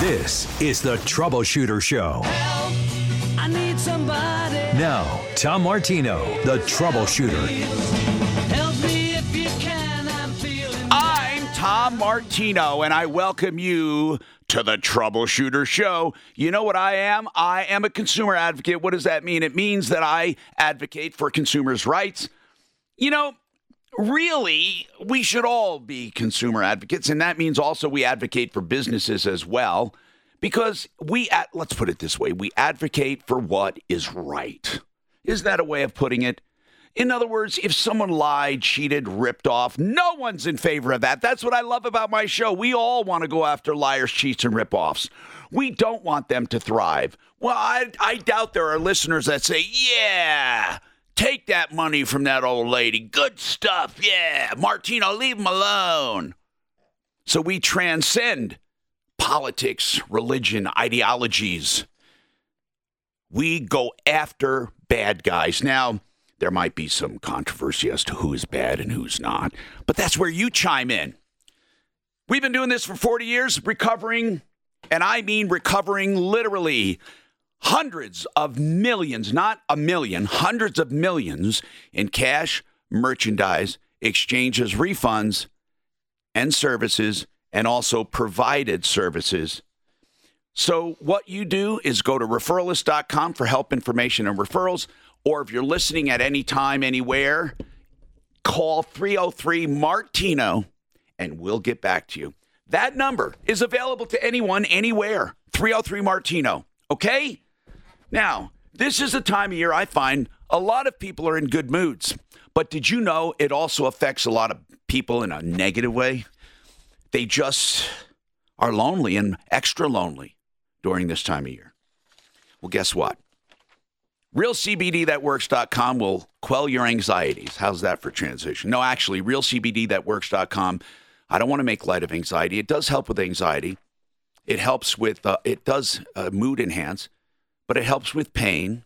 This is the Troubleshooter Show. Help, I need somebody. Now, Tom Martino, the Troubleshooter. Help me if you can. I'm feeling. I'm Tom Martino, and I welcome you to the Troubleshooter Show. You know what I am? I am a consumer advocate. What does that mean? It means that I advocate for consumers' rights. You know, really, we should all be consumer advocates, and that means also we advocate for businesses as well. Because we, ad- let's put it this way, we advocate for what is right. Is that a way of putting it? In other words, if someone lied, cheated, ripped off, no one's in favor of that. That's what I love about my show. We all want to go after liars, cheats, and rip-offs. We don't want them to thrive. Well, I, I doubt there are listeners that say, yeah, take that money from that old lady. Good stuff. Yeah, Martino, leave him alone. So we transcend politics, religion, ideologies. We go after bad guys. Now, there might be some controversy as to who is bad and who's not, but that's where you chime in. We've been doing this for 40 years, recovering, and I mean recovering literally hundreds of millions, not a million, hundreds of millions in cash, merchandise, exchanges, refunds, and services, and also provided services. So, what you do is go to referralist.com for help, information, and referrals. Or if you're listening at any time, anywhere, call 303 Martino and we'll get back to you. That number is available to anyone, anywhere. 303 Martino. Okay? Now, this is a time of year I find a lot of people are in good moods. But did you know it also affects a lot of people in a negative way? They just are lonely and extra lonely during this time of year. Well, guess what? RealCBDThatWorks.com will quell your anxieties. How's that for transition? No, actually, RealCBDThatWorks.com. I don't want to make light of anxiety. It does help with anxiety. It helps with, uh, it does uh, mood enhance, but it helps with pain.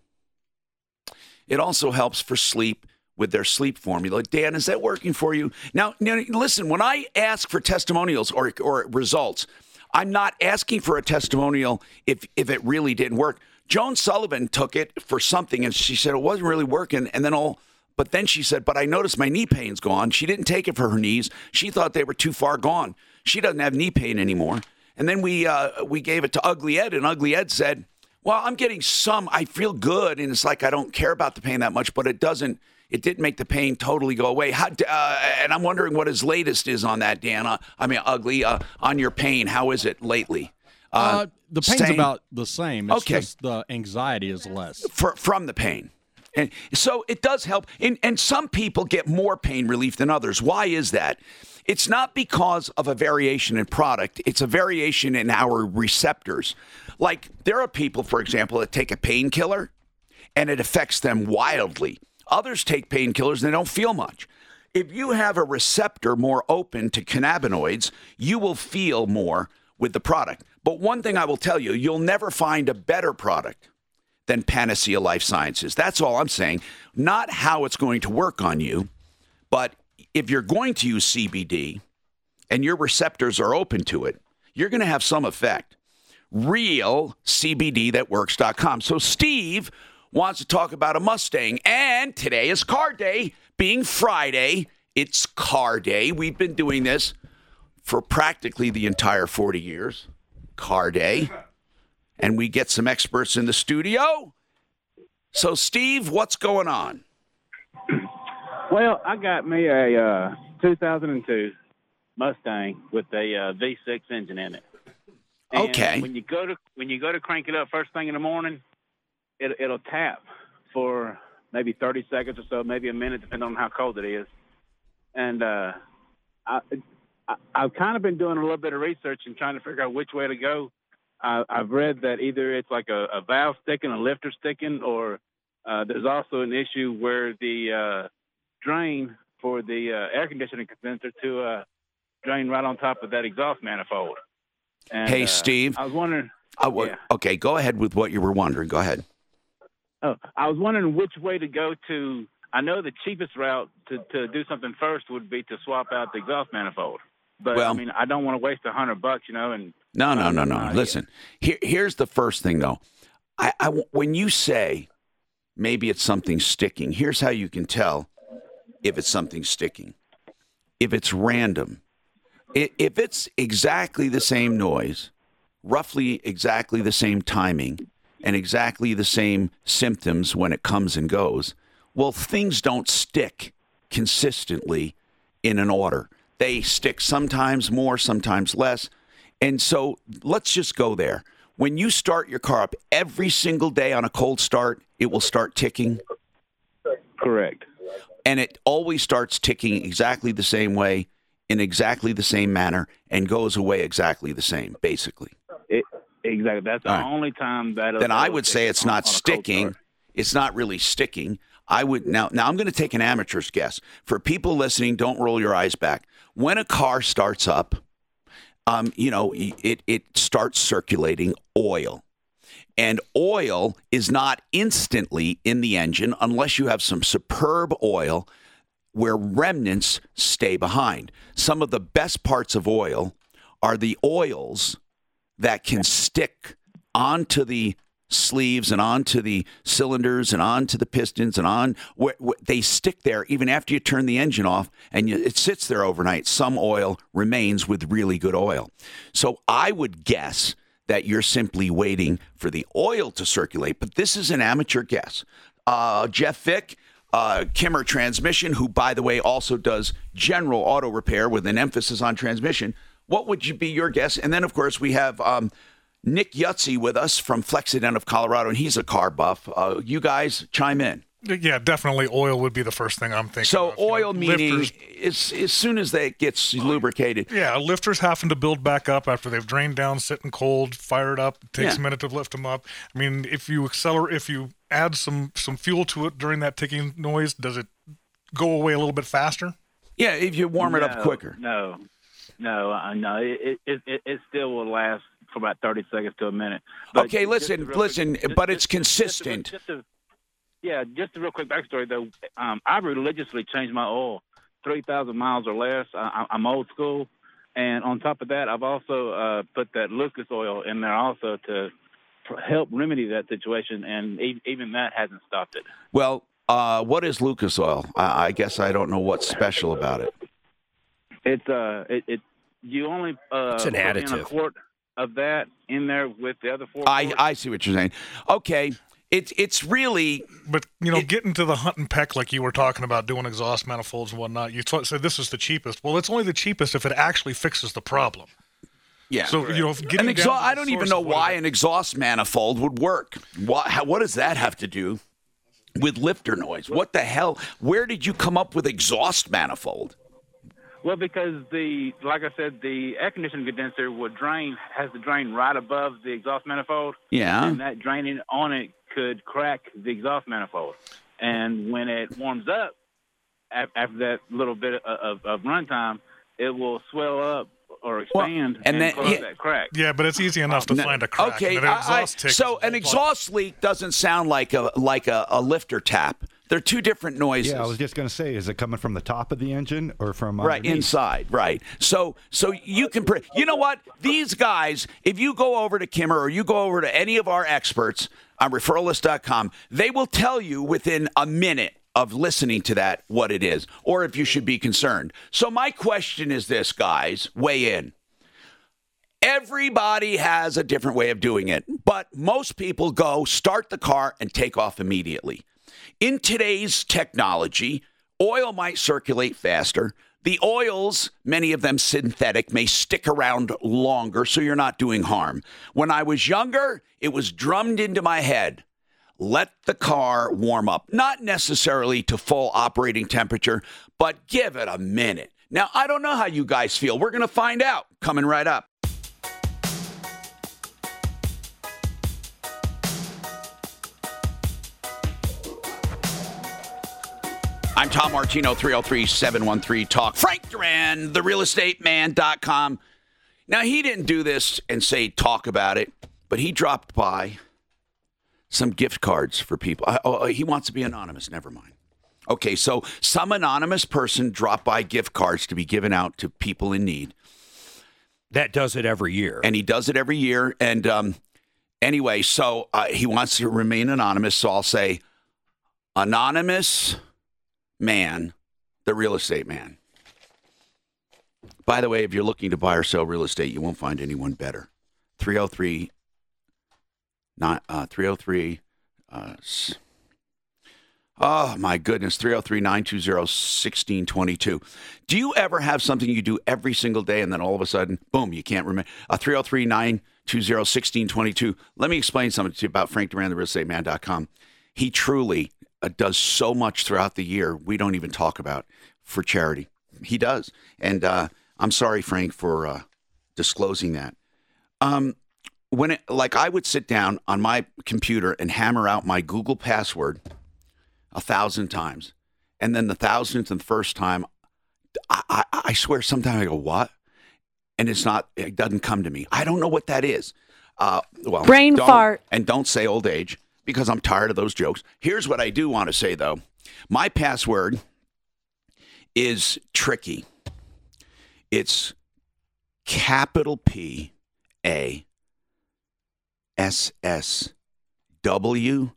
It also helps for sleep with their sleep formula. Dan, is that working for you? Now, now listen, when I ask for testimonials or, or results, I'm not asking for a testimonial if, if it really didn't work. Joan Sullivan took it for something and she said it wasn't really working. And then all, but then she said, but I noticed my knee pain's gone. She didn't take it for her knees. She thought they were too far gone. She doesn't have knee pain anymore. And then we, uh, we gave it to Ugly Ed and Ugly Ed said, well, I'm getting some, I feel good. And it's like, I don't care about the pain that much, but it doesn't, it didn't make the pain totally go away. How, uh, and I'm wondering what his latest is on that, Dan. Uh, I mean, ugly uh, on your pain. How is it lately? Uh, the pain's same- about the same. It's Okay. just the anxiety is less. for, from the pain. And so it does help. And, and some people get more pain relief than others. Why is that? It's not because of a variation in product, it's a variation in our receptors. Like there are people, for example, that take a painkiller and it affects them wildly. Others take painkillers and they don't feel much. If you have a receptor more open to cannabinoids, you will feel more with the product. But one thing I will tell you, you'll never find a better product than Panacea Life Sciences. That's all I'm saying. Not how it's going to work on you, but if you're going to use CBD and your receptors are open to it, you're going to have some effect. RealCBDThatWorks.com. So Steve wants to talk about a Mustang, and today is car day. Being Friday, it's car day. We've been doing this for practically the entire 40 years. Car day and we get some experts in the studio. So, Steve, what's going on? Well, I got me a uh, 2002 Mustang with a uh, V6 engine in it. And Okay. When you go to when you go to crank it up first thing in the morning, it, it'll tap for maybe 30 seconds or so, maybe a minute, depending on how cold it is. And uh, I, I I've kind of been doing a little bit of research and trying to figure out which way to go. I, I've read that either it's like a, a valve sticking, a lifter sticking, or uh, there's also an issue where the uh, drain for the uh, air conditioning condenser to uh, drain right on top of that exhaust manifold. And, Hey, uh, Steve. I was wondering. Uh, wha- Yeah. Okay, go ahead with what you were wondering. Go ahead. Oh, I was wondering which way to go to. I know the cheapest route to, to do something first would be to swap out the exhaust manifold. But Well- I mean, I don't want to waste a hundred bucks, you know, and No, no, no, no. Uh, Listen, here, here's the first thing, though. I, I, when you say maybe it's something sticking, here's how you can tell if it's something sticking. If it's random, I- if it's exactly the same noise, roughly exactly the same timing, and exactly the same symptoms when it comes and goes, well, things don't stick consistently in an order. They stick sometimes more, sometimes less. And so let's just go there. When you start your car up every single day on a cold start, it will start ticking Correct. and it always starts ticking exactly the same way in exactly the same manner and goes away exactly the same basically It, exactly. That's the All right. only time that. then i would say it's not sticking it's not really sticking i would now now i'm going to take an amateur's guess for people listening don't roll your eyes back when a car starts up um, you know it, it starts circulating oil and oil is not instantly in the engine unless you have some superb oil where remnants stay behind. Some of the best parts of oil are the oils that can stick onto the sleeves and onto the cylinders and onto the pistons and on they stick there even after you turn the engine off and you, it sits there overnight. Some oil remains with really good oil. So i would guess that you're simply waiting for the oil to circulate but this is an amateur guess. Uh, jeff fick uh, Kimmer Transmission, who, by the way, also does general auto repair with an emphasis on transmission. What would you be your guess? And then, of course, we have um, Nick Yutzi with us from Flexident of Colorado, and he's a car buff. Uh, you guys chime in. Yeah, definitely oil would be the first thing I'm thinking. So, of. You know, oil meaning lifters, as, as soon as that gets lubricated. yeah, lifters having to build back up after they've drained down, sitting cold, fired up. It takes Yeah. a minute to lift them up. I mean, if you accelerate, if you add some some fuel to it during that ticking noise, does it go away a little bit faster? Yeah, if you warm it up quicker. No, no, uh, no. It, it it it still will last for about thirty seconds to a minute. But Okay, listen, a real listen, quick- but it's just- just a- consistent. Just a, yeah, just a real quick backstory though. Um, I religiously change my oil three thousand miles or less. I, I'm old school, and on top of that, I've also uh, put that Lucas oil in there also to pr- help remedy that situation, and e- even that hasn't stopped it. Well, uh, what is Lucas oil? I, I guess I don't know what's special about it. It's uh, it, it you only uh, It's an put in a additive. quart of that in there with the other four. I, quarts. I see what you're saying. Okay, it's it's really But you know, It- getting to the hunt and peck like you were talking about doing exhaust manifolds and whatnot, you t- said this is the cheapest. Well, it's only the cheapest if it actually fixes the problem. Yeah. So you know, getting an down exhaust—I don't even know why an exhaust manifold would work. Why, how, what does that have to do with lifter noise? What the hell? Where did you come up with exhaust manifold? Well, because the like I said, the air conditioning condenser would drain has the drain right above the exhaust manifold, Yeah. and that draining on it could crack the exhaust manifold. And when it warms up, after that little bit of, of, of runtime, it will swell up or expand and then- cause yeah. that crack. Yeah, but it's easy enough to oh, No, find a crack. Okay, and an I- I- so an like- exhaust leak doesn't sound like a like a, a lifter tap. They're two different noises. Yeah, I was just going to say, is it coming from the top of the engine or from right underneath? inside right so so you can pre- you know what these guys if you go over to kimmer or you go over to any of our experts on referralist.com they will tell you within a minute of listening to that what it is or if you should be concerned so my question is this guys weigh in Everybody has a different way of doing it, but most people go start the car and take off immediately. In today's technology, oil might circulate faster. The oils, many of them synthetic, may stick around longer, so you're not doing harm. When I was younger, it was drummed into my head let the car warm up, not necessarily to full operating temperature, but give it a minute. Now, I don't know how you guys feel. We're going to find out coming right up. I'm Tom Martino, 303 713 Talk. Frank Duran, therealestateman.com. Now, he didn't do this and say talk about it, but he dropped by some gift cards for people. I, oh, he wants to be anonymous. Never mind. Okay, so some anonymous person dropped by gift cards to be given out to people in need. That does it every year. and he does it every year. And um, anyway, so uh, he wants to remain anonymous. So I'll say, anonymous man, the real estate man. By the way, if you're looking to buy or sell real estate, you won't find anyone better. 303 not uh 303 uh Oh my goodness, 303-920-1622. Do you ever have something you do every single day and then all of a sudden, boom, you can't remember? Uh 303-920-1622. Let me explain something to you about Frank Duran, the real estate man.com. He truly uh, does so much throughout the year we don't even talk about for charity. He does. And uh I'm sorry Frank for uh disclosing that. Um when it like I would sit down on my computer and hammer out my Google password a thousand times, and then the thousandth and first time, I, I, I swear sometimes I go what, and it's not it doesn't come to me. I don't know what that is. Uh, well, Brain fart. and don't say old age because I'm tired of those jokes. Here's what I do want to say though, my password is tricky. It's capital P A S S W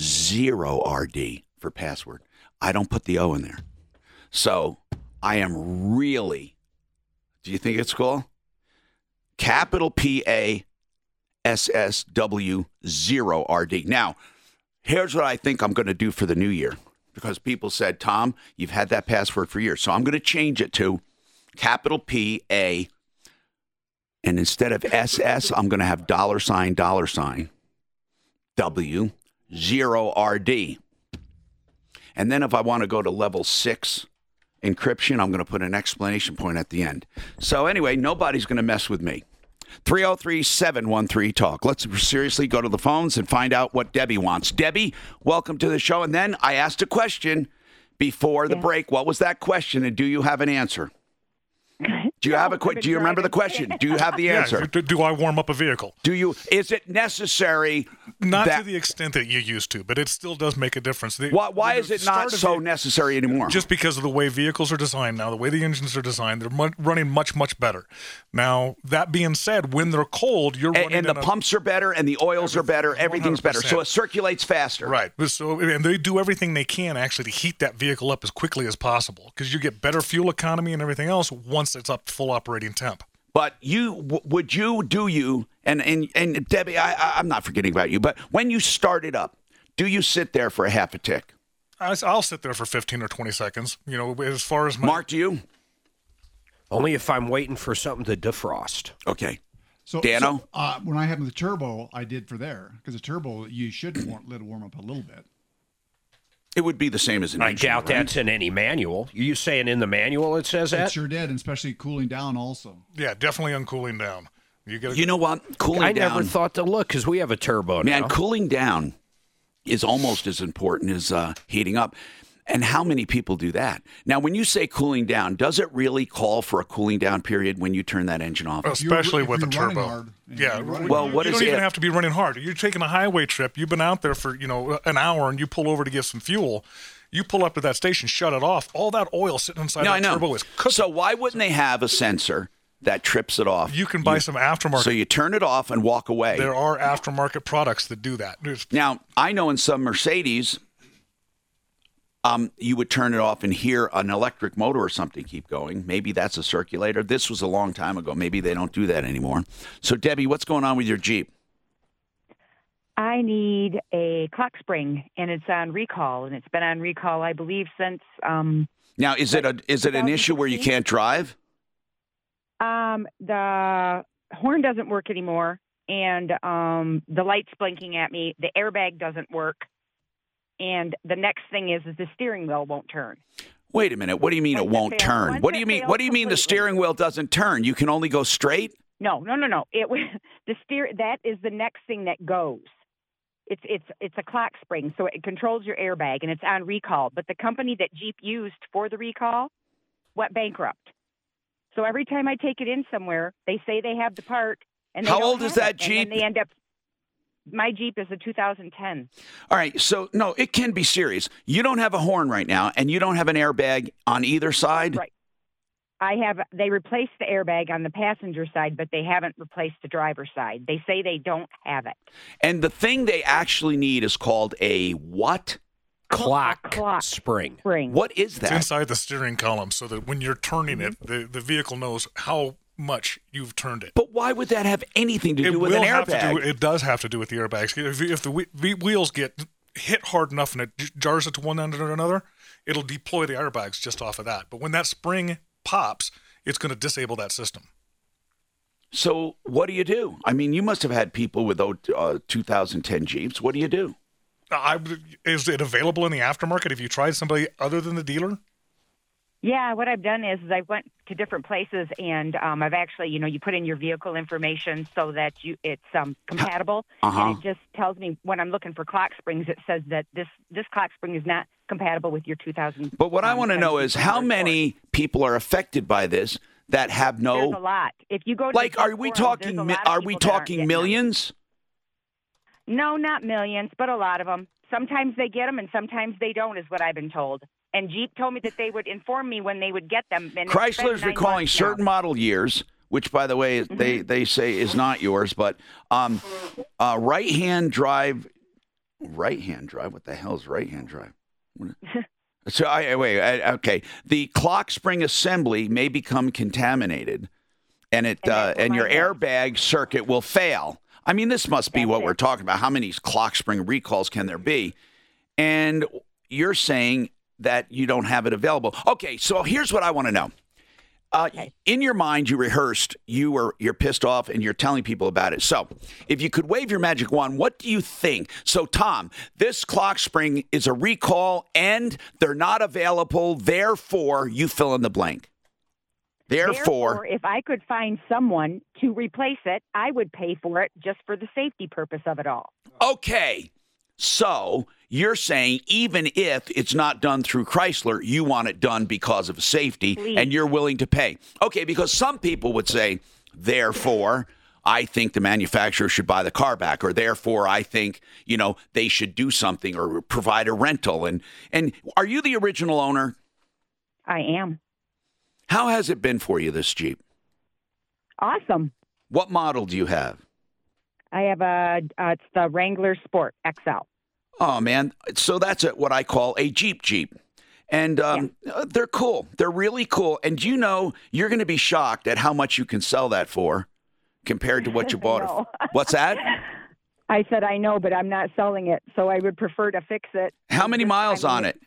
zero R D for password. I don't put the O in there. So I am really, do you think it's cool? Capital P A S S W zero R D. Now, here's what I think I'm going to do for the new year because people said, Tom, you've had that password for years. So I'm going to change it to capital P A and instead of SS, I'm going to have dollar sign, dollar sign, W, zero RD. And then if I want to go to level six encryption, I'm going to put an explanation point at the end. So anyway, nobody's going to mess with me. 303 713 Talk. Let's seriously go to the phones and find out what Debbie wants. Debbie, welcome to the show. And then I asked a question before the break. What was that question? And do you have an answer? Do you have a que- Do you remember the question? Do you have the Yeah, answer? do, do I warm up a vehicle? Do you? Is it necessary? Not that, to the extent that you used to, but it still does make a difference. The- why? Why the is it not so necessary anymore? Just because of the way vehicles are designed now, the way the engines are designed, they're mu- running much, much better. Now, that being said, when they're cold, you're and, running and the a- pumps are better, and the oils are better. Everything's better, so it circulates faster. Right. So, and they do everything they can actually to heat that vehicle up as quickly as possible because you get better fuel economy and everything else once it's up full operating temp. But you w- would you do you and and and Debbie, I, I I'm not forgetting about you. But when you start it up, do you sit there for a half a tick? I, will sit there for 15 or 20 seconds. You know, as far as my, Mark, do you? Only if I'm waiting for something to defrost. Okay. So, Dano? so, uh, when I had the turbo, I did for there because the turbo you should want, let it warm up a little bit. It would be the same as an I engine, doubt right? that's in any manual. You saying in the manual it says It that? sure did, and especially cooling down also. yeah, definitely on cooling down. You get You know what? Cooling I down. never thought to look because we have a turbo Man, now. cooling down is almost as important as uh, heating up. And how many people do that? Now, when you say cooling down, does it really call for a cooling down period when you turn that engine off? especially with a turbo. hard yeah. you're Well, you, what you is don't even it? have to be running hard. You're taking a highway trip. You've been out there for you know an hour, and you pull over to get some fuel. You pull up to that station, shut it off. All that oil sitting inside no, that I know. turbo is cooking. So why wouldn't they have a sensor that trips it off? you can buy some aftermarket. So you turn it off and walk away. there are aftermarket products that do that. There's- Now, I know in some Mercedes, um, you would turn it off and hear an electric motor or something keep going. Maybe that's a circulator. This was a long time ago. Maybe they don't do that anymore. So, Debbie, what's going on with your Jeep? I need a clock spring, and it's on recall, and it's been on recall, I believe, since um, Now, is it a is it an issue where you can't drive? um, the horn doesn't work anymore, and um, the light's blinking at me. The airbag doesn't work, and the next thing is, is the steering wheel won't turn. Wait a minute. What do you mean it Once it won't turn? once What do you mean? What do you mean the steering wheel doesn't turn? You can only go straight? No, no, no, no. It the steer that is the next thing that goes. It's it's it's a clock spring, so it controls your airbag, and it's on recall. But the company that Jeep used for the recall went bankrupt. So every time I take it in somewhere, they say they have the part, and they How old is that it, and they end up. My Jeep is a 2010. All right. So, no, it can be serious. You don't have a horn right now, and you don't have an airbag on either side? Right. I have. They replaced the airbag on the passenger side, but they haven't replaced the driver's side. They say they don't have it. And the thing they actually need is called a what? Clock, clock spring. Spring. What is that? It's inside the steering column so that when you're turning it, the, the vehicle knows how much you've turned it. But why would that have anything to it do with an airbag? do. It does have to do with the airbags. If, if the whe- whe- wheels get hit hard enough and it jars it to one end or another, it'll deploy the airbags just off of that. But when that spring pops, it's going to disable that system. So what do you do? I mean, you must have had people with uh, 2010 Jeeps. What do you do? I, is it available in the aftermarket? Have you tried somebody other than the dealer? Yeah, what I've done is, is I went to different places and um, I've actually, you know, you put in your vehicle information so that you it's um, compatible, Uh-huh. and it just tells me when I'm looking for clock springs, it says that this this clock spring is not compatible with your 2000. But what I want to know is how many people are affected by this that have There's a no lot. If you go to like are we forums, talking mi- are we people that aren't talking millions? No, not millions, but a lot of them. Sometimes they get them, and sometimes they don't, is what I've been told. And Jeep told me that they would inform me when they would get them. And Chrysler's recalling now. certain model years, which, by the way, they, Mm-hmm. they say is not yours, but um, uh, right hand drive, right hand drive. What the hell is right hand drive? So I wait. I, okay, the clock spring assembly may become contaminated, and it And uh, and your airbag circuit will fail. I mean, this must be That's what it. we're talking about. How many clock spring recalls can there be? And you're saying that you don't have it available. Okay, so here's what I want to know. Uh, In your mind, you rehearsed. You were you're pissed off, and you're telling people about it. So, if you could wave your magic wand, what do you think? So, Tom, this clock spring is a recall, and they're not available. Therefore, you fill in the blank. Therefore, if I could find someone to replace it, I would pay for it just for the safety purpose of it all. okay. So you're saying even if it's not done through Chrysler, you want it done because of safety, Please. and you're willing to pay. Okay, because some people would say, therefore. I think the manufacturer should buy the car back, or therefore I think you know they should do something or provide a rental. And and are you the original owner? I am How has it been for you this Jeep? awesome. What model do you have? I have a uh, it's the Wrangler Sport XL. Oh man, so that's a, what I call a Jeep Jeep. And um, uh, they're cool. They're really cool. And you know, you're going to be shocked at how much you can sell that for compared to what you bought it. No. for. What's that? I said I know, but I'm not selling it, so I would prefer to fix it. How many miles I mean, on it?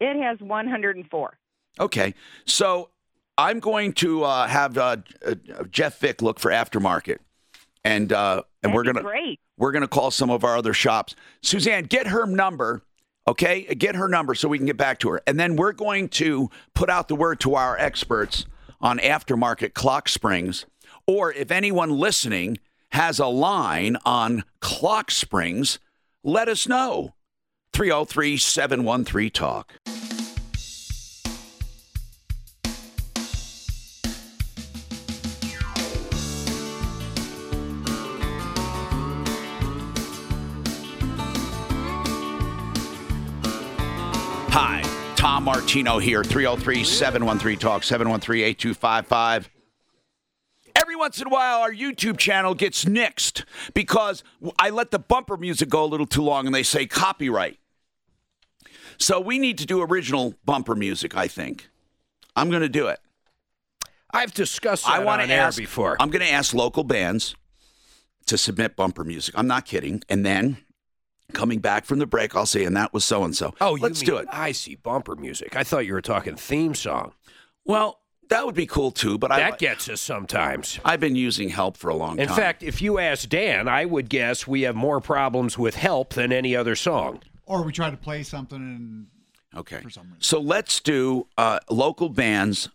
It has 104. Okay. So I'm going to uh, have uh, uh, Jeff Vick look for aftermarket. And uh, and That'd we're gonna great. we're gonna call some of our other shops. Suzanne, get her number, okay? Get her number so we can get back to her. And then we're going to put out the word to our experts on aftermarket clock springs. Or if anyone listening has a line on clock springs, let us know. 303 713 Talk. Tom Martino here, 303 713 Talk, 713 8255. Every once in a while, our YouTube channel gets nixed because I let the bumper music go a little too long and they say copyright. So we need to do original bumper music, I think. I'm going to do it. I've discussed I want on to air ask before. I'm going to ask local bands to submit bumper music. I'm not kidding. And then coming back from the break, I'll say, and that was so and so. oh, let's do mean- it. I see bumper music. I thought you were talking theme song. Well, that would be cool too. But I That I, gets us sometimes. I've been using help for a long In time. In fact, if you ask Dan, I would guess we have more problems with help than any other song. Or we try to play something and okay. for some reason. So let's do uh, local bands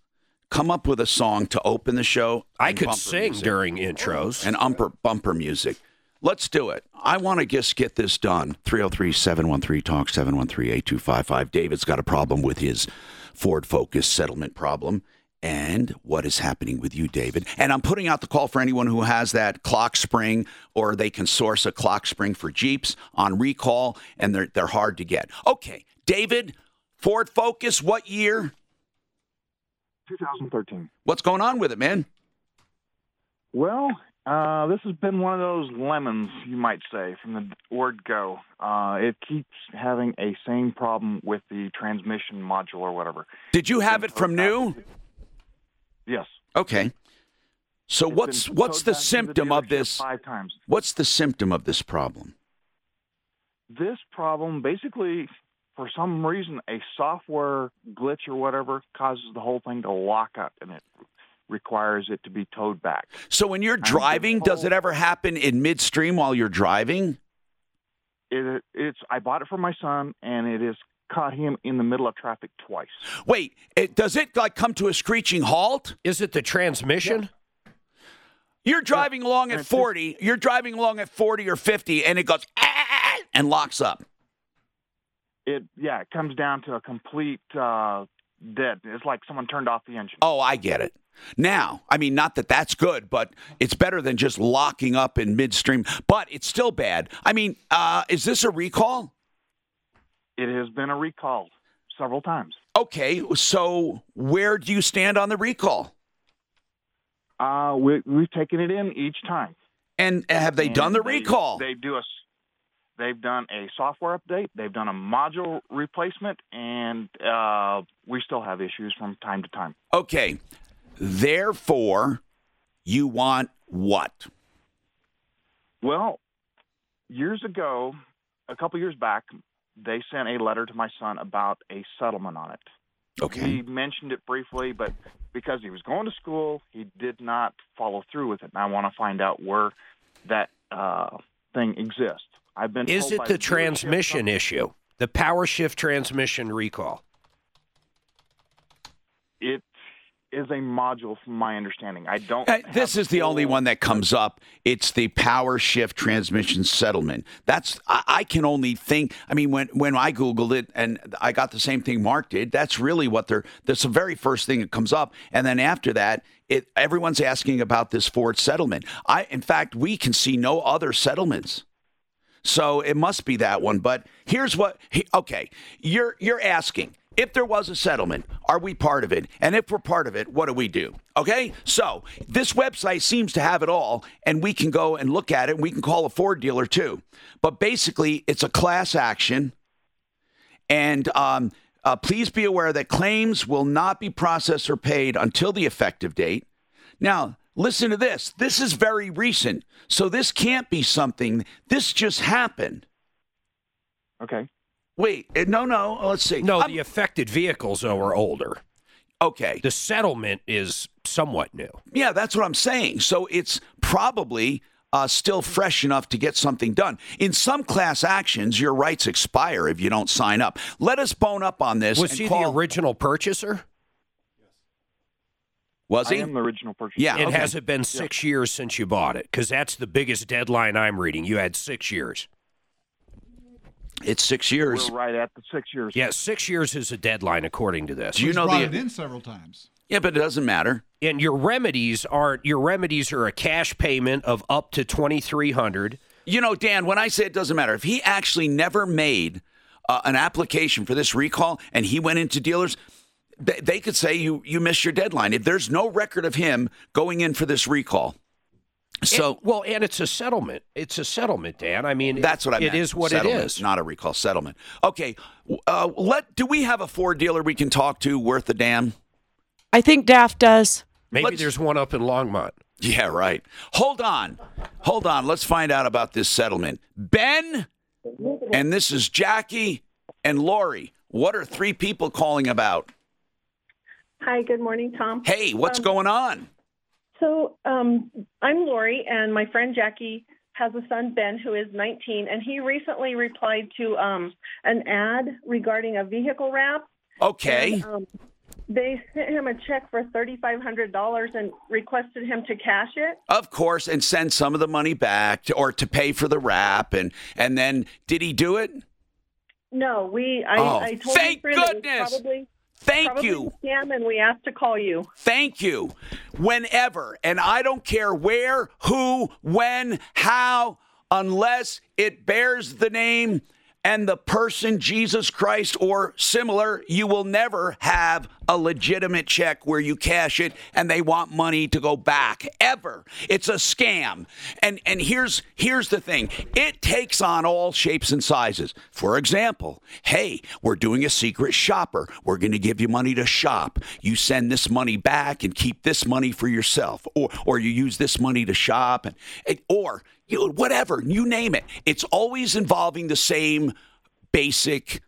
come up with a song to open the show. I could sing music. during intros. and umper, bumper music. Let's do it. I want to just get this done. 303 713 Talk 713 8255. David's got a problem with his Ford Focus settlement problem. And what is happening with you, David? And I'm putting out the call for anyone who has that clock spring or they can source a clock spring for Jeeps on recall and they're, they're hard to get. Okay, David, Ford Focus, what year? 2013. What's going on with it, man? Well, uh, this has been one of those lemons, you might say, from the word go. Uh, it keeps having a same problem with the transmission module or whatever. Did you have it from new? Yes. Okay. So It's what's what's the to the symptom of this? Five times. What's the symptom of this problem? This problem, basically, for some reason, a software glitch or whatever causes the whole thing to lock up, and it requires it to be towed back. So when you're been driving, does it ever happen in midstream while you're driving? It, it's I bought it for my son, and it has caught him in the middle of traffic twice. Wait, it, does it like come to a screeching halt? Is it the transmission? You're driving along at 40. You're driving along at 40 or 50, and it goes "Ah," and locks up. It yeah, it comes down to a complete uh, dead. It's like someone turned off the engine. Oh, I get it. Now, I mean, not that that's good, but it's better than just locking up in midstream. But it's still bad. I mean, uh, is this a recall? It has been a recall several times. Okay, so where do you stand on the recall? Uh, we, we've taken it in each time. And have they done the they- recall? They do a. They've done a software update. They've done a module replacement, and uh, we still have issues from time to time. Okay, therefore, you want what? Well, years ago, a couple years back, they sent a letter to my son about a settlement on it. Okay. He mentioned it briefly, but because he was going to school, he did not follow through with it. And I want to find out where that uh, thing exists. I've been. Is it the transmission issue? The power shift transmission recall? It is a module, from my understanding. I don't. Uh, this is the only one that comes up. It's the power shift transmission settlement. That's I, I can only think. I mean, when when I googled it and I got the same thing Mark did. That's really what they're. That's the very first thing that comes up, and then after that, it everyone's asking about this Ford settlement. I, in fact, we can see no other settlements. So it must be that one. But here's what. he- Okay, you're you're asking if there was a settlement, are we part of it? And if we're part of it, what do we do? Okay, so this website seems to have it all, and we can go and look at it. and We can call a Ford dealer too. But basically, it's a class action, and um, uh, please be aware that claims will not be processed or paid until the effective date. Now, listen to this. This is very recent. So this can't be something, this just happened. Okay. Wait, eh, no, no. Let's see. No, the affected vehicles, though, are older. Okay. The settlement is somewhat new. Yeah, that's what I'm saying. So it's probably uh, still fresh enough to get something done. In some class actions, your rights expire if you don't sign up. Let us bone up on this. Was and he call- the original purchaser? Yes. Was I am the original purchaser. Yeah. And okay. has it been six years since you bought it? Because that's the biggest deadline I'm reading. You had six years. It's six years. We're right at the six years. Yeah, six years is a deadline according to this. Do you He's know brought the- it in several times. Yeah, but it doesn't matter. And your remedies are your remedies are a cash payment of up to twenty three hundred. You know, Dan, when I say it doesn't matter, if he actually never made uh, an application for this recall and he went into dealers, they, they could say you you missed your deadline. If there's no record of him going in for this recall, so And- well, and it's a settlement. It's a settlement, Dan. I mean, that's what I meant. It is what Settlement, it is. Not a recall settlement. Okay, uh, let do we have a Ford dealer we can talk to worth a damn? I think DAF does. Maybe let's- there's one up in Longmont. Yeah, right. Hold on. Hold on. Let's find out about this settlement. Ben, and this is Jackie and Lori. What are three people calling about? Hi, good morning, Tom. Hey, what's Um, going on? So, um, I'm Lori, and my friend Jackie has a son, Ben, who is 19, and he recently replied to um, an ad regarding a vehicle wrap. Okay. And, um, they sent him a check for $3,500 and requested him to cash it. Of course, and send some of the money back to, or to pay for the wrap, and and then did he do it? No, we. I, Oh, I told thank my friend it was goodness. Probably, Thank probably you. Scam, and we asked to call you. Thank you. Whenever, and I don't care where, who, when, how, unless it bears the name and the person Jesus Christ or similar, you will never have a legitimate check where you cash it and they want money to go back ever. It's a scam. And and here's here's the thing. It takes on all shapes and sizes. For example, hey, we're doing a secret shopper. We're going to give you money to shop. You send this money back and keep this money for yourself or or you use this money to shop and, or whatever, you name it. It's always involving the same basic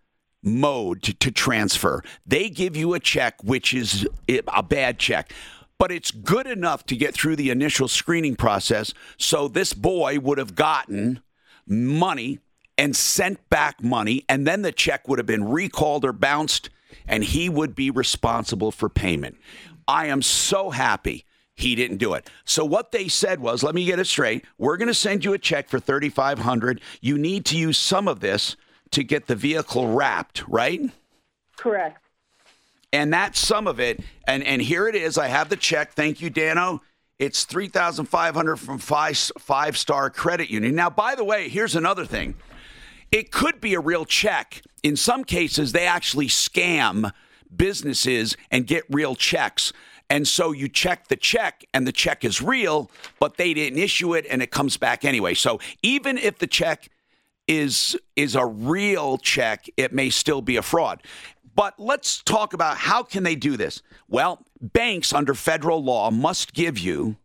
mode to, to, transfer. They give you a check, which is a bad check, but it's good enough to get through the initial screening process. So this boy would have gotten money and sent back money, and then the check would have been recalled or bounced, and he would be responsible for payment. I am so happy he didn't do it. So what they said was, let me get it straight. We're going to send you a check for 3500. You need to use some of this to get the vehicle wrapped, right? Correct. And that's some of it. And and here it is. I have the check. Thank you, Dano. It's 3500 from five, five Star Credit Union. Now, by the way, here's another thing. It could be a real check. In some cases, they actually scam businesses and get real checks. And so you check the check and the check is real, but they didn't issue it and it comes back anyway. So even if the check is is a real check, it may still be a fraud. But let's talk about how can they do this? Well, banks under federal law must give you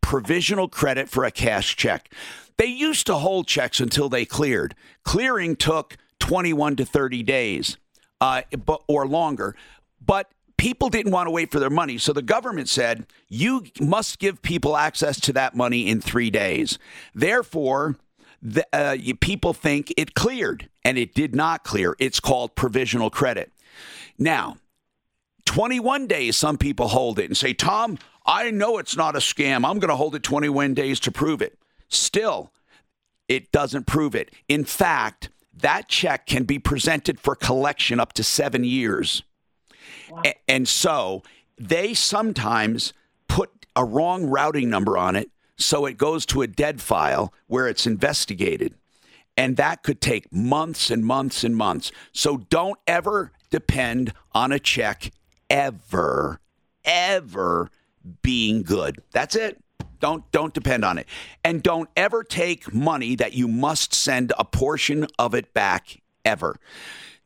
provisional credit for a cash check. They used to hold checks until they cleared. Clearing took 21 to 30 days uh, or longer. But people didn't want to wait for their money. So the government said, you must give people access to that money in three days. Therefore, the, uh, people think it cleared, and it did not clear. It's called provisional credit. Now, 21 days, some people hold it and say, Tom, I know it's not a scam. I'm going to hold it 21 days to prove it. Still, it doesn't prove it. In fact, that check can be presented for collection up to seven years. And so they sometimes put a wrong routing number on it. So it goes to a dead file where it's investigated. And that could take months and months and months. So don't ever depend on a check ever, ever being good. That's it. Don't don't depend on it. And don't ever take money that you must send a portion of it back ever.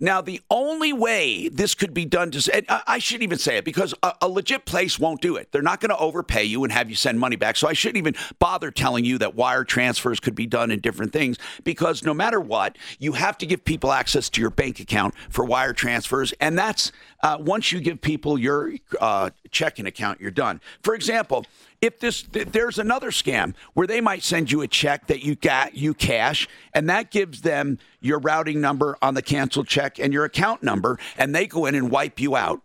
Now, the only way this could be done to, I shouldn't even say it because a, a legit place won't do it. They're not going to overpay you and have you send money back. So I shouldn't even bother telling you that wire transfers could be done in different things because no matter what, you have to give people access to your bank account for wire transfers. And that's uh, once you give people your uh, checking account, you're done. For example, if this there's another scam where they might send you a check that you got you cash and that gives them your routing number on the canceled check and your account number and they go in and wipe you out.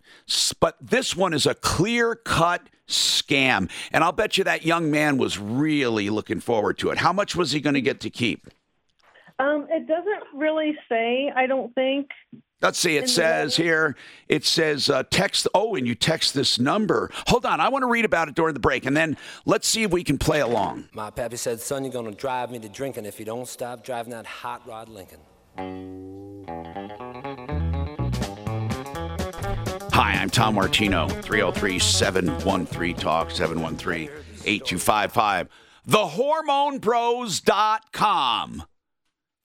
But this one is a clear cut scam and i'll bet you that young man was really looking forward to it. How much was he going to get to keep? Um, it doesn't really say i don't think Let's see. It says here, it says uh, text. Oh, and you text this number. Hold on. I want to read about it during the break, and then let's see if we can play along. My pappy said, son, you're going to drive me to drinking if you don't stop driving that hot rod Lincoln. Hi, I'm Tom Martino, 303 713 Talk, 713 8255. TheHormoneBros.com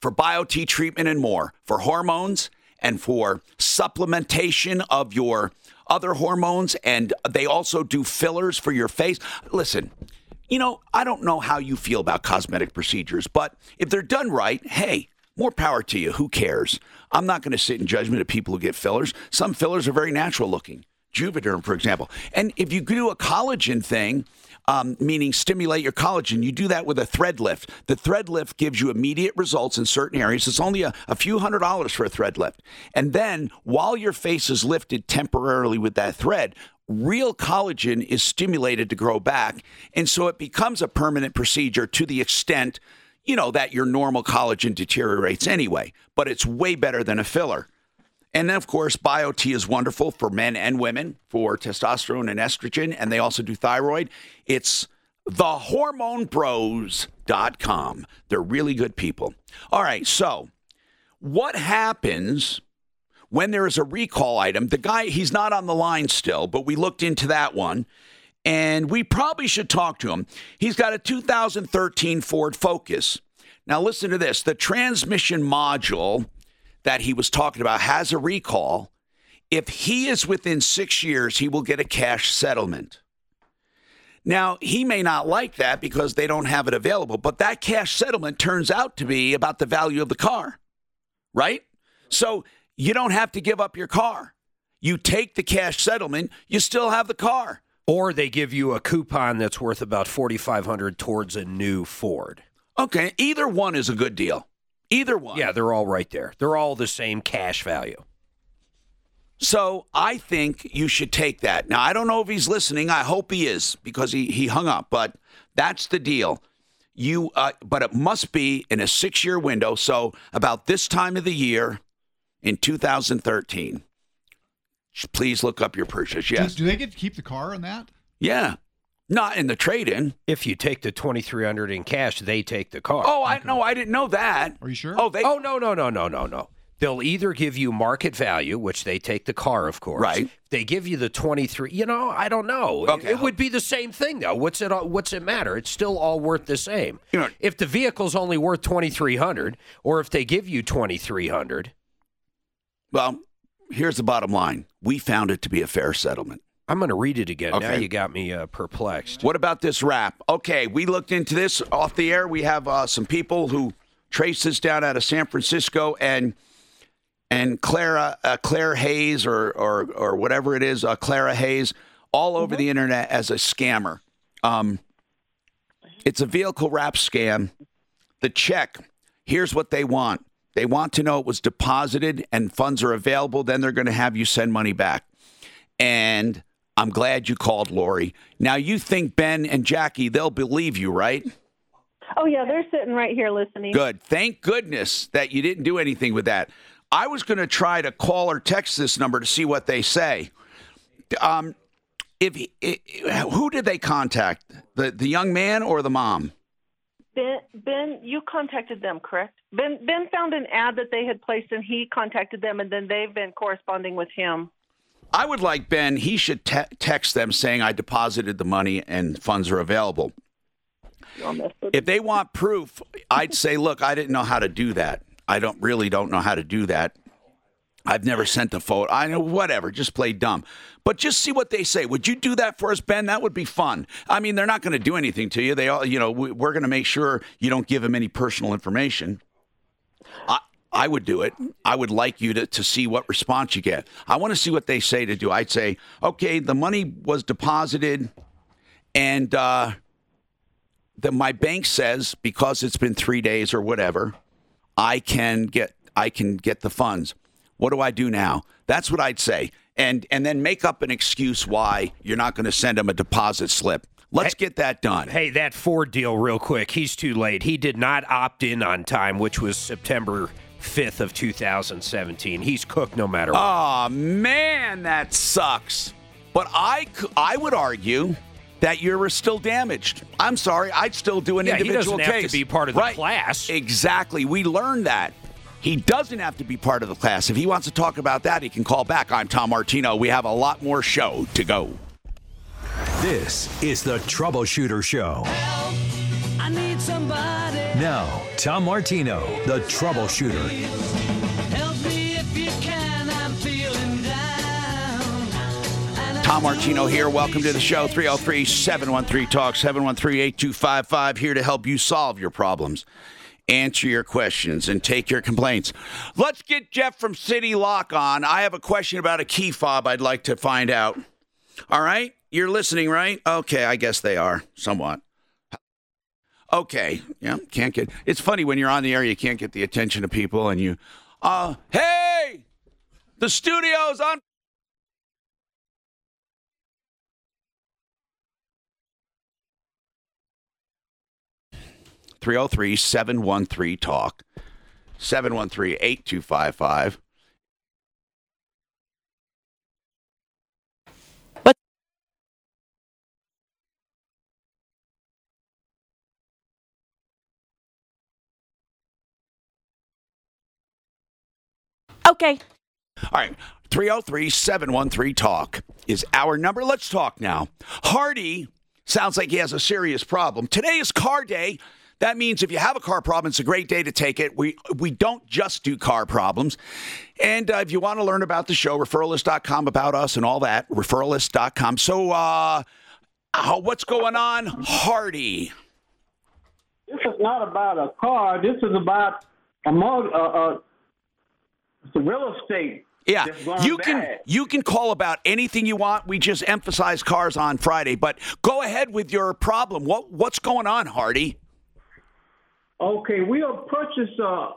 for BioT treatment and more. For hormones, and for supplementation of your other hormones. And they also do fillers for your face. Listen, you know, I don't know how you feel about cosmetic procedures, but if they're done right, hey, more power to you. Who cares? I'm not going to sit in judgment of people who get fillers. Some fillers are very natural looking. Juvederm, for example. And if you do a collagen thing, um, meaning stimulate your collagen. You do that with a thread lift. The thread lift gives you immediate results in certain areas. It's only a, a few hundred dollars for a thread lift. And then while your face is lifted temporarily with that thread, real collagen is stimulated to grow back. And so it becomes a permanent procedure to the extent, you know, that your normal collagen deteriorates anyway. But it's way better than a filler. And then, of course, BioT is wonderful for men and women for testosterone and estrogen, and they also do thyroid. It's thehormonebros.com. They're really good people. All right, so what happens when there is a recall item, the guy, he's not on the line still, but we looked into that one and we probably should talk to him. He's got a 2013 Ford Focus. Now, listen to this the transmission module that he was talking about has a recall. If he is within six years, he will get a cash settlement. Now, he may not like that because they don't have it available, but that cash settlement turns out to be about the value of the car, right? So you don't have to give up your car. You take the cash settlement, you still have the car. Or they give you a coupon that's worth about 4500 towards a new Ford. Okay, either one is a good deal. Either one. Yeah, they're all right there. They're all the same cash value. So I think you should take that. Now I don't know if he's listening. I hope he is because he he hung up. But that's the deal. You, uh, but it must be in a six-year window. So about this time of the year, in 2013. Please look up your purchase. Yes. Do, do they get to keep the car on that? Yeah. Not in the trade-in. If you take the 2300 in cash, they take the car. Oh, I no, I didn't know that. Are you sure? Oh, they. Oh, no, no, no, no, no, no. They'll either give you market value, which they take the car, of course. Right. They give you the 23. You know, I don't know. Okay. It would be the same thing, though. What's it? What's it matter? It's still all worth the same. You know, if the vehicle's only worth 2300 or if they give you 2300 Well, here's the bottom line. We found it to be a fair settlement. I'm going to read it again. Now you got me uh, perplexed. What about this rap? Okay, we looked into this off the air. We have uh, some people who traced this down out of San Francisco and and Clara uh, Claire Hayes or or or whatever it is, uh, Clara Hayes, all over the internet as a scammer. Um, it's a vehicle wrap scam. The check. Here's what they want. They want to know it was deposited and funds are available. Then they're going to have you send money back. And I'm glad you called, Lori. Now you think Ben and Jackie they'll believe you, right? Oh yeah, they're sitting right here listening. Good. Thank goodness that you didn't do anything with that. I was going to try to call or text this number to see what they say. Um, if i who did they contact? The the young man or the mom? Ben, Ben, you contacted them, correct? Ben, Ben found an ad that they had placed, and he contacted them, and then they've been corresponding with him. I would like Ben. He should te- text them saying I deposited the money and funds are available. If they want proof, I'd say, look, I didn't know how to do that. I don't really don't know how to do that. I've never sent a photo. I know whatever, just play dumb. But just see what they say. Would you do that for us, Ben? That would be fun. I mean, they're not going to do anything to you. They all, you know, we- we're going to make sure you don't give them any personal information. I, I would do it. I would like you to, to see what response you get. I want to see what they say to do. I'd say, okay, the money was deposited, and uh, the, my bank says because it's been three days or whatever, I can get I can get the funds. What do I do now? That's what I'd say, and and then make up an excuse why you're not going to send them a deposit slip. Let's get that done. Hey, that Ford deal, real quick. He's too late. He did not opt in on time, which was September 5th of 2017. He's cooked no matter what. Oh man, that sucks. But I, I would argue that you're still damaged. I'm sorry, I'd still do an Yeah, he individual doesn't have case. to be part of the Right. class. Exactly. We learned that. He doesn't have to be part of the class. If he wants to talk about that, he can call back. I'm Tom Martino. We have a lot more show to go. This is the Troubleshooter Show. I need somebody. Now, Tom Martino, the Troubleshooter. Help me if you can. I'm feeling down. Tom Martino here. Welcome to the show. 303 713 Talk, 713 8255. Here to help you solve your problems, answer your questions, and take your complaints. Let's get Jeff from City Lock on. I have a question about a key fob I'd like to find out. All right? You're listening, right? Okay, I guess they are, somewhat. Okay, yeah, can't get. It's funny when you're on the air, you can't get the attention of people, and you, uh, hey, the studio's on 303 713 Talk, 713 8255. Okay. All right. 303 713 Talk is our number. Let's talk now. Hardy sounds like he has a serious problem. Today is car day. That means if you have a car problem, it's a great day to take it. We we don't just do car problems. And uh, if you want to learn about the show, referrallist.com, about us and all that, referrallist.com. So, uh, uh, what's going on, Hardy? This is not about a car. This is about a mor- it's a real estate. Yeah, that's gone you can you can call about anything you want. We just emphasize cars on Friday, but go ahead with your problem. What what's going on, Hardy? Okay, we have purchased uh,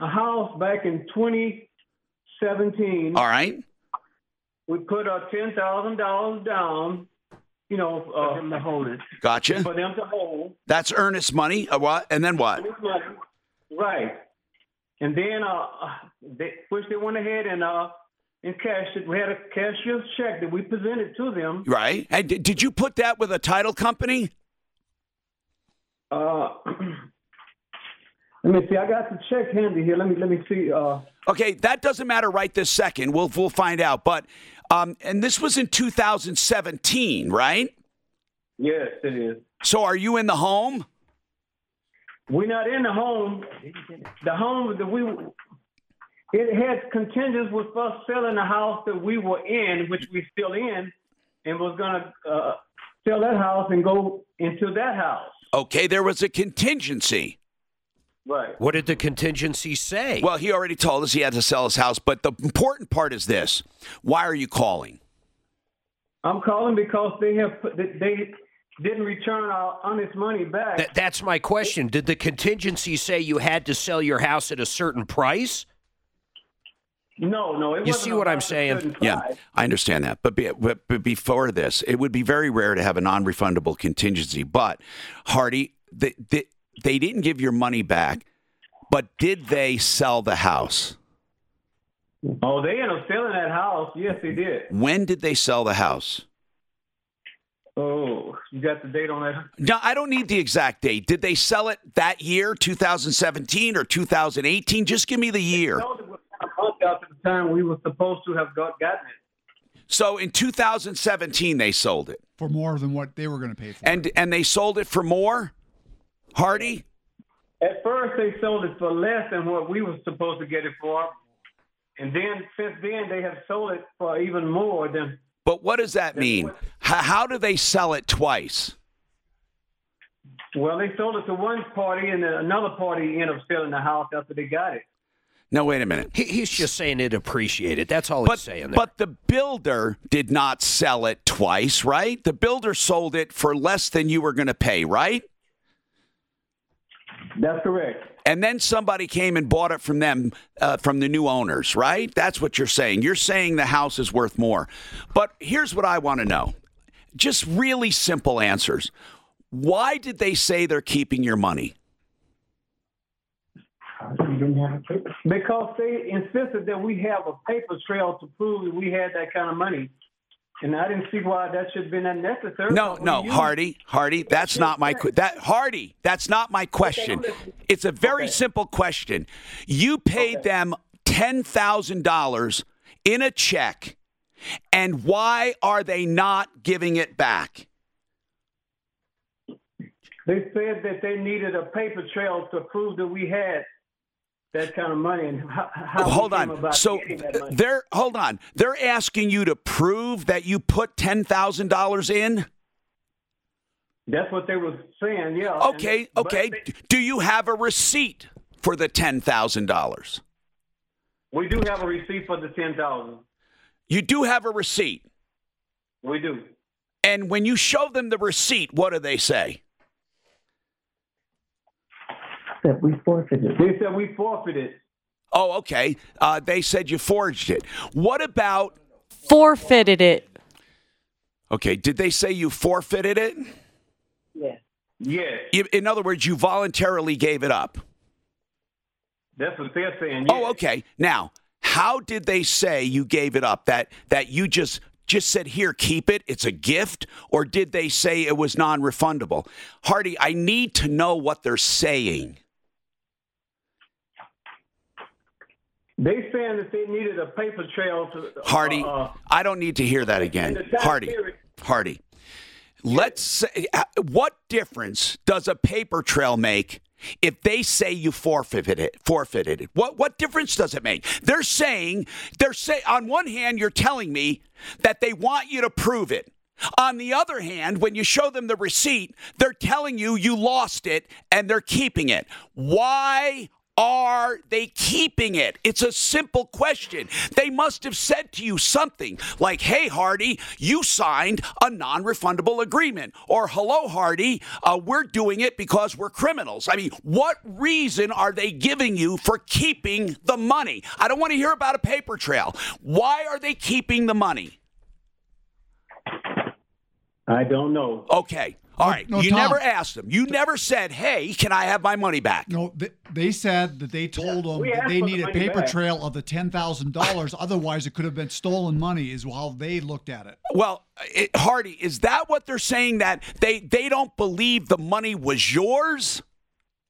a house back in 2017. All right. We put uh, ten thousand dollars down. You know, uh, for them to hold it. Gotcha. For them to hold. That's earnest money. Uh, what? And then what? Right. And then uh, they, which they went ahead and uh, and cashed it. We had a cashier's check that we presented to them. Right. And did, did you put that with a title company? Uh, let me see. I got the check handy here. Let me let me see. Uh, Okay, that doesn't matter right this second. We'll we'll find out. But um, and this was in 2017, right? yes, it is. So are you in the home? We're not in the home. The home that we it had contingents with us selling the house that we were in, which we still in, and was gonna uh, sell that house and go into that house. Okay, there was a contingency. Right. What did the contingency say? Well, he already told us he had to sell his house, but the important part is this: Why are you calling? I'm calling because they have put, they- they didn't return our honest money back. Th- that's my question. Did the contingency say you had to sell your house at a certain price? no, no. It You wasn't see what I'm saying? Yeah. I understand that. But, be, but, but before this, it would be very rare to have a non refundable contingency. But, Hardy, they, they, they didn't give your money back, but did they sell the house? Oh, they ended up selling that house. Yes, they did. When did they sell the house? Oh, you got the date on that? No, I don't need the exact date. Did they sell it that year, 2017 or 2018? Just give me the year. No, it was a month after the time we were supposed to have got, gotten it. So in 2017, they sold it. for more than what they were going to pay for. And, and they sold it for more? Hardy? At first, they sold it for less than what we were supposed to get it for, and then since then they have sold it for even more than. But what does that mean? How, how do they sell it twice? Well, they sold it to one party, and then another party ended up selling the house after they got it. No, wait a minute. He, he's just saying it appreciated. That's all But, he's saying there. but the builder did not sell it twice, right? The builder sold it for less than you were going to pay, right? That's correct. And then somebody came and bought it from them, uh, from the new owners, right? That's what you're saying. You're saying the house is worth more. But here's what I want to know just really simple answers. Why did they say they're keeping your money? Because they insisted that we have a paper trail to prove that we had that kind of money. And I didn't see why that should have been unnecessary. No, no, Hardy, Hardy, that's not my que- that Hardy, that's not my question. It's a very simple question. You paid them ten thousand dollars in a check, and why are they not giving it back? They said that they needed a paper trail to prove that we had that kind of money and how, how hold on. So they're hold on. They're asking you to prove that you put ten thousand dollars in. That's what they were saying, yeah. Okay, And- okay. they- Do you have a receipt for the ten thousand dollars? we do have a receipt for the ten thousand. You do have a receipt. We do. And when you show them the receipt, what do they say? That we forfeited. They said we forfeited. Oh, okay. Uh, they said you forged it. What about? Forfeited it. Okay, did they say you forfeited it? Yes. Yes. You- In other words, you voluntarily gave it up. That's what they're saying. Oh, okay. Now, how did they say you gave it up? That that you just just said here, keep it. It's a gift, or did they say it was non-refundable? Hardy, I need to know what they're saying. They saying that they needed a paper trail to Hardy, Uh, uh, I don't need to hear that again. in the time Hardy, period- Hardy. Let's say, uh, what difference does a paper trail make if they say you forfeited it? Forfeited it. What what difference does it make? They're saying they're say on one hand you're telling me that they want you to prove it. On the other hand, when you show them the receipt, they're telling you you lost it and they're keeping it. Why are they keeping it? It's a simple question. They must have said to you something like, hey, Hardy, you signed a non refundable agreement. Or, hello, Hardy, uh, we're doing it because we're criminals. I mean, what reason are they giving you for keeping the money? I don't want to hear about a paper trail. Why are they keeping the money? I don't know. Okay. All right. no, you Tom. never asked them. You never said, hey, can I have my money back? No, they, they said that they told them that they for the needed money paper back. trail of the ten thousand dollars. Otherwise, it could have been stolen money. Is how they looked at it. Well, it, Hardy, is that what they're saying that they they don't believe the money was yours?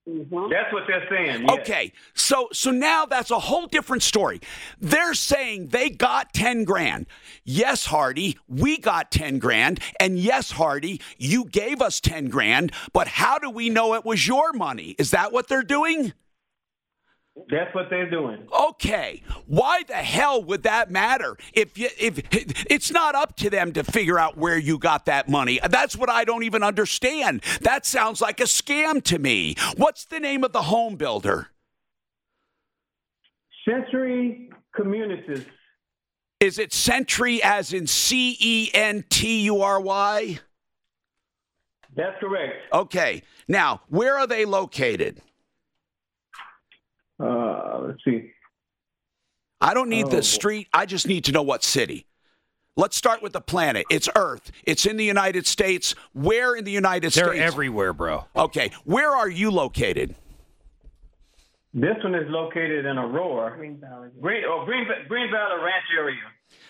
Mm-hmm. That's what they're saying. yes. Okay, so so now that's a whole different story. They're saying they got 10 grand. Yes, Hardy, we got 10 grand. And yes, Hardy, you gave us 10 grand, but how do we know it was your money? Is that what they're doing? That's what they're doing. Okay, why the hell would that matter? If you, if it's not up to them to figure out where you got that money, that's what I don't even understand. That sounds like a scam to me. What's the name of the home builder? Century Communities. Is it Century as in C E N T U R Y? That's correct. Okay, now where are they located? Uh, let's see. I don't need Oh. the street. I just need to know what city. Let's start with the planet. It's Earth. It's in the United States. Where in the United They're States? everywhere, bro. Okay, where are you located? This one is located in Aurora. Green Valley. Green, oh, Green, Green Valley Ranch area.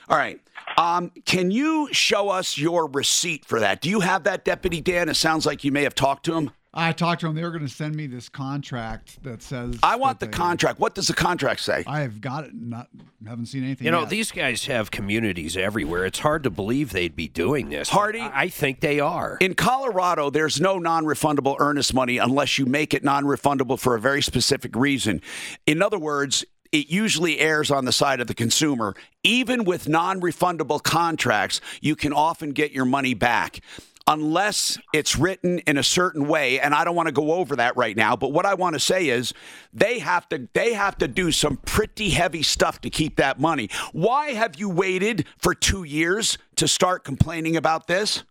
All right. Um, can you show us your receipt for that? Do you have that, Deputy Dan? It sounds like you may have talked to him. I talked to them. They were going to send me this contract that says. I want the they- contract. What does the contract say? I have got it. Not haven't seen anything. You know, yet. these guys have communities everywhere. It's hard to believe they'd be doing this. Hardy? I I think they are. In Colorado, there's no non refundable earnest money unless you make it non refundable for a very specific reason. In other words, it usually errs on the side of the consumer. Even with non refundable contracts, you can often get your money back. Unless it's written in a certain way, and I don't want to go over that right now, but what I want to say is they have to they have to do some pretty heavy stuff to keep that money. Why have you waited for two years to start complaining about this?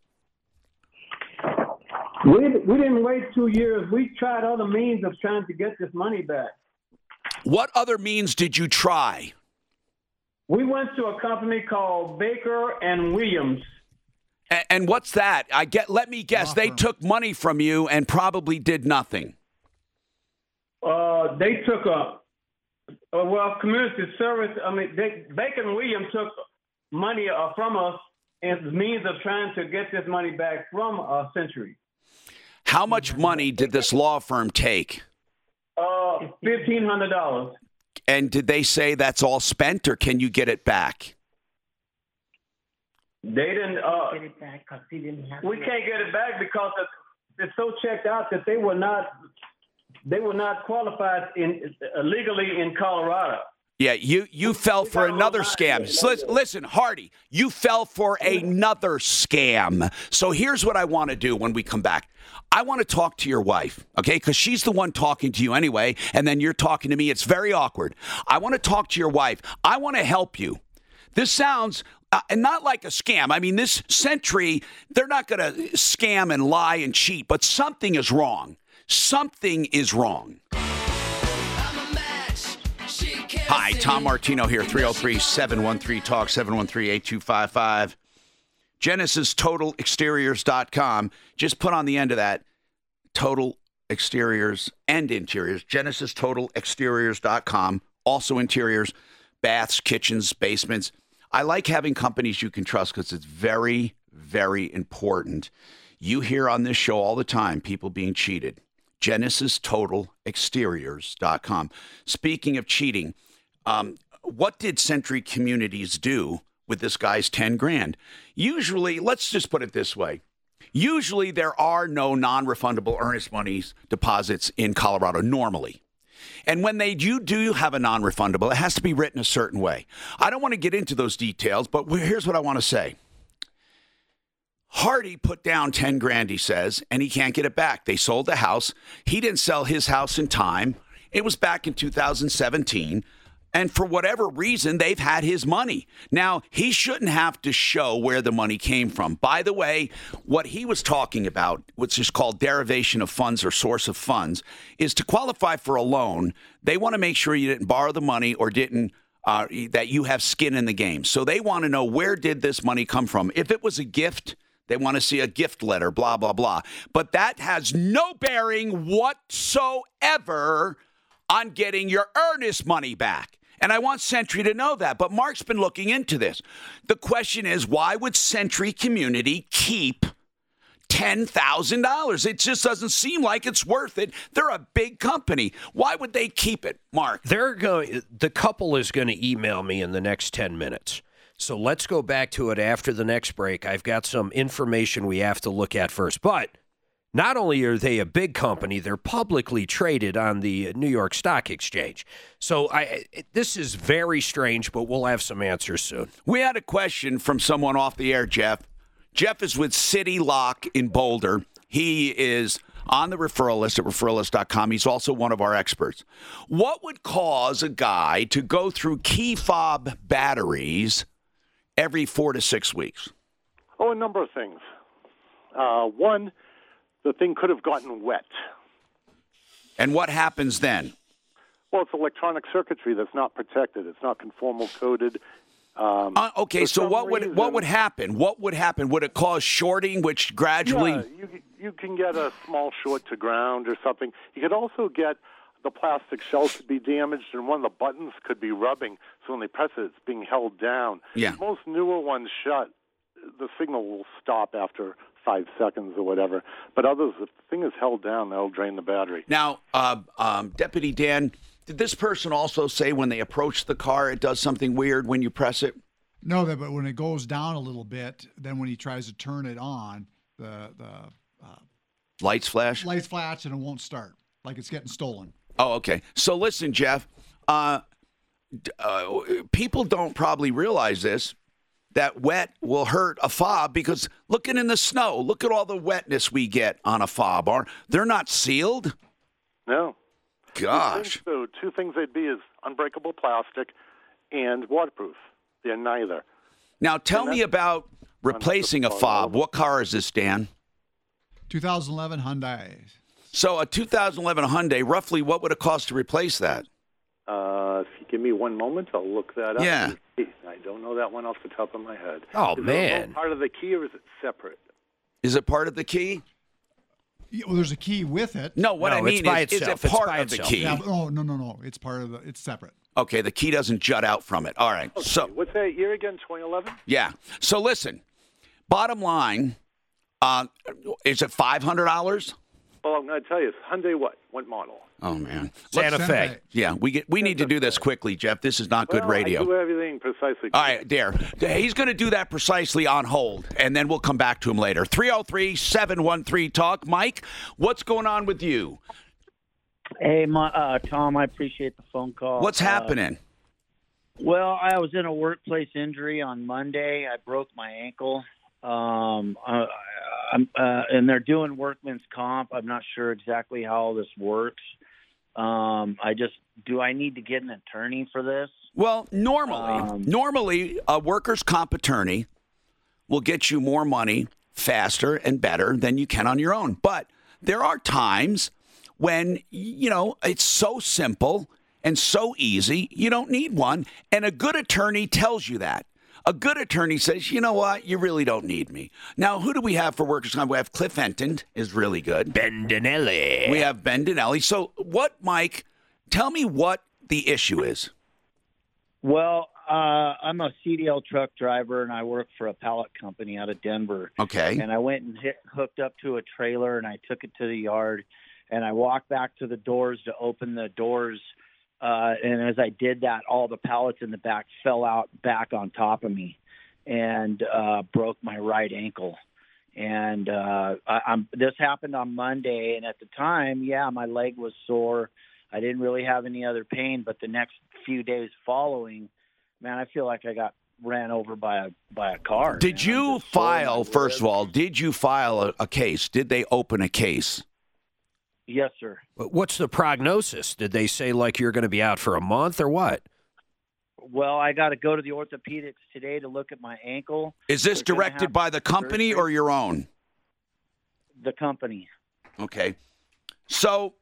We, we didn't wait two years. We tried other means of trying to get this money back. What other means did you try? We went to a company called Baker and Williams. And what's that? I get. Let me guess. They took money from you and probably did nothing. Uh, they took a, uh, well, community service. I mean, they, and Williams took money uh, from us as means of trying to get this money back from uh, Century. How much money did this law firm take? Uh, fifteen hundred dollars. And did they say that's all spent, or can you get it back? They didn't. Uh, we can't get it back because it's, it's so checked out that they were not. They were not qualified in uh, legally in Colorado. Yeah, you you fell for another scam. So listen, Hardy, you fell for another scam. So here's what I want to do when we come back. I want to talk to your wife, okay? Because she's the one talking to you anyway, and then you're talking to me. It's very awkward. I want to talk to your wife. I want to help you. This sounds uh, and not like a scam. I mean, this century, they're not going to scam and lie and cheat, but something is wrong. Something is wrong. Hi, Tom Martino here, 303 713 Talk, 713 8255. GenesisTotalExteriors.com. Just put on the end of that total exteriors and interiors. GenesisTotalExteriors.com. Also interiors, baths, kitchens, basements. I like having companies you can trust because it's very, very important. You hear on this show all the time people being cheated. GenesisTotalExteriors.com. Speaking of cheating, um, what did Century Communities do with this guy's 10 grand? Usually, let's just put it this way. Usually, there are no non refundable earnest monies deposits in Colorado normally. And when they do, do have a non refundable, it has to be written a certain way. I don't want to get into those details, but here's what I want to say. Hardy put down 10 grand, he says, and he can't get it back. They sold the house. He didn't sell his house in time. It was back in 2017. And for whatever reason, they've had his money. Now, he shouldn't have to show where the money came from. By the way, what he was talking about, which is called derivation of funds or source of funds, is to qualify for a loan, they want to make sure you didn't borrow the money or didn't. Uh, that you have skin in the game. So they want to know where did this money come from? If it was a gift, they want to see a gift letter, blah, blah, blah. But that has no bearing whatsoever on getting your earnest money back. And I want Century to know that. But Mark's been looking into this. The question is why would Century Community keep $10,000? It just doesn't seem like it's worth it. They're a big company. Why would they keep it, Mark? They're going the couple is going to email me in the next 10 minutes. So let's go back to it after the next break. I've got some information we have to look at first. But not only are they a big company, they're publicly traded on the New York Stock Exchange. So I, this is very strange, but we'll have some answers soon. We had a question from someone off the air, Jeff. Jeff is with City Lock in Boulder. He is on the referral list at referrallist.com. He's also one of our experts. What would cause a guy to go through key fob batteries every four to six weeks? Oh, a number of things. Uh, one, the thing could have gotten wet. And what happens then? Well, it's electronic circuitry that's not protected. It's not conformal coated. Um, uh, okay, so what would what would happen? What would happen? Would it cause shorting, which gradually? Yeah, you you can get a small short to ground or something. You could also get the plastic shell could be damaged, and one of the buttons could be rubbing. So when they press it, it's being held down. Yeah. Most newer ones shut. The signal will stop after five seconds or whatever. But others, if the thing is held down, that'll drain the battery. Now, uh, um, Deputy Dan, did this person also say when they approach the car, it does something weird when you press it? No, that but when it goes down a little bit, then when he tries to turn it on, the the uh, lights flash. Lights flash and it won't start, like it's getting stolen. Oh, okay. So listen, Jeff. Uh, uh, people don't probably realize this, that wet will hurt a fob because looking in the snow, look at all the wetness we get on a fob. Are they're not sealed? No. Gosh. So two things they'd be is unbreakable plastic and waterproof. They're neither. Now tell me about replacing a fob. What car is this, Dan? 2011 Hyundai. So a 2011 Hyundai, roughly what would it cost to replace that? Uh, if you give me one moment, I'll look that up. Yeah. I don't know that one off the top of my head. Oh, is it man. part of the key or is it separate? Is it part of the key? Yeah, well, there's a key with it. No, what I mean is, is it part of the key? Yeah, oh no, no, no. It's part of the. It's separate. Okay, the key doesn't jut out from it. All right. So What's that year again? 2011? yeah. So listen, bottom line, uh, is it five hundred dollars? Oh, I'm going to tell you. It's Hyundai what? What model? Oh man, Santa Let's- Fe. Yeah, we get we need to do this quickly, Jeff. This is not good well, radio. I do everything precisely. All right, there. He's going to do that precisely on hold, and then we'll come back to him later. 303 713 Talk. Mike, what's going on with you? Hey, my, uh, Tom, I appreciate the phone call. What's Uh, happening? well, I was in a workplace injury on Monday. I broke my ankle. Um, uh, I'm, uh, and they're doing workman's comp. I'm not sure exactly how all this works. Um, I just do. I need to get an attorney for this. Well, normally, Um, normally a workers' comp attorney will get you more money faster and better than you can on your own. But there are times when you know it's so simple and so easy, you don't need one, and a good attorney tells you that. A good attorney says, "You know what? You really don't need me." Now, who do we have for workers' comp? We have Cliff Enten is really good. Bendinelli. We have Bendinelli. So, what, Mike? Tell me what the issue is. Well, uh, I'm a CDL truck driver, and I work for a pallet company out of Denver. Okay. And I went and hit, hooked up to a trailer, and I took it to the yard, and I walked back to the doors to open the doors uh, and as I did that, all the pallets in the back fell out back on top of me, and uh, broke my right ankle. And uh, I, I'm this happened on Monday, and at the time, yeah, my leg was sore. I didn't really have any other pain, but the next few days following, man, I feel like I got ran over by a by a car. Did you file, first of all, did you file a, a case? Did they open a case? Yes, sir. But what's the prognosis? Did they say like you're going to be out for a month or what? Well, I got to go to the orthopedics today to look at my ankle. Is this They're directed by the company or your own? the company? Okay. So,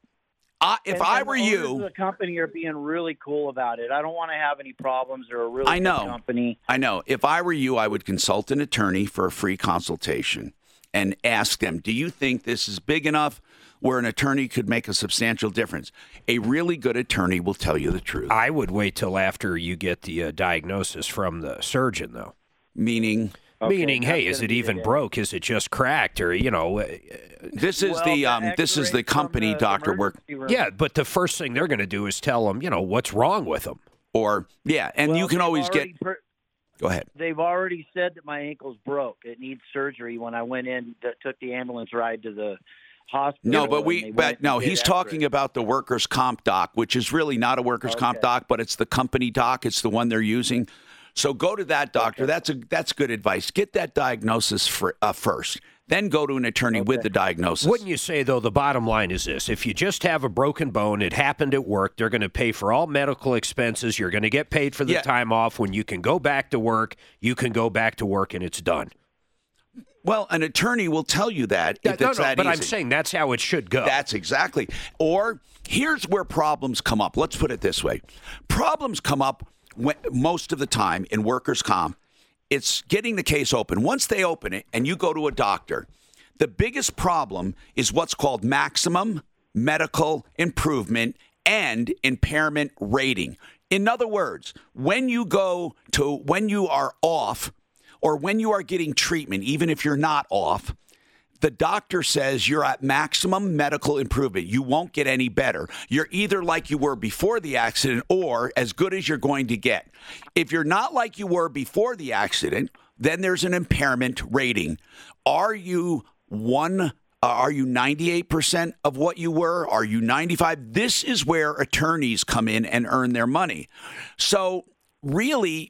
I, if And- I and were the you, the company are being really cool about it. I don't want to have any problems. They're a really I good know. company. I know. If I were you, I would consult an attorney for a free consultation and ask them, do you think this is big enough where an attorney could make a substantial difference? A really good attorney will tell you the truth. I would wait till after you get the uh, diagnosis from the surgeon, though. Meaning, meaning, hey, is it even broke? Is it just cracked? Or you know, uh, this is the um, this is the company doctor work. yeah. But the first thing they're going to do is tell them, you know, what's wrong with them. Or yeah, and you can always get. per- Go ahead. They've already said that my ankle's broke. It needs surgery. When I went in, that took the ambulance ride to the hospital. No, but we, but no, he's X-ray. talking about the workers' comp doc, which is really not a workers' comp doc, but it's the company doc. It's the one they're using. So go to that doctor. That's a that's good advice. Get that diagnosis for, uh, first, then go to an attorney with the diagnosis. Wouldn't you say, though, the bottom line is this if you just have a broken bone, it happened at work, they're going to pay for all medical expenses, you're going to get paid for the Yeah. time off. When you can go back to work, you can go back to work and it's done. Well, an attorney will tell you that Yeah, if no, it's no, that but I'm saying that's how it should go. That's exactly. Or here's where problems come up. Let's put it this way: problems come up when, most of the time in workers' comp. It's getting the case open. Once they open it, and you go to a doctor, the biggest problem is what's called maximum medical improvement and impairment rating. In other words, when you go to when you are off or when you are getting treatment, even if you're not off, the doctor says you're at maximum medical improvement. You won't get any better. You're either like you were before the accident or as good as you're going to get. If you're not like you were before the accident, then there's an impairment rating. Are you one? uh, Are you 98% of what you were? Are you 95? This is where attorneys come in and earn their money. So, really,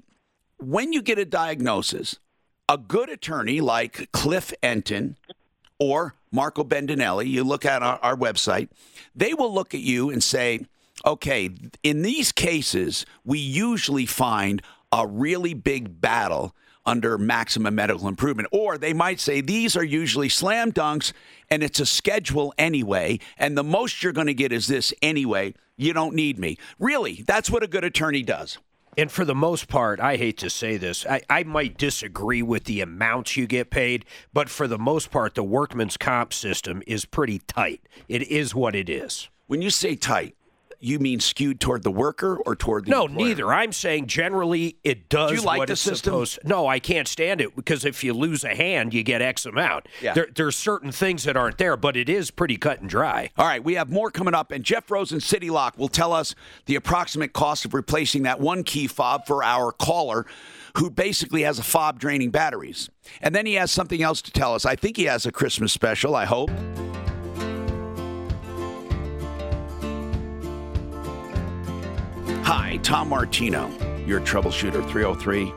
when you get a diagnosis, a good attorney like Cliff Enten or Marco Bendinelli, you look at our, our website, they will look at you and say, okay, in these cases, we usually find a really big battle under maximum medical improvement. Or they might say these are usually slam dunks and it's a schedule anyway, and the most you're going to get is this anyway. You don't need me. Really, that's what a good attorney does. And for the most part, I hate to say this, I, I might disagree with the amounts you get paid, but for the most part, the workman's comp system is pretty tight. It is what it is. When you say tight, you mean skewed toward the worker or toward the no, employer? neither. I'm saying generally it does Do you like what the it's system? supposed. No, I can't stand it because if you lose a hand, you get X amount. Yeah. There, there's certain things that aren't there, but it is pretty cut and dry. All right, we have more coming up, and Jeff Rosen City Lock will tell us the approximate cost of replacing that one key fob for our caller who basically has a fob draining batteries. And then he has something else to tell us. I think he has a Christmas special, I hope. Hi, Tom Martino, your troubleshooter, 303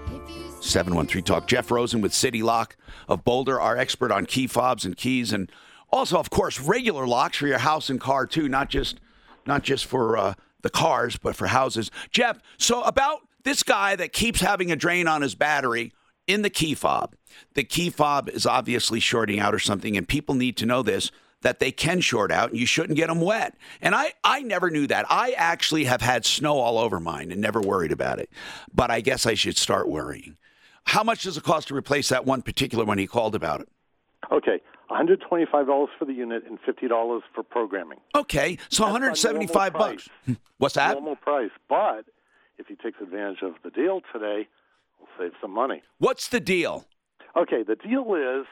713 Talk. Jeff Rosen with City Lock of Boulder, our expert on key fobs and keys, and also, of course, regular locks for your house and car, too, not just, not just for uh, the cars, but for houses. Jeff, so about this guy that keeps having a drain on his battery in the key fob. The key fob is obviously shorting out or something, and people need to know this that they can short out and you shouldn't get them wet. And I, I never knew that. I actually have had snow all over mine and never worried about it. But I guess I should start worrying. How much does it cost to replace that one particular one he called about it? Okay, $125 for the unit and $50 for programming. Okay, so That's 175 normal bucks. Hmm, what's that? Normal price, but if he takes advantage of the deal today, we'll save some money. What's the deal? Okay, the deal is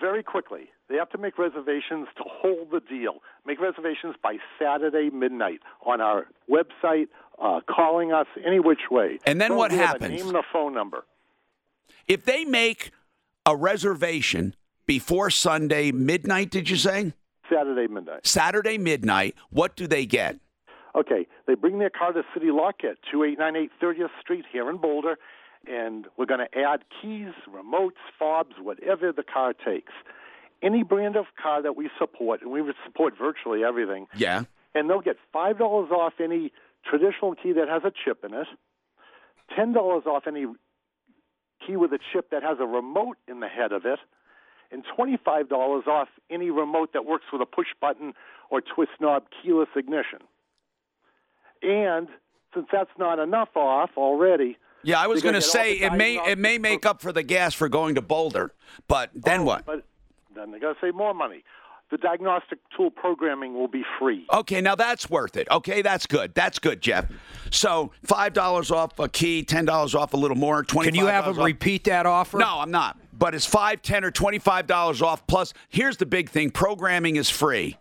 very quickly. They have to make reservations to hold the deal. Make reservations by Saturday midnight on our website, uh, calling us any which way. And then Don't what happens? Name and a phone number. If they make a reservation before Sunday midnight, did you say? Saturday midnight. Saturday midnight, what do they get? Okay, they bring their car to City Lock at 2898 30th Street here in Boulder, and we're going to add keys, remotes, fobs, whatever the car takes. Any brand of car that we support, and we would support virtually everything, Yeah. and they'll get $5 off any traditional key that has a chip in it, $10 off any key with a chip that has a remote in the head of it, and $25 off any remote that works with a push button or twist knob keyless ignition. And since that's not enough off already, Yeah, I was going gonna to get all say it may diagnostic it may make up for the gas for going to Boulder, but then what? but then they're going to save more money. The diagnostic tool programming will be free. Okay, now that's worth it. Okay, that's good. That's good, Jeff. So five dollars off a key, ten dollars off a little more. Twenty. Can you have them repeat that offer? No, I'm not. But it's five, ten, or twenty-five dollars off. Plus, here's the big thing: programming is free.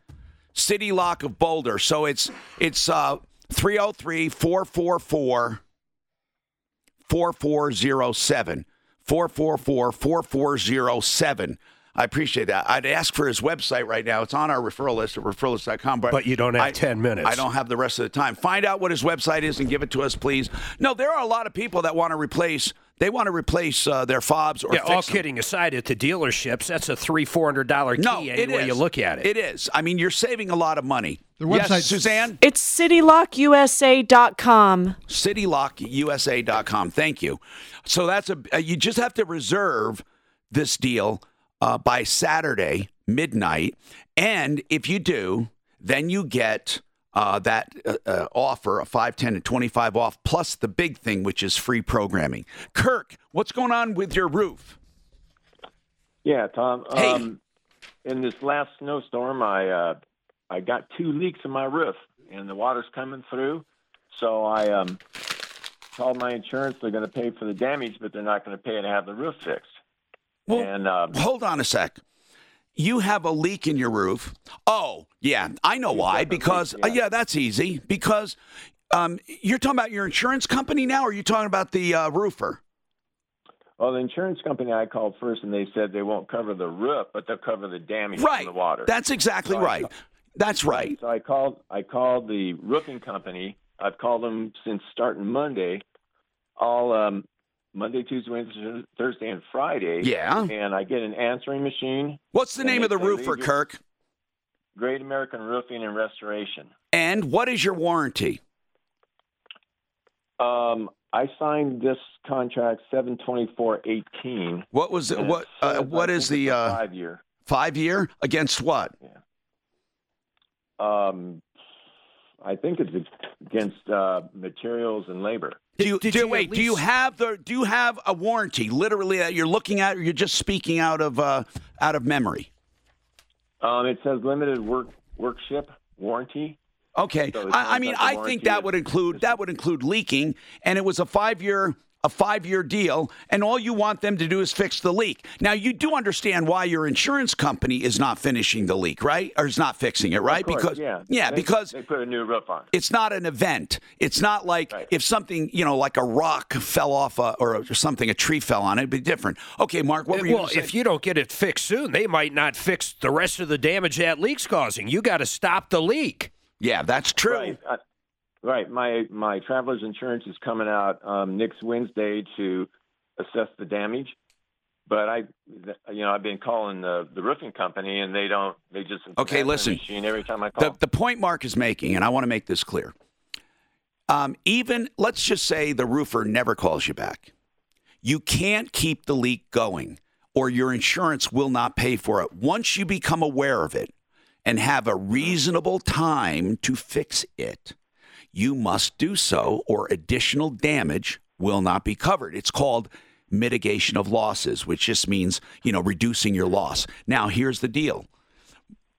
City Lock of Boulder. So it's it's uh 303 444 4407. 444 4407. I appreciate that. I'd ask for his website right now. It's on our referral list at referrallist.com. But, But you don't have I- 10 minutes. I don't have the rest of the time. Find out what his website is and give it to us, please. No, there are a lot of people that want to replace. They want to replace uh, their fobs or yeah, all them. kidding aside, at the dealerships, that's a three, four hundred dollar key No, any way is. you look at it. It is. I mean, you're saving a lot of money. Their Yes, website- Suzanne? It's citylockusa.com. citylockusa.com. Thank you. So that's a uh, you just have to reserve this deal uh, by Saturday midnight, and if you do, then you get uh, that uh, uh, offer a 5, 10, and 25 off, plus the big thing, which is free programming. Kirk, what's going on with your roof? Yeah, Tom. Hey. Um, in this last snowstorm, I uh, I got two leaks in my roof, and the water's coming through. So I um, called my insurance. They're going to pay for the damage, but they're not going to pay to have the roof fixed. Well, and um, hold on a sec. You have a leak in your roof. Oh, yeah, I know why. Because uh, yeah. that's easy. Because um, you're talking about your insurance company now, or are you talking about the uh, roofer? well, the insurance company I called first, and they said they won't cover the roof, but they'll cover the damage Right. from the water. That's exactly So right. That's right. So I called. I called the roofing company. I've called them since starting Monday, all um, Monday, Tuesday, Wednesday, Thursday, and Friday. Yeah. And I get an answering machine. What's the name of the roofer, Kirk? Great American Roofing and Restoration. And what is your warranty? Um, I signed this contract seven twenty four eighteen. What was it? What uh, what is the uh, five year? Five year against what? Um, I think it's against uh, materials and labor. Do you, do, wait? Do you have the? Do you have a warranty? Literally, that you're looking at, or you're just speaking out of uh, out of memory? Um, it says limited work workship warranty. Okay. So I, I mean, I think that would include that would include leaking, and it was a five year a five year deal, and all you want them to do is fix the leak. Now, you do understand why your insurance company is not finishing the leak, right? Or is not fixing it, right? Of course, because yeah, yeah, They- because they put a new roof on. it's not an event. It's not like if something, you know, like a rock fell off a, or something, a tree fell on it, it'd be different. Okay, Mark, what eh, were you well, gonna say? if you don't get it fixed soon, they might not fix the rest of the damage that leak's causing. You got to stop the leak. Yeah, that's true. Right. Right. My my traveler's insurance is coming out um, next Wednesday to assess the damage. But I, you know, I've been calling the the roofing company, and they don't. They just Okay, listen. Machine every time I call. The, the point Mark is making, and I want to make this clear. Um, even let's just say the roofer never calls you back. You can't keep the leak going, or your insurance will not pay for it. Once you become aware of it and have a reasonable time to fix it, you must do so, or additional damage will not be covered. It's called mitigation of losses, which just means, you know, reducing your loss. Now, here's the deal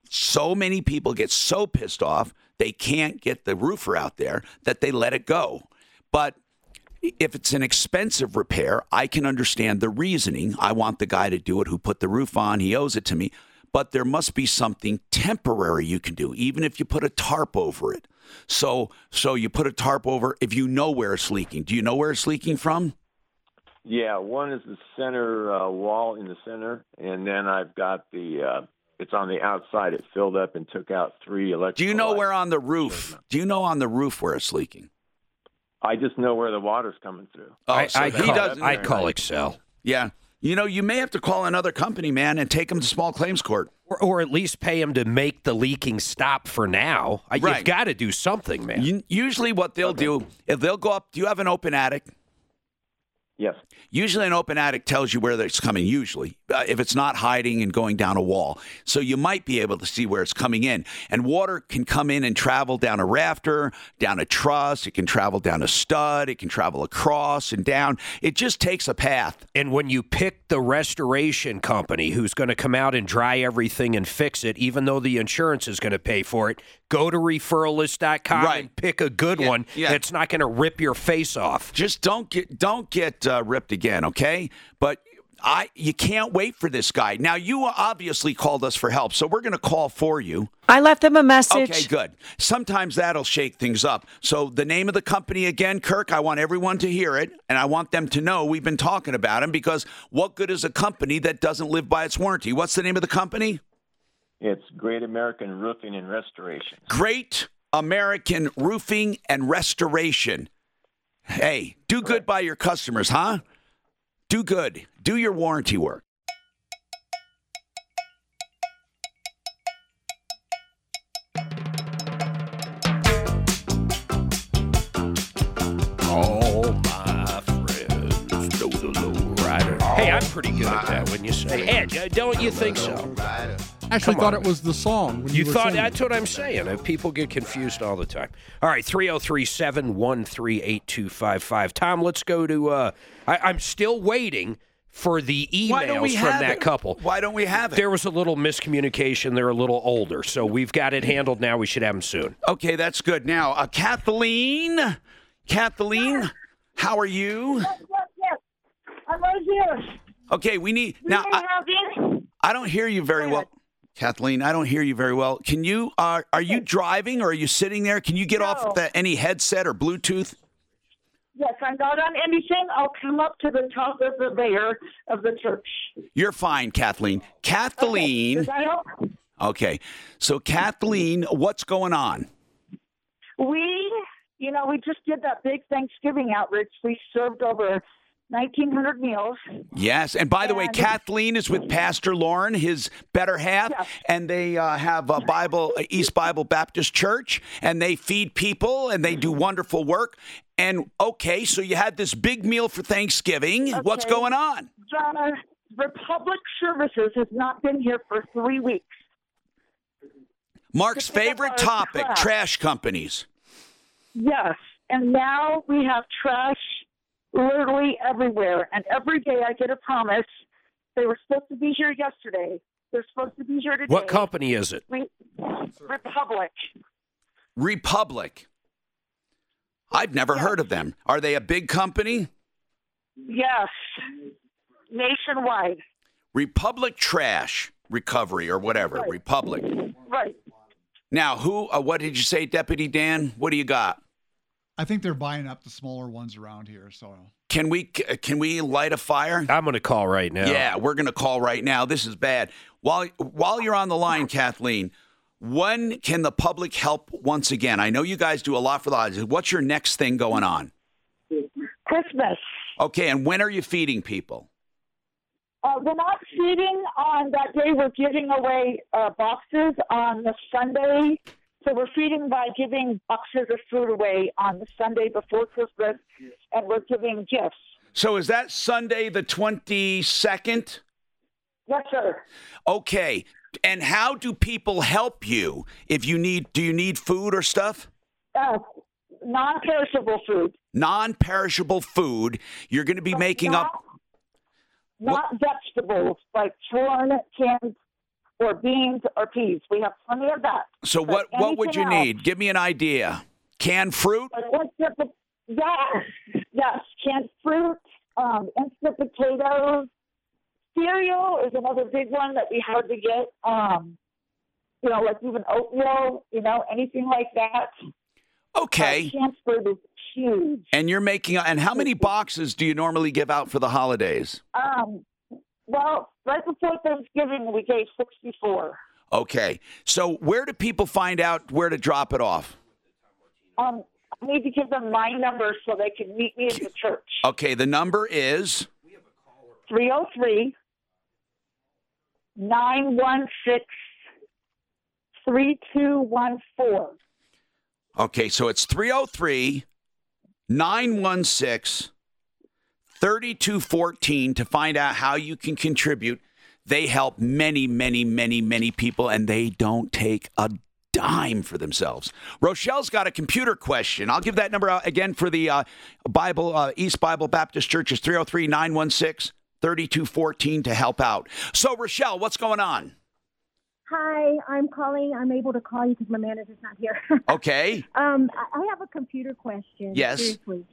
so many people get so pissed off they can't get the roofer out there that they let it go. But if it's an expensive repair, I can understand the reasoning. I want the guy to do it who put the roof on, he owes it to me. But there must be something temporary you can do, even if you put a tarp over it. So, so you put a tarp over if you know where it's leaking. Do you know where it's leaking from? Yeah, one is the center uh, wall in the center, and then I've got the. Uh, it's on the outside. It filled up and took out three electrical. Do you know where on the roof? Do you know on the roof where it's leaking? I just know where the water's coming through. Oh, I, so I he call, doesn't- I call Xcel. Yeah. You know, you may have to call another company, man, and take them to small claims court. Or, or at least pay him to make the leaking stop for now. Uh, right. You've got to do something, man. You, usually, what they'll do if they'll go up. Do you have an open attic? Yes. Usually, an open attic tells you where it's coming. Usually, uh, if it's not hiding and going down a wall, so you might be able to see where it's coming in. And water can come in and travel down a rafter, down a truss. It can travel down a stud. It can travel across and down. It just takes a path. And when you pick the restoration company who's going to come out and dry everything and fix it, even though the insurance is going to pay for it, go to referrallist.com and pick a good one yeah. that's not going to rip your face off. Just don't get don't get uh, ripped again, okay? But I you can't wait for this guy. Now you obviously called us for help, so we're going to call for you. I left them a message. Okay, good. Sometimes that'll shake things up. So the name of the company again, Kirk, I want everyone to hear it and I want them to know we've been talking about him because what good is a company that doesn't live by its warranty? What's the name of the company? It's Great American Roofing and Restoration. Great American Roofing and Restoration. Hey, do good by your customers, huh? Do good. Do your warranty work. All my friends know the low rider. Hey, I'm pretty good at that when you say, Ed, uh, don't you think so? Actually, Come thought on. it was the song. When You, you, thought singing. that's what I'm saying. People get confused all the time. All right, 303 713 8255. Tom, let's go to. Uh, I, I'm still waiting for the Why emails we from that it? couple. Why don't we have it? There was a little miscommunication. They're a little older, so we've got it handled now. We should have them soon. Okay, that's good. Now, uh, Kathleen, Kathleen, how are you? Yes, yes. I'm right here. Okay, we need now. I, I don't hear you very well, Kathleen. I don't hear you very well. Can you? Uh, are you driving or are you sitting there? Can you get off No. the, any headset or Bluetooth? Yes, I'm not on anything. I'll come up to the top of the layer of the church. You're fine, Kathleen. Kathleen. Help? Okay, so Kathleen, what's going on? We, you know, we just did that big Thanksgiving outreach. We served over 1,900 meals. Yes, and by the way, Kathleen is with Pastor Lauren, his better half, and they uh, have a Bible East Bible Baptist Church, and they feed people and they do wonderful work. And okay, so you had this big meal for Thanksgiving. What's going on? The Republic Services has not been here for three weeks. Mark's To pick up favorite topic: trash. trash companies. Yes, and now we have trash literally everywhere. And every day I get a promise. They were supposed to be here yesterday. They're supposed to be here today. What company is it? Re- Republic. Republic. I've never heard of them. Are they a big company? Yes, nationwide. Republic Trash Recovery or whatever. Republic. Right. Now, who? Uh, what did you say, Deputy Dan? What do you got? I think they're buying up the smaller ones around here. So Can we can we light a fire? I'm going to call right now. Yeah, we're going to call right now. This is bad. While while you're on the line, Kathleen, when can the public help once again? I know you guys do a lot for the holidays. What's your next thing going on? Christmas. Okay, and when are you feeding people? Uh, we're not feeding on that day. We're giving away uh, boxes on the Sunday. So we're feeding by giving boxes of food away on the Sunday before Christmas, and we're giving gifts. So is that Sunday the 22nd? Yes, sir. Okay. And how do people help you if you need do you need food or stuff? Uh, non-perishable food, Non-perishable food. You're going to be making up not vegetables like corn, canned, or beans or peas. We have plenty of that. So But what what would you else- need? Give me an idea. Canned fruit? Like what type of- yeah, Yes, canned fruit, um, instant potatoes, cereal is another big one that we hardly get. Um, you know, like even oatmeal, you know, anything like that. Okay. Uh, canned fruit is huge. And you're making and how many boxes do you normally give out for the holidays? Um, well, right before Thanksgiving, we gave 64. Okay. So where do people find out where to drop it off? Um, I need to give them my number so they can meet me at the church. Okay, the number is 303 916 3214. Okay, so it's 303 916 3214 to find out how you can contribute. They help many, many, many, many people, and they don't take a dime for themselves. Rochelle's got a computer question. I'll give that number out again for the uh, Bible, uh, East Bible Baptist Church is 303 916 3214 to help out. So, Rochelle, what's going on? Hi, I'm calling. I'm able to call you because my manager's not here. Okay. um, I have a computer question. Yes. Seriously.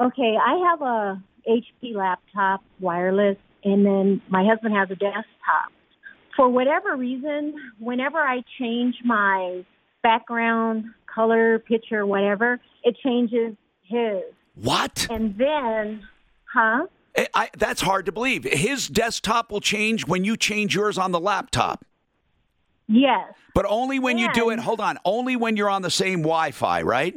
Okay, I have a HP laptop, wireless, and then my husband has a desktop. For whatever reason, whenever I change my background, color, picture, whatever, it changes his. What? And then, huh? I, I, that's hard to believe. His desktop will change when you change yours on the laptop. Yes. But only when you do it, hold on, only when you're on the same Wi Fi, right?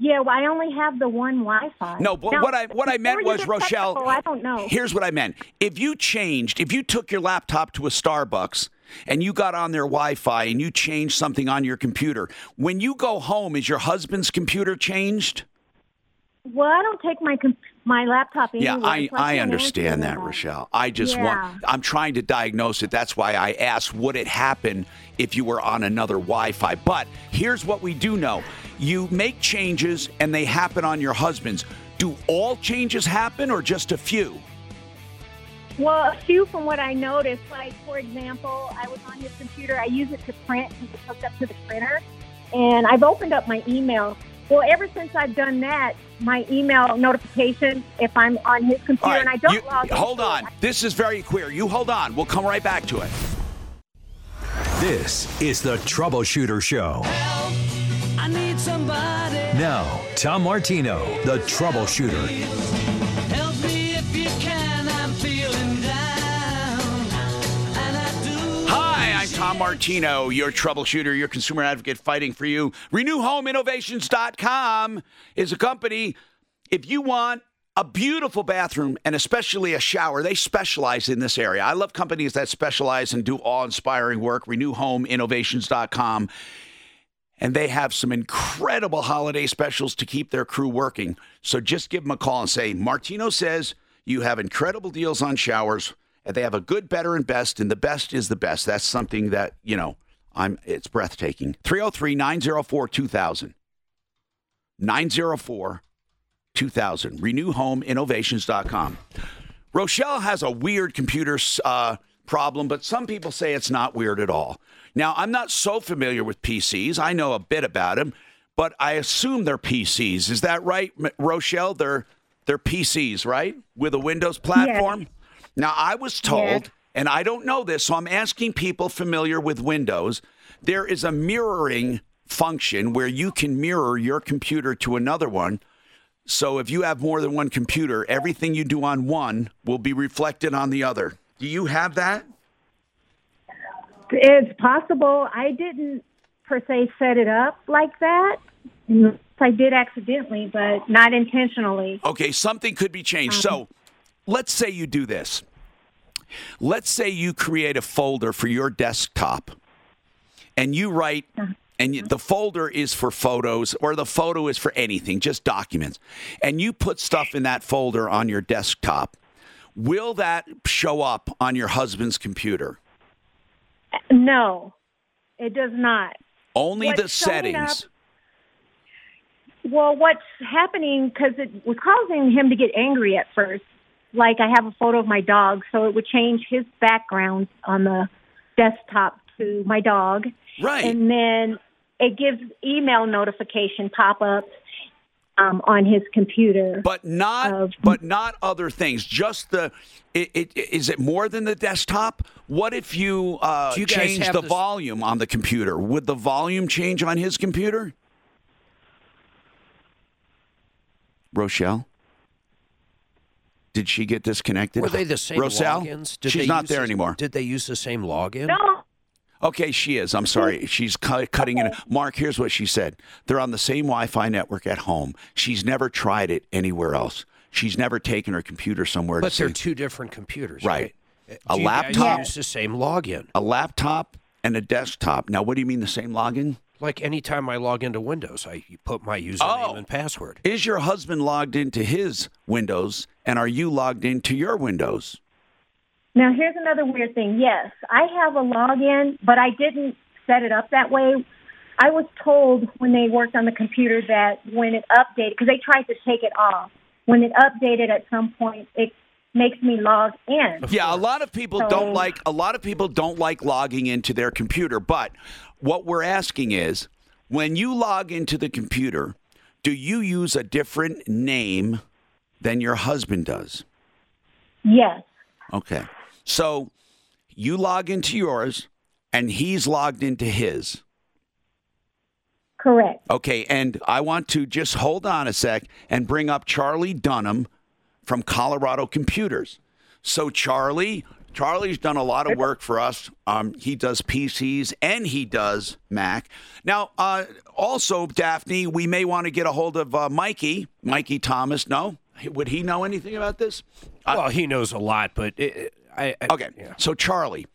Yeah, well, I only have the one Wi-Fi. No, but Now, what I what I meant was Rochelle. technical, I don't know. Here's what I meant. If you changed, if you took your laptop to a Starbucks and you got on their Wi-Fi and you changed something on your computer, when you go home, is your husband's computer changed? Well, I don't take my my laptop anywhere. Yeah, I, I understand that, Rochelle. I just Yeah. want, I'm trying to diagnose it. That's why I asked, would it happen if you were on another Wi Fi? But here's what we do know you make changes and they happen on your husband's. Do all changes happen or just a few? Well, a few from what I noticed, like for example, I was on his computer. I use it to print. He's hooked up to the printer, and I've opened up my email. Well, ever since I've done that, my email notification if I'm on his computer All right, and I don't you- log in. hold on. This is very queer. You hold on. We'll come right back to it. This is the Troubleshooter Show. I need somebody. Now, Tom Martino, the Troubleshooter. Help me if you can. I'm feeling down. And I do. Hi, I'm Tom Martino, your troubleshooter, your consumer advocate fighting for you. RenewHomeInnovations.com is a company. If you want a beautiful bathroom and especially a shower, they specialize in this area. I love companies that specialize and do awe inspiring work. RenewHomeInnovations.com. And they have some incredible holiday specials to keep their crew working. So just give them a call and say, Martino says you have incredible deals on showers. And they have a good, better, and best, and the best is the best. That's something that, you know, I'm it's breathtaking. 303 904 2000. 904 2000. RenewHomeInnovations.com. Rochelle has a weird computer uh, problem, but some people say it's not weird at all. Now, I'm not so familiar with PCs. I know a bit about them, but I assume they're PCs. Is that right, Rochelle? They're they're PCs, right? With a Windows platform? Now, I was told, and I don't know this, so I'm asking people familiar with Windows, there is a mirroring function where you can mirror your computer to another one. So if you have more than one computer, everything you do on one will be reflected on the other. Do you have that? It's possible. I didn't per se set it up like that. I did accidentally, but not intentionally. Okay, something could be changed. So um, let's say you do this. Let's say you create a folder for your desktop and you write, uh-huh. and the folder is for photos or the photo is for anything, just documents. And you put stuff in that folder on your desktop. Will that show up on your husband's computer? No, it does not. Only What's the up- settings. Well, what's happening because it was causing him to get angry at first. Like I have a photo of my dog, so it would change his background on the desktop to my dog. Right. And then it gives email notification pop ups. Um, on his computer. But not, but not other things. Just the. It, it, is it more than the desktop? What if you, uh, you change the this- volume on the computer? Would the volume change on his computer? Rochelle, did she get disconnected? Were they the same Rochelle? logins? Did She's they not use there the- anymore. Did they use the same login? No. Okay, she is. I'm sorry. Mm. She's cu- cutting in. Mark, here's what she said. They're on the same Wi-Fi network at home. She's never tried it anywhere else. She's never taken her computer somewhere But to they're see. two different computers, Right. right? A Do you laptop- use the same login. a laptop and a desktop. Now, what do you mean the same login? Like anytime I log into Windows, I put my username Oh. and password. Is your husband logged into his Windows, and are you logged into your Windows? Now, here's another weird thing. Yes, I have a login, but I didn't set it up that way. I was told when they worked on the computer that when it updated, because they tried to take it off, when it updated at some point, it makes me log in. Yeah, a lot of people So- don't like a lot of people don't like logging into their computer, but what we're asking is when you log into the computer, do you use a different name than your husband does? Yes. Okay. So you log into yours and he's logged into his. Correct. Okay, and I want to just hold on a sec and bring up Charlie Dunham from Colorado Computers. So Charlie, Charlie's done a lot of work for us. Um, he does PCs and he does Mac. Now, uh, also Daphne, we may want to get a hold of uh, Mikey, Mikey Thomas. No, would he know anything about this? well, he knows a lot, but it, I, I Okay, so Charlie,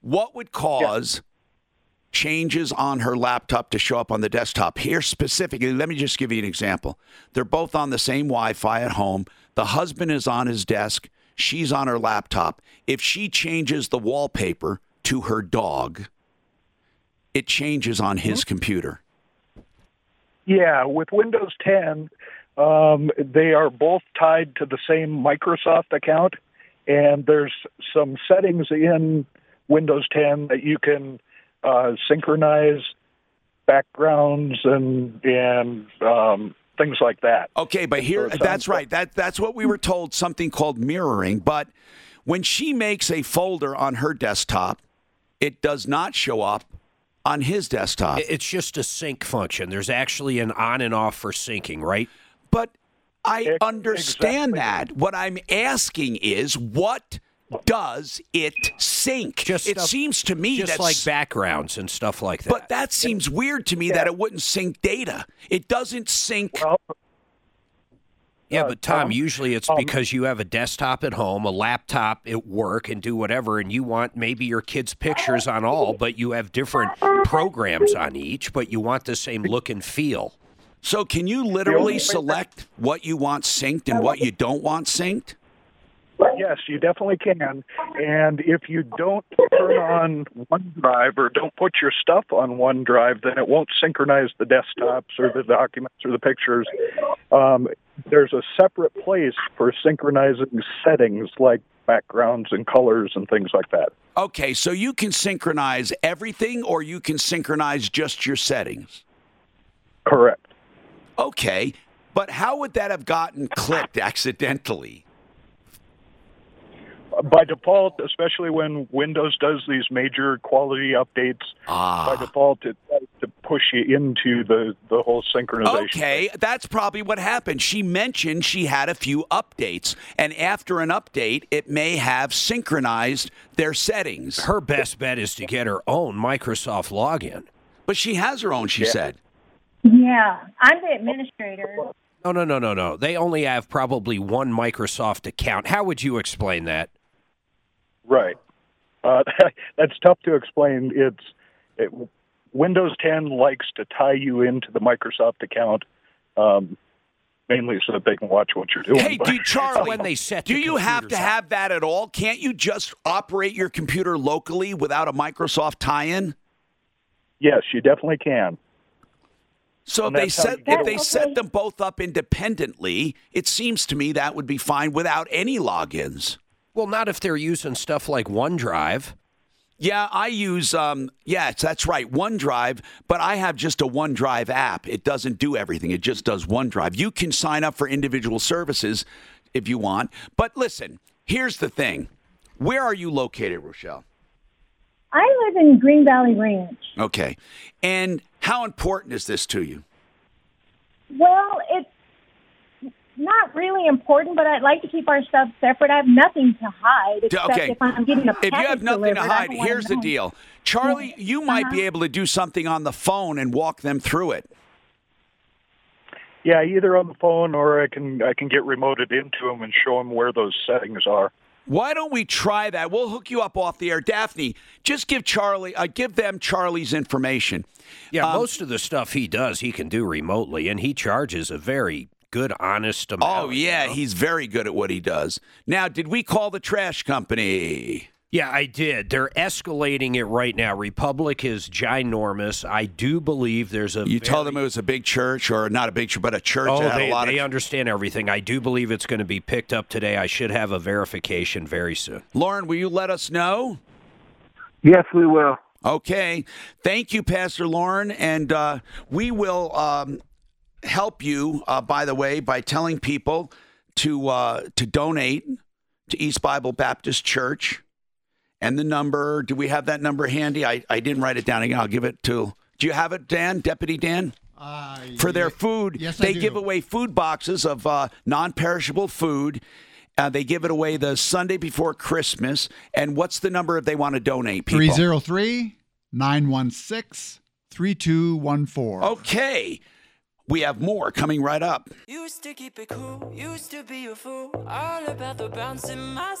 what would cause changes on her laptop to show up on the desktop? Here specifically, let me just give you an example. They're both on the same Wi Fi at home. The husband is on his desk, she's on her laptop. If she changes the wallpaper to her dog, it changes on his computer. Yeah, with Windows 10, um, they are both tied to the same Microsoft account, and there's some settings in Windows 10 that you can uh, synchronize backgrounds and and um, things like that. Okay, but here that's right. That that's what we were told something called mirroring, but when she makes a folder on her desktop, it does not show up on his desktop. It's just a sync function. There's actually an on and off for syncing, right? But I understand that. What I'm asking is what does it sync? Just it stuff- seems to me just that's like backgrounds and stuff like that. But that seems weird to me that it wouldn't sync data. It doesn't sync. Yeah, Uh, but Tom, um, usually it's um, because you have a desktop at home, a laptop at work, and do whatever, and you want maybe your kids' pictures on all, but you have different programs on each, but you want the same look and feel. So can you literally select what you want synced and what you don't want synced? Yes, you definitely can. And if you don't turn on OneDrive or don't put your stuff on OneDrive, then it won't synchronize the desktops or the documents or the pictures. Um, there's a separate place for synchronizing settings like backgrounds and colors and things like that. Okay, so you can synchronize everything or you can synchronize just your settings. Correct. Okay, but how would that have gotten clipped accidentally? By default, especially when Windows does these major quality updates, Ah. by default it tries to push you into the, the whole synchronization. Okay, that's probably what happened. She mentioned she had a few updates, and after an update, it may have synchronized their settings. Her best bet is to get her own Microsoft login. But she has her own, she said. Yeah, I'm the administrator. No, no, no, no, no. They only have probably one Microsoft account. How would you explain that? Right. Uh, that's tough to explain. It's it, Windows 10 likes to tie you into the Microsoft account, um, mainly so that they can watch what you're doing. Hey, do, Charlie, when they set do the you have to computers up. have that at all? Can't you just operate your computer locally without a Microsoft tie-in? yes, you definitely can. So if they set if they it. set them both up independently, it seems to me that would be fine without any logins. Well, not if they're using stuff like OneDrive. Yeah, I use um yes, that's right, OneDrive, but I have just a OneDrive app. It doesn't do everything. It just does OneDrive. You can sign up for individual services if you want. But listen, here's the thing. Where are you located, Rochelle? I live in Green Valley Ranch. Okay. And how important is this to you? Well, it's not really important, but I'd like to keep our stuff separate. I have nothing to hide except okay. if I'm getting a If you have nothing to hide, here's the deal. Charlie, you might be uh-huh. able to do something on the phone and walk them through it. Yeah, either on the phone or I can I can get remoted into them and show them where those settings are. Why don't we try that? We'll hook you up off the air. Daphne, just give Charlie, uh, give them Charlie's information. Yeah, Um, most of the stuff he does, he can do remotely, and he charges a very good, honest amount. Oh, yeah, he's very good at what he does. Now, did we call the trash company? Yeah, I did. They're escalating it right now. Republic is ginormous. I do believe there's a. You told them it was a big church, or not a big church, but a church Oh, that had they, a lot they of. understand everything. I do believe it's going to be picked up today. I should have a verification very soon. Lauren, will you let us know? Yes, we will. Okay. Thank you, Pastor Lauren. And uh, we will um, help you, uh, by the way, by telling people to uh, to donate to East Bible Baptist Church. And the number, do we have that number handy? I, I didn't write it down again. I'll give it to. Do you have it, Dan? Deputy Dan? For their food, yes, I they give away food boxes of uh, non perishable food. Uh, they give it away the Sunday before Christmas. And what's the number if they want to donate, people? 303 916 3214. Okay. We have more coming right up. Used to keep it cool, used to be a fool, all about the bouncing my.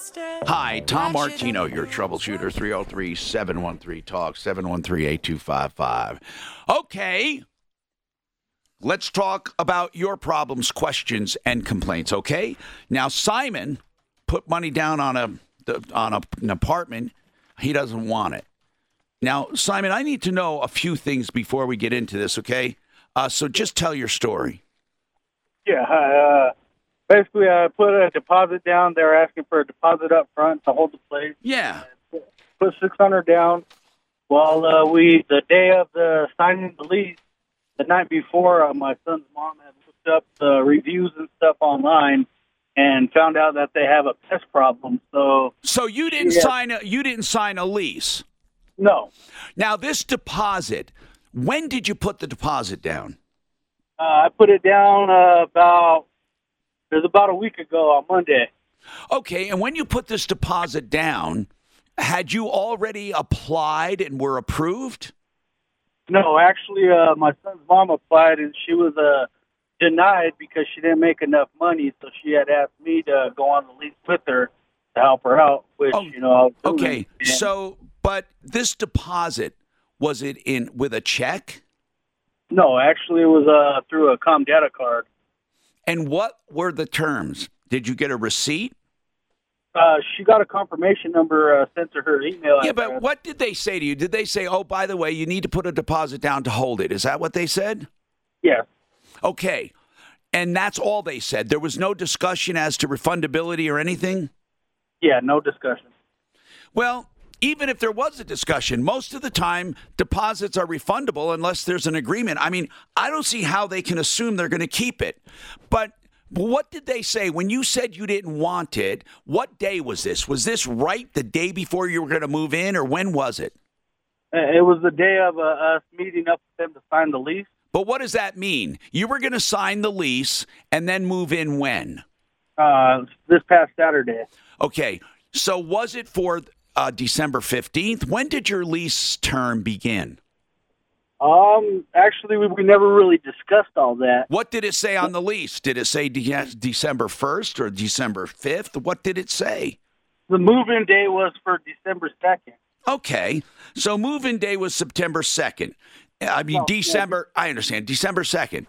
Hi, Tom Martino, your troubleshooter, 303 713 Talk, 713 8255. Okay. Let's talk about your problems, questions, and complaints, okay? Now, Simon put money down on a on a, an apartment. He doesn't want it. Now, Simon, I need to know a few things before we get into this, okay? Uh, so just tell your story. Yeah, uh, basically, I put a deposit down. They were asking for a deposit up front to hold the place. Yeah. Put six hundred down. Well, uh, we the day of the signing the lease, the night before, uh, my son's mom had looked up the reviews and stuff online and found out that they have a pest problem. So, So you didn't Yeah. sign a you didn't sign a lease. No. Now this deposit, when did you put the deposit down? uh, I put it down uh, about it was about a week ago on Monday. Okay, and when you put this deposit down, had you already applied and were approved? No, actually, uh, my son's mom applied and she was uh, denied because she didn't make enough money. So she had asked me to go on the lease with her to help her out. Which you know, I was. Okay, so but this deposit was it in with a check? no, actually, it was uh, through a Comdata card. And what were the terms? Did you get a receipt? Uh, she got a confirmation number uh, sent to her email. Yeah, address. but what did they say to you? Did they say, "Oh, by the way, you need to put a deposit down to hold it"? Is that what they said? Yeah. Okay. And that's all they said. There was no discussion as to refundability or anything? Yeah, no discussion. Well, even if there was a discussion, most of the time deposits are refundable unless there's an agreement. I mean, I don't see how they can assume they're going to keep it. But what did they say when you said you didn't want it? What day was this? Was this right the day before you were going to move in, or when was it? Uh, It was the day of uh, us meeting up with them to sign the lease. But what does that mean? You were going to sign the lease and then move in when? Uh, this past Saturday. Okay. So was it for uh, December 15th? When did your lease term begin? Um, actually, we, we never really discussed all that. What did it say on the lease? Did it say de- December 1st or December 5th? What did it say? The move-in day was for December second. Okay. So move in day was September 2nd. I mean, No, December, I understand, December 2nd.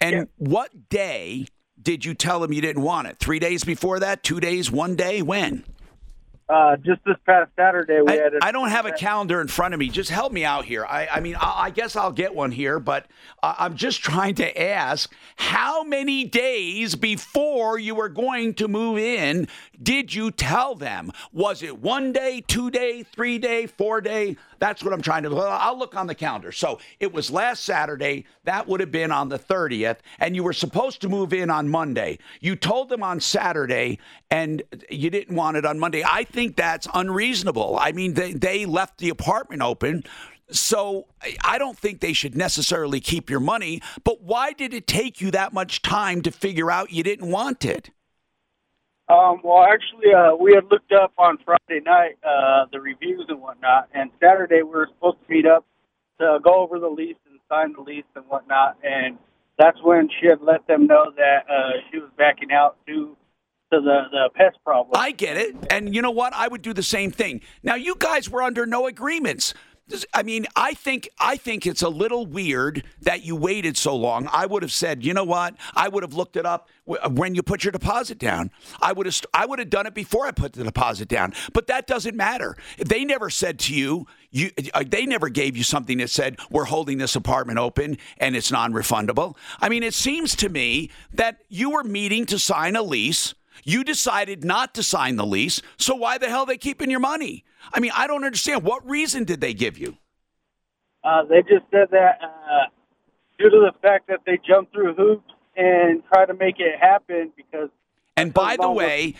And what day did you tell them you didn't want it? Three days before that? Two days? One day? When? Uh, just this past Saturday, we I, had. A, I don't have a calendar in front of me. Just help me out here. I, I mean, I, I guess I'll get one here, but uh, I'm just trying to ask how many days before you were going to move in did you tell them? Was it one day, two day, three day, four day? That's what I'm trying to. I'll look on the calendar. So it was last Saturday. That would have been on the 30th, and you were supposed to move in on Monday. You told them on Saturday, and you didn't want it on Monday. I think that's unreasonable. I mean, they, they left the apartment open. So I- don't think they should necessarily keep your money. But why did it take you that much time to figure out you didn't want it? Um, well, actually, uh, we had looked up on Friday night uh, the reviews and whatnot, and Saturday we were supposed to meet up to go over the lease and sign the lease and whatnot. And that's when she had let them know that uh, she was backing out due to the the pest problem. I get it. And you know what? I would do the same thing. Now you guys were under no agreements. I mean, I think I think it's a little weird that you waited so long. I would have said, you know what? I would have looked it up when you put your deposit down. I would have I would have done it before I put the deposit down. But that doesn't matter. They never said to you, you uh, they never gave you something that said we're holding this apartment open and it's non-refundable. I mean, it seems to me that you were meeting to sign a lease. You decided not to sign the lease, so why the hell are they keeping your money? I mean, I don't understand. What reason did they give you? Uh, they just said that uh, due to the fact that they jumped through hoops and tried to make it happen because. And by the way,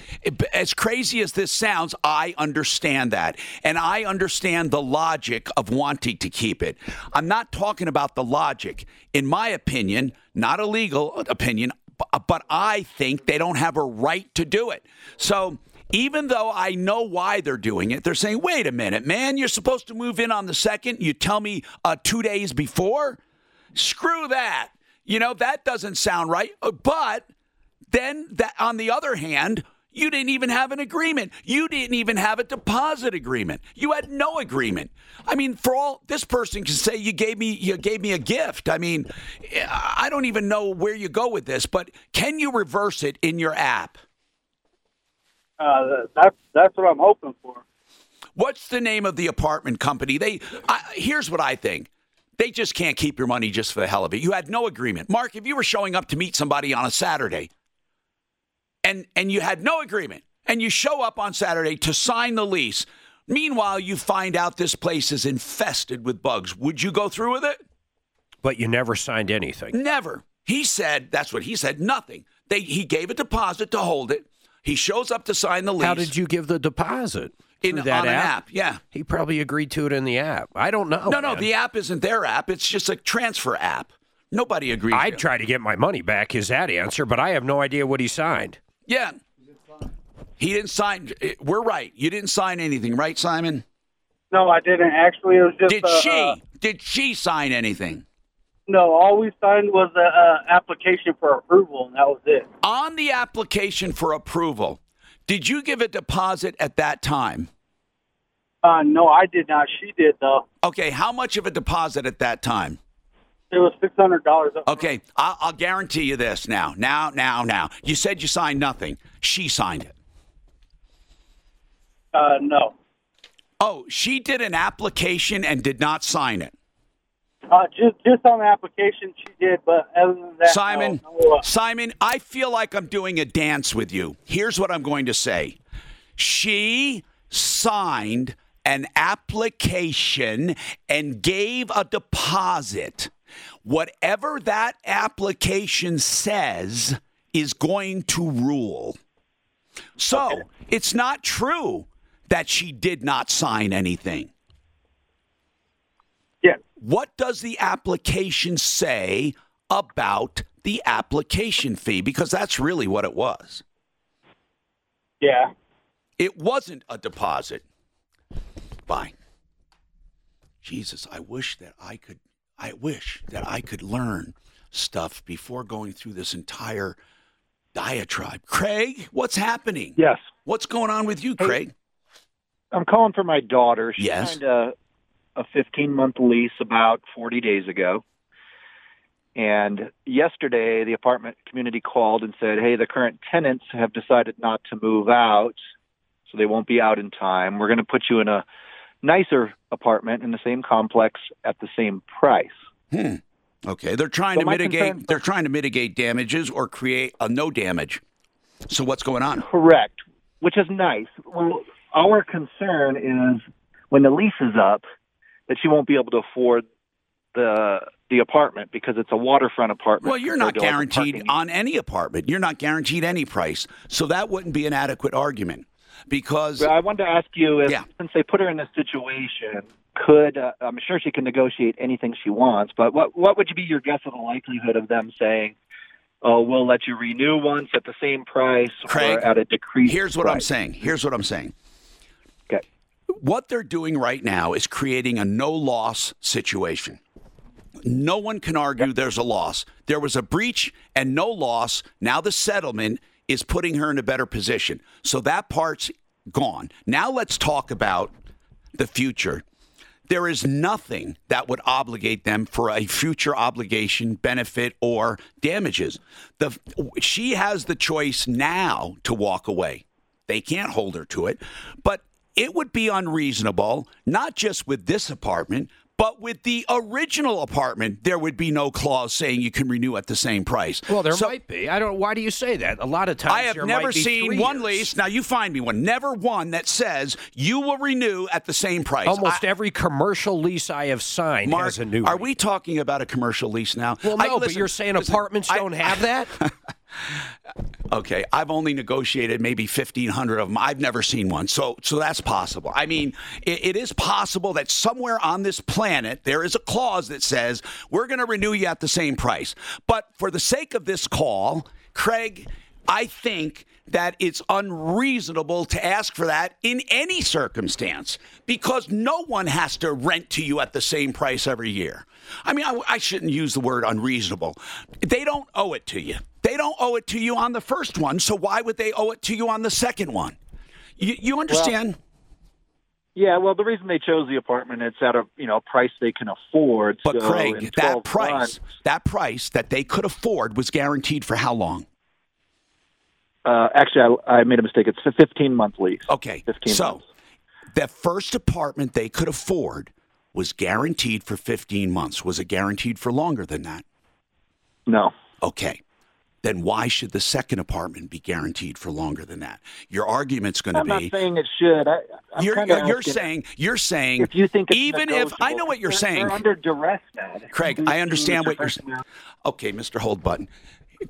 as crazy as this sounds, I understand that. And I understand the logic of wanting to keep it. I'm not talking about the logic. In my opinion, not a legal opinion, but I think they don't have a right to do it. So even though I know why they're doing it, they're saying, wait a minute, man, you're supposed to move in on the second. You tell me uh, two days before? Screw that. You know, that doesn't sound right. Uh, But then that on the other hand, you didn't even have an agreement. You didn't even have a deposit agreement. You had no agreement. I mean, for all this person can say you gave me you gave me a gift. I mean, I don't even know where you go with this, but can you reverse it in your app? Uh, that's that's what I'm hoping for. What's the name of the apartment company? They I, here's what I think. They just can't keep your money just for the hell of it. You had no agreement. Mark, if you were showing up to meet somebody on a Saturday and and you had no agreement and you show up on Saturday to sign the lease, meanwhile you find out this place is infested with bugs, would you go through with it? But you never signed anything. Never. He said, that's what he said, nothing. They he gave a deposit to hold it. He shows up to sign the lease. How did you give the deposit? In- that on an app, yeah. He probably agreed to it in the app. I don't know. no, no, the app isn't their app. It's just a transfer app. Nobody agrees. I'd try to get my money back, is that answer, but I have no idea what he signed. Yeah. He didn't sign. We're right. You didn't sign anything, right, Simon? No, I didn't. Actually, it was just. Did uh, she? uh, did she sign anything? no, all we signed was an uh application for approval, and that was it. On the application for approval, did you give a deposit at that time? Uh, no, I did not. She did though. Okay, how much of a deposit at that time? It was six hundred dollars. Okay, I'll, I'll guarantee you this now. Now, now, now. You said you signed nothing. She signed it. Uh, no. Oh, she did an application and did not sign it. Uh, just just on the application she did, but other than that, Simon, no, no, uh, Simon, I feel like I'm doing a dance with you. Here's what I'm going to say. She signed an application and gave a deposit. Whatever that application says is going to rule. So it's not true that she did not sign anything. Yeah. What does the application say about the application fee? Because that's really what it was. Yeah. It wasn't a deposit. Fine. Jesus, I wish that I could I wish that I could learn stuff before going through this entire diatribe. Craig, what's happening? Yes. What's going on with you, Craig? I'm calling for my daughter. She Yes. signed a, a 15 month lease about 40 days ago. And yesterday, the apartment community called and said, hey, the current tenants have decided not to move out. so they won't be out in time. We're going to put you in a nicer apartment in the same complex at the same price. Hmm. Okay, they're trying So to mitigate. concern- They're trying to mitigate damages or create a no damage. So what's going on? Correct, which is nice. Well, our concern is when the lease is up that she won't be able to afford the the apartment because it's a waterfront apartment. Well, you're not compared to, like, a guaranteed on any apartment. You're not guaranteed any price. So that wouldn't be an adequate argument because I wanted to ask you if, Yeah. since they put her in this situation, could uh, I'm sure she can negotiate anything she wants, but what what would you be your guess of the likelihood of them saying, "Oh, we'll let you renew once at the same price Craig, or at a decreased"? Here's what I'm saying. Here's what I'm saying. Okay. What they're doing right now is creating a no loss situation. No one can argue there's a loss. There was a breach and no loss. Now the settlement is putting her in a better position. So that part's gone. Now let's talk about the future. There is nothing that would obligate them for a future obligation, benefit, or damages. The, she has the choice now to walk away. They can't hold her to it. But it would be unreasonable, not just with this apartment, but with the original apartment, there would be no clause saying you can renew at the same price. Well, there So- might be. I don't. Why do you say that? A lot of times I have never seen one years. lease. Now you find me one. Never one that says you will renew at the same price. Almost I- every commercial lease I have signed Mark, has a new. are we talking about a commercial lease now? Well, I- no, but you're saying listen, apartments I- don't have that. Okay, I've only negotiated maybe fifteen hundred of them. I've never seen one, so so that's possible. I mean, it, it is possible that somewhere on this planet there is a clause that says we're going to renew you at the same price. But for the sake of this call, Craig, I think that it's unreasonable to ask for that in any circumstance because no one has to rent to you at the same price every year. I mean, I, I shouldn't use the word unreasonable. They don't owe it to you. They don't owe it to you on the first one, so why would they owe it to you on the second one? You, you understand? Yeah, well, the reason they chose the apartment, it's at a you know price they can afford. but so Craig, that price, months- that price that they could afford was guaranteed for how long? Uh, actually, I, I made a mistake. It's a 15 month lease. Okay, 15 so months. the first apartment they could afford was guaranteed for 15 months. Was it guaranteed for longer than that? No. Okay. Then why should the second apartment be guaranteed for longer than that? Your argument's going to be. I'm not saying it should. I, I'm you're, you're, asking saying you're saying if you think it's even if I know what you're They're- saying, They're under duress now. Craig. I understand what you're saying. Okay, Mr. Hold Button.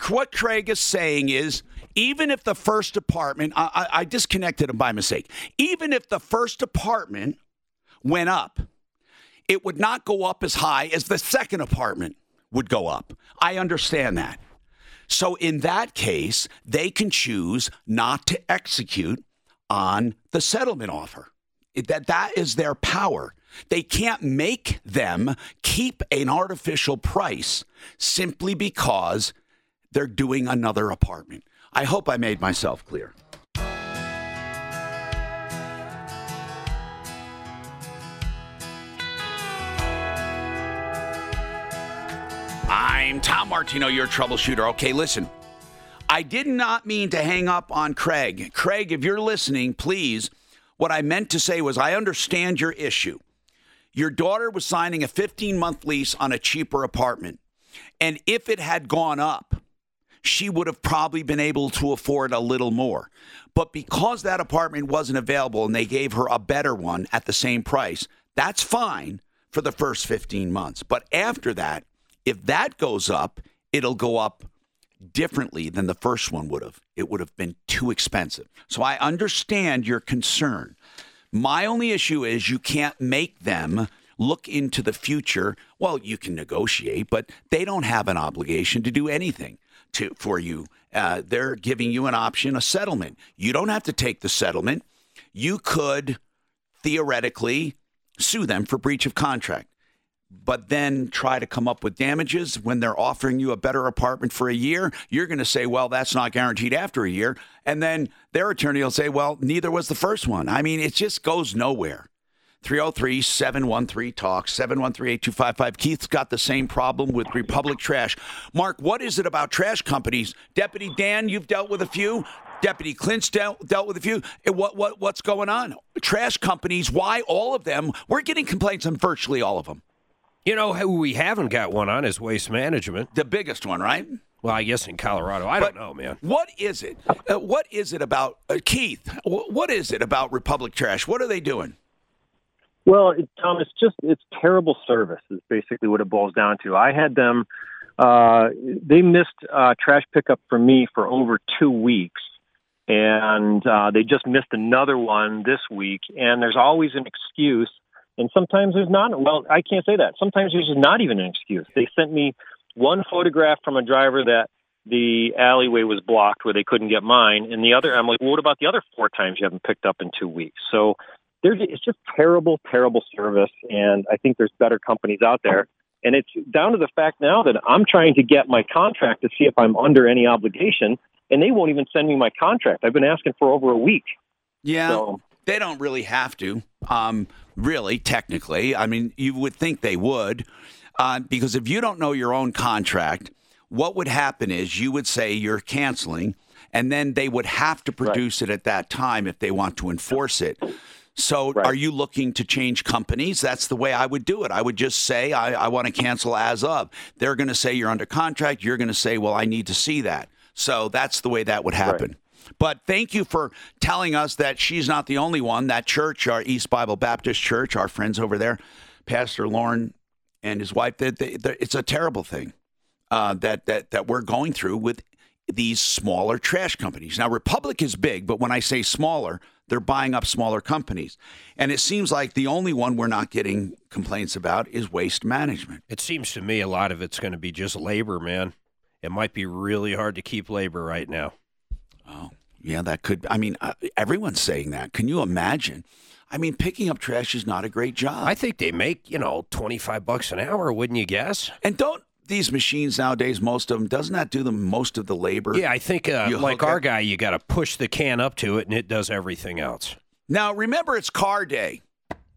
What Craig is saying is, even if the first apartment, I, I, I disconnected him by mistake. Even if the first apartment went up, it would not go up as high as the second apartment would go up. I understand that. So in that case, they can choose not to execute on the settlement offer. That that is their power. They can't make them keep an artificial price simply because they're doing another apartment. I hope I made myself clear. I'm Tom Martino, your troubleshooter. Okay, listen. I did not mean to hang up on Craig. Craig, if you're listening, please, what I meant to say was I understand your issue. Your daughter was signing a 15 month lease on a cheaper apartment. And if it had gone up, she would have probably been able to afford a little more. But because that apartment wasn't available and they gave her a better one at the same price, that's fine for the first 15 months. But after that, if that goes up, it'll go up differently than the first one would have. It would have been too expensive. So I understand your concern. My only issue is you can't make them look into the future. Well, you can negotiate, but they don't have an obligation to do anything to for you. Uh, they're giving you an option, a settlement. You don't have to take the settlement. You could theoretically sue them for breach of contract but then try to come up with damages when they're offering you a better apartment for a year, you're going to say, well, that's not guaranteed after a year. And then their attorney will say, well, neither was the first one. I mean, it just goes nowhere. 303 713 Talk, 713 8255. Keith's got the same problem with Republic Trash. Mark, what is it about trash companies? Deputy Dan, you've dealt with a few. Deputy Clinch dealt, dealt with a few. What what what's going on? Trash companies. Why all of them? We're getting complaints on virtually all of them. You know who we haven't got one on is Waste Management. The biggest one, right? Well, I guess in Colorado. I don't know, man. What is it? Uh, what is it about uh, Keith? wh- What is it about Republic Trash? What are they doing? Well, it, Tom, it's just it's terrible service is basically what it boils down to. I had them; uh, they missed uh, trash pickup for me for over two weeks, and uh, they just missed another one this week. And there's always an excuse, and sometimes there's not. Well, I can't say that. Sometimes there's just not even an excuse. They sent me one photograph from a driver that the alleyway was blocked where they couldn't get mine, and the other I'm like, well, what about the other four times you haven't picked up in two weeks? So there's it's just terrible, terrible service, and I think there's better companies out there. And it's down to the fact now that I'm trying to get my contract to see if I'm under any obligation, and they won't even send me my contract. I've been asking for over a week. Yeah, they don't really have to. Um, really, technically, I mean, you would think they would, uh, because if you don't know your own contract, what would happen is you would say you're canceling, and then they would have to produce it at that time if they want to enforce it. So, are you looking to change companies? That's the way I would do it. I would just say, I, I want to cancel as of. They're going to say you're under contract. You're going to say, well, I need to see that. So, that's the way that would happen. But thank you for telling us that she's not the only one. That church, our East Bible Baptist Church, our friends over there, Pastor Lauren and his wife, they, they, they- it's a terrible thing uh, that, that, that we're going through with these smaller trash companies. Now, Republic is big, but when I say smaller, they're buying up smaller companies. And it seems like the only one we're not getting complaints about is waste management. It seems to me a lot of it's going to be just labor, man. It might be really hard to keep labor right now. Oh, yeah, that could. I mean, uh, everyone's saying that. Can you imagine? I mean, picking up trash is not a great job. I think they make, you know, 25 bucks an hour, wouldn't you guess? And don't these machines nowadays, most of them, doesn't that do the most of the labor? Yeah, I think uh, You like our it- guy, you got to push the can up to it and it does everything else. Now, remember, it's car day.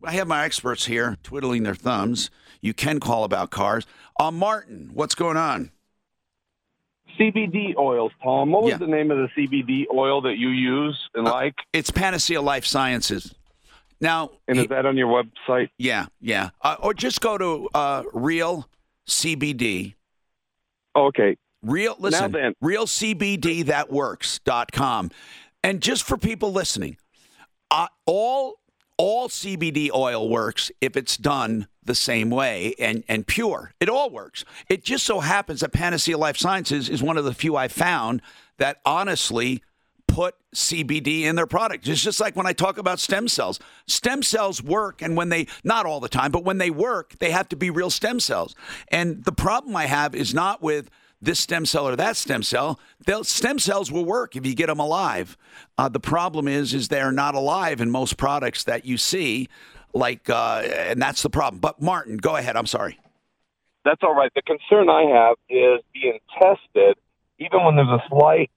I have my experts here twiddling their thumbs. You can call about cars. Uh, Martin, what's going on? CBD oils, Tom. What was the name of the CBD oil that you use and like? It's Panacea Life Sciences. Now, and is that on your website? Yeah, yeah. Uh, or just go to uh, Real CBD. Okay. Real listen. then- realcbdthatworks.com. And just for people listening, uh, all all CBD oil works if it's done the same way and and pure. It all works. It just so happens that Panacea Life Sciences is one of the few I found that honestly put CBD in their product. It's just like when I talk about stem cells. Stem cells work, and when they, not all the time, but when they work, they have to be real stem cells. And the problem I have is not with this stem cell or that stem cell. They'll, stem cells will work if you get them alive. Uh, the problem is, is they're not alive in most products that you see. Like, uh, and that's the problem. But Martin, go ahead. I'm sorry. That's all right. The concern I have is being tested, even when there's a slight,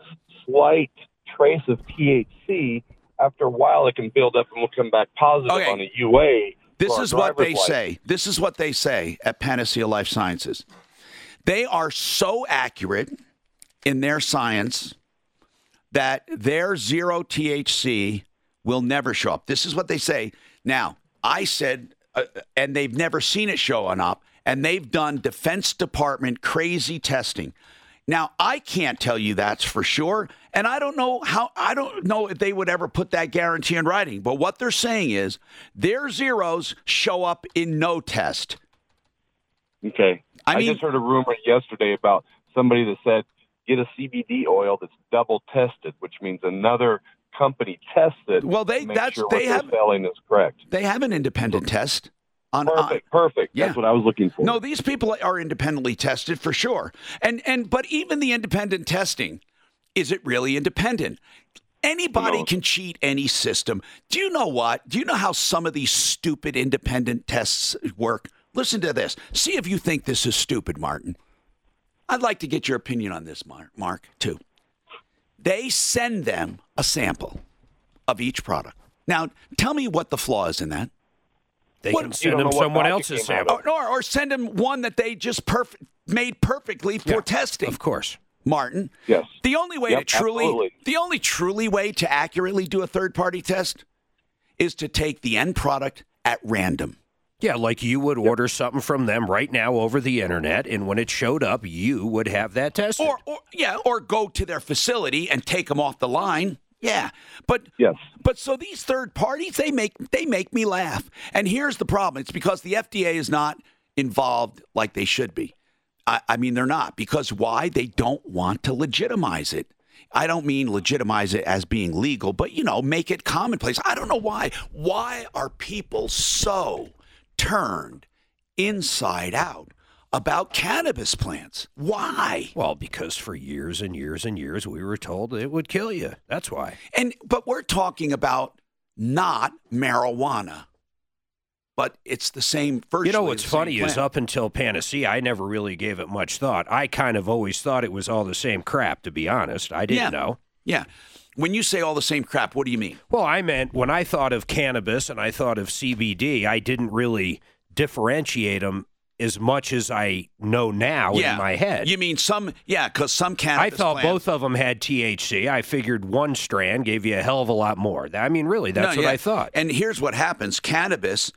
slight trace of THC. After a while, it can build up and will come back positive on a UA. This is what they license. say. This is what they say at Panacea Life Sciences. They are so accurate in their science that their zero THC will never show up. This is what they say. Now, I said, uh, and they've never seen it showing up, and they've done Defense Department crazy testing. Now, I can't tell you that's for sure, and I don't know how I don't know if they would ever put that guarantee in writing. But what they're saying is their zeros show up in no test. Okay. I I, just heard a rumor yesterday about somebody that said get a CBD oil that's double tested, which means another company tests it. Well, they- that's- sure they have- selling is correct. They have an independent test. On, Perfect, perfect. That's what I was looking for. No, these people are independently tested for sure. And and but even the independent testing, is it really independent? Anybody can cheat any system. Do you know what? Do you know how some of these stupid independent tests work? Listen to this. See if you think this is stupid, Martin. I'd like to get your opinion on this, Mark, Mark too. They send them a sample of each product. Now, tell me what the flaw is in that. They can send them someone else's sample. Or, or, or send them one that they just perfect made perfectly for testing. Of course. Martin. Yes. The only way Yep, to truly absolutely. the only truly way to accurately do a third party test is to take the end product at random. Yeah, like you would order something from them right now over the internet, and when it showed up, you would have that tested. Or, or yeah, or go to their facility and take them off the line. Yeah, but yes, but so these third parties they make they make me laugh. And here's the problem: it's because the FDA is not involved like they should be. I, I mean, they're not because why? They don't want to legitimize it. I don't mean legitimize it as being legal, but you know, make it commonplace. I don't know why. Why are people so turned inside out about cannabis plants? Why? Well, because for years and years and years we were told it would kill you. That's why. And but we're talking about not marijuana. But it's the same virtually. You know what's funny is up until Panacea, I never really gave it much thought. I kind of always thought it was all the same crap, to be honest. I didn't Yeah. know. Yeah. When you say all the same crap, what do you mean? Well, I meant when I thought of cannabis and I thought of CBD, I didn't really differentiate them as much as I know now yeah. in my head. You mean some yeah, because some cannabis. I thought plants- both of them had THC. I figured one strand gave you a hell of a lot more. I mean, really, that's No, what yeah. I thought. And here's what happens: cannabis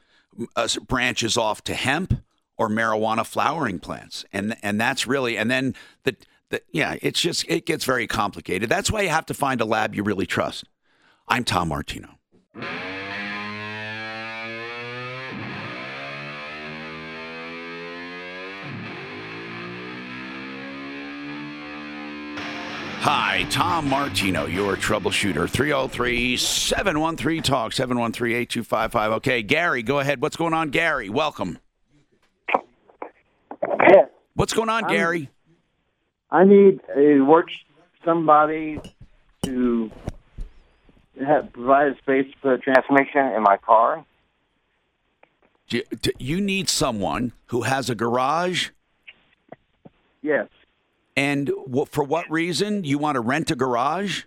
uh, branches off to hemp or marijuana flowering plants, and and that's really and then the, the yeah, it's just it gets very complicated. That's why you have to find a lab you really trust. I'm Tom Martino. Hi, Tom Martino, your troubleshooter. 303 713 Talk, 713 8255. Okay, Gary, go ahead. What's going on, Gary? Welcome. What's going on, I'm- Gary? I need a work somebody to have, provide a space for transmission in my car. Do you, do you need someone who has a garage, Yes, and for what reason? You want to rent a garage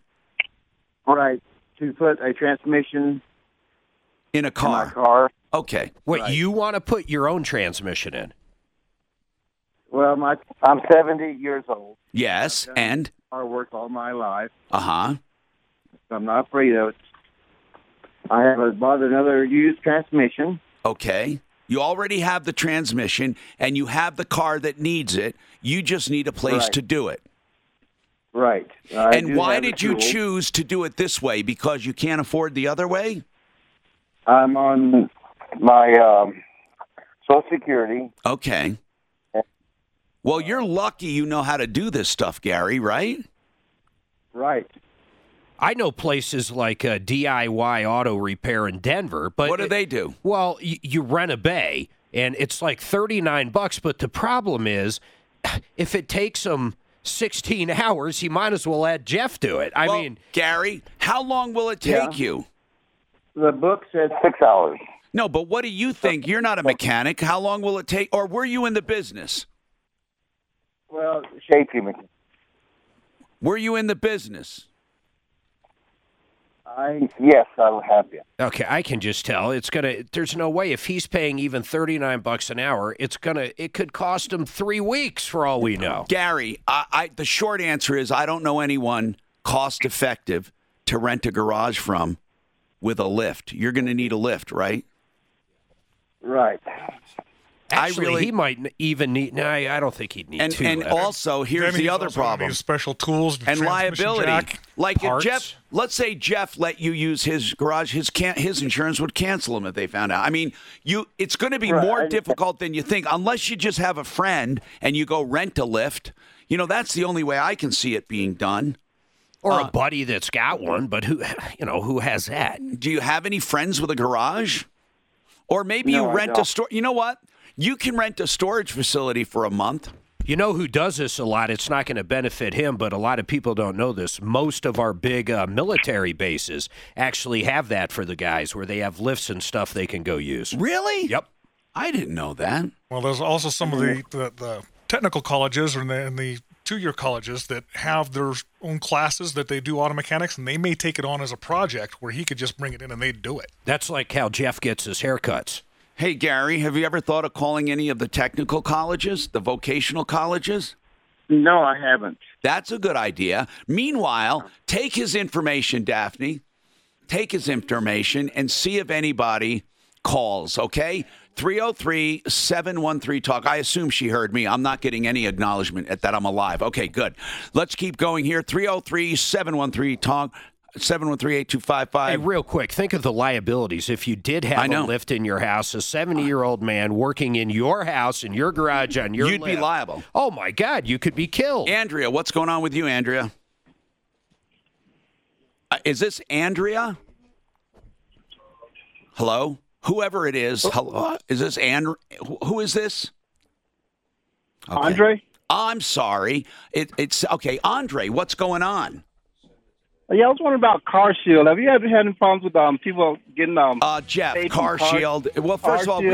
right. To put a transmission in a car? my car. Okay. Wait, you want to put your own transmission in? Well, my I'm 70 years old. Yes, and I worked all my life. uh huh. I'm not afraid of it. I have a, bought another used transmission. Okay. You already have the transmission, and you have the car that needs it. You just need a place Right. to do it. Right. And why did you choose to do it this way? Because you can't afford the other way? I'm on my um, Social Security. Okay. Well, you're lucky you know how to do this stuff, Gary, right? Right. I know places like uh, DIY Auto Repair in Denver, but What do they do? Well, y- you rent a bay, and it's like thirty nine bucks. But the problem is, if it takes them sixteen hours, you might as well add Jeff to it. I Well, mean, Gary, how long will it take Yeah. you? The book says six hours. No, but what do you think? You're not a mechanic. How long will it take? Or were you in the business? Well, shaky. mechanic. Were you in the business? I yes, I will have you. okay, I can just tell it's gonna. There's no way if he's paying even thirty nine bucks an hour, it's gonna. It could cost him three weeks for all we know. Gary, I, I the short answer is I don't know anyone cost effective to rent a garage from with a lift. You're going to need a lift, right? Right. Actually, really- he might even need. No, I I don't think he'd need And two. and left. also here's Then the other also problem. special tools and transmission liability. jack, like parts. if Jeff, let's say Jeff let you use his garage, his can his insurance would cancel him if they found out. I mean, you it's going to be Right, more difficult than you think unless you just have a friend and you go rent a lift. You know, that's the only way I can see it being done. or a uh, buddy that's got one, but who, you know, who has that? Do you have any friends with a garage? Or maybe No, you rent a store. You know what? You can rent a storage facility for a month. You know who does this a lot? It's not going to benefit him, but a lot of people don't know this. Most of our big uh, military bases actually have that for the guys, where they have lifts and stuff they can go use. Really? Yep. I didn't know that. Well, there's also some of the, the, the technical colleges and the, and the two-year colleges that have their own classes that they do auto mechanics, and they may take it on as a project where he could just bring it in and they'd do it. That's like how Jeff gets his haircuts. Hey, Gary, have you ever thought of calling any of the technical colleges, the vocational colleges? No, I haven't. That's a good idea. Meanwhile, take his information, Daphne. Take his information and see if anybody calls, okay? 303 713 Talk. I assume she heard me. I'm not getting any acknowledgement at that I'm alive. Okay, good. Let's keep going here. 303 713 Talk. 713 8255. Hey, real quick, think of the liabilities. If you did have I know. a lift in your house, a 70 year old man working in your house, in your garage, on your You'd be liable. Oh, my God, you could be killed. Andrea, what's going on with you, Andrea? Uh, is this Andrea? Hello? Whoever it is, hello? Is this Andrew? Who is this? Okay. Andre? I'm sorry. It, it's okay. Andre, what's going on? Yeah, I was wondering about Car Shield. Have you ever had any problems with um people getting um? Uh, Jeff, tape Car and Shield. Well, first of all, we-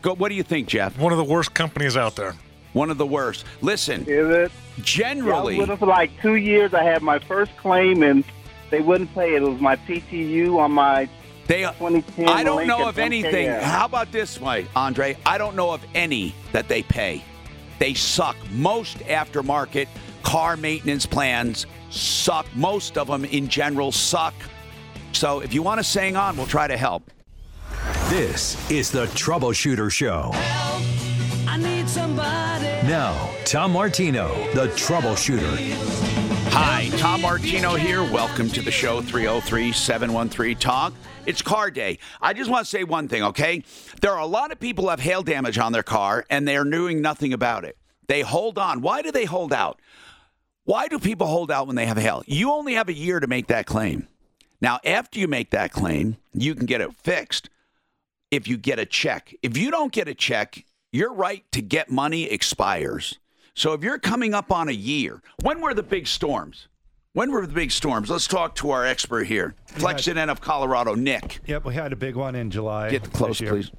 go, what do you think, Jeff? One of the worst companies out there. One of the worst. Listen, is it? Generally, yeah, I was with them for like two years. I had my first claim and they wouldn't pay it. It was my PTU on my They, 2010. I don't know of anything. MKS. How about this way, Andre? I don't know of any that they pay. They suck. Most aftermarket car maintenance plans suck. Most of them in general suck. So if you want to sing on, we'll try to help. This is the Troubleshooter Show. I need somebody. Now, Tom Martino, the Troubleshooter. Hi, Tom Martino here. Welcome to the show, 303 713 Talk. It's car day. I just want to say one thing, okay? There are a lot of people who have hail damage on their car and they're doing nothing about it. They hold on. Why do they hold out? Why do people hold out when they have hail? You only have a year to make that claim. Now, after you make that claim, you can get it fixed if you get a check. If you don't get a check, your right to get money expires. So if you're coming up on a year, when were the big storms? When were the big storms? Let's talk to our expert here, Flexident of Colorado, Nick. Yep, we had a big one in July. Get close, please.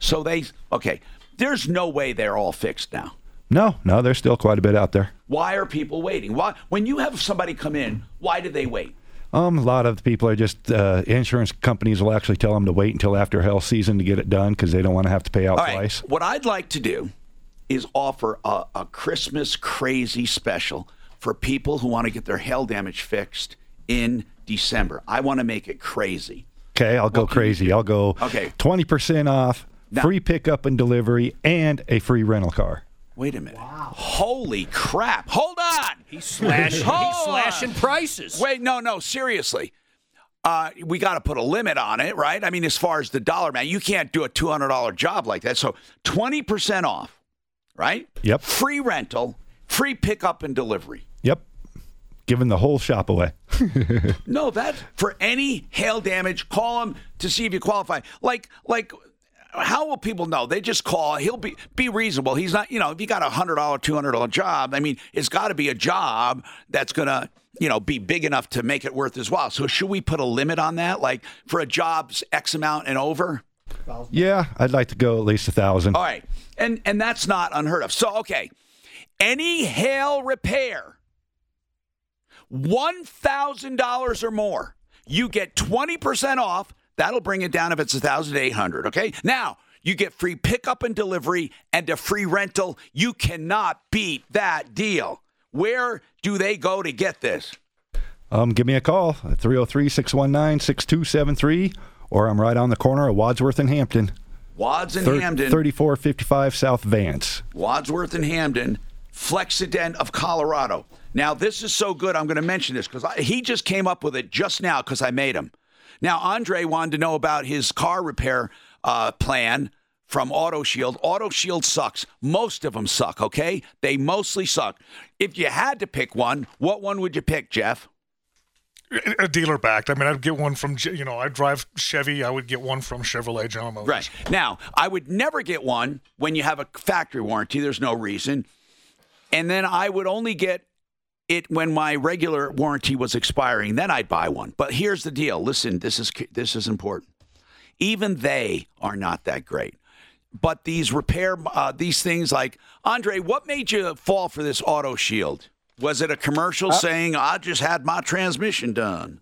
So they, okay, there's no way they're all fixed now. No, no, there's still quite a bit out there. Why are people waiting? Why, when you have somebody come in, why do they wait? Um, a lot of the people are just uh, insurance companies will actually tell them to wait until after hell season to get it done because they don't want to have to pay out All right. twice. What I'd like to do is offer a, a Christmas crazy special for people who want to get their hail damage fixed in December. I want to make it crazy. Okay, I'll go crazy. I'll go Okay. twenty percent off, Now- free pickup and delivery, and a free rental car. Wait a minute. Holy crap. Hold on. He's slashing, Hold he's slashing on. prices. Wait, no, no, seriously. Uh, we got to put a limit on it, right? I mean, as far as the dollar man, you can't do a $200 job like that. So 20% off, right? Yep. Free rental, free pickup and delivery. Yep, giving the whole shop away. No, that for any hail damage, call them to see if you qualify. Like, like, how will people know? They just call. He'll be be reasonable. He's not, you know, if you got a hundred dollar, two hundred dollar job, I mean, it's got to be a job that's gonna, you know, be big enough to make it worth his while. So, should we put a limit on that? Like for a job's X amount and over? yeah, I'd like to go at least a thousand. All right, and and that's not unheard of. So, okay, any hail repair, one thousand dollars or more, you get twenty percent off. That'll bring it down if it's a thousand eight hundred. Okay, now you get free pickup and delivery and a free rental. You cannot beat that deal. Where do they go to get this? Um, give me a call at 303-619-6273, or I'm right on the corner of Wadsworth and Hampden. Wads and Thir- Hampden. 3455 South Vance. Wadsworth and Hampden, Flexident of Colorado. Now, this is so good. I'm going to mention this because he just came up with it just now because I made him. Now, Andre wanted to know about his car repair uh, plan from Auto Shield. Auto Shield sucks. Most of them suck, okay? They mostly suck. If you had to pick one, what one would you pick, Jeff? A dealer backed. I mean, I'd get one from, you know, I drive Chevy. I would get one from Chevrolet General Motors. Right. Now, I would never get one when you have a factory warranty. There's no reason. And then I would only get it when my regular warranty was expiring. Then I'd buy one. But here's the deal. Listen, this is this is important. Even they are not that great. But these repair uh, these things like Andre, what made you fall for this Auto Shield? Was it a commercial Uh, saying I just had my transmission done?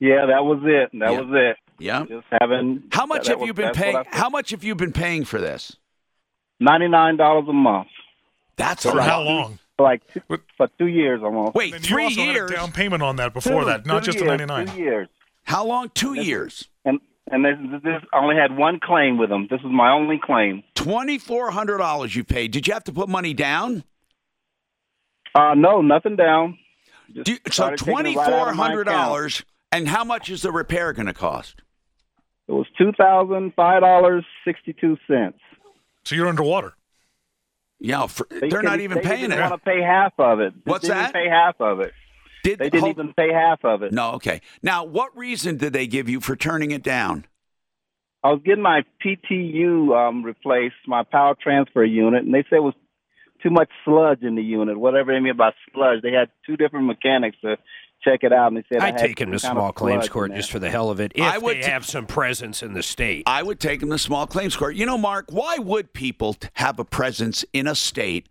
Yeah, that was it. That Yeah. was it. Yeah. Just having. How much that have was- you been paying? How much have you been paying for this? Ninety nine dollars a month. That's For a lot. how long? For like two, for two years almost. Wait, And you also had a down payment on that before Two- that, not two just the 99. Two years. How long? Two years. And and this, this I only had one claim with them. This is my only claim. Twenty four hundred dollars you paid. Did you have to put money down? Uh, no, nothing down. Just Do, so started taking twenty it right out four of my hundred account. dollars. And how much is the repair going to cost? It was two thousand five dollars sixty two cents. So you're underwater. Yeah, for, they're not even they paying didn't it. want to pay half of it. They What's didn't that? Pay half of it. Did, they didn't hold- even pay half of it. No, okay. Now, what reason did they give you for turning it down? I was getting my PTU um, replaced, my power transfer unit, and they said it was too much sludge in the unit. Whatever they mean by sludge, they had two different mechanics to check it out, and they said I I'd had take him to some kind of small claims court just for the hell of it if I would they t- have some presence in the state. I would take him to small claims court. You know, Mark, why would people have a presence in a state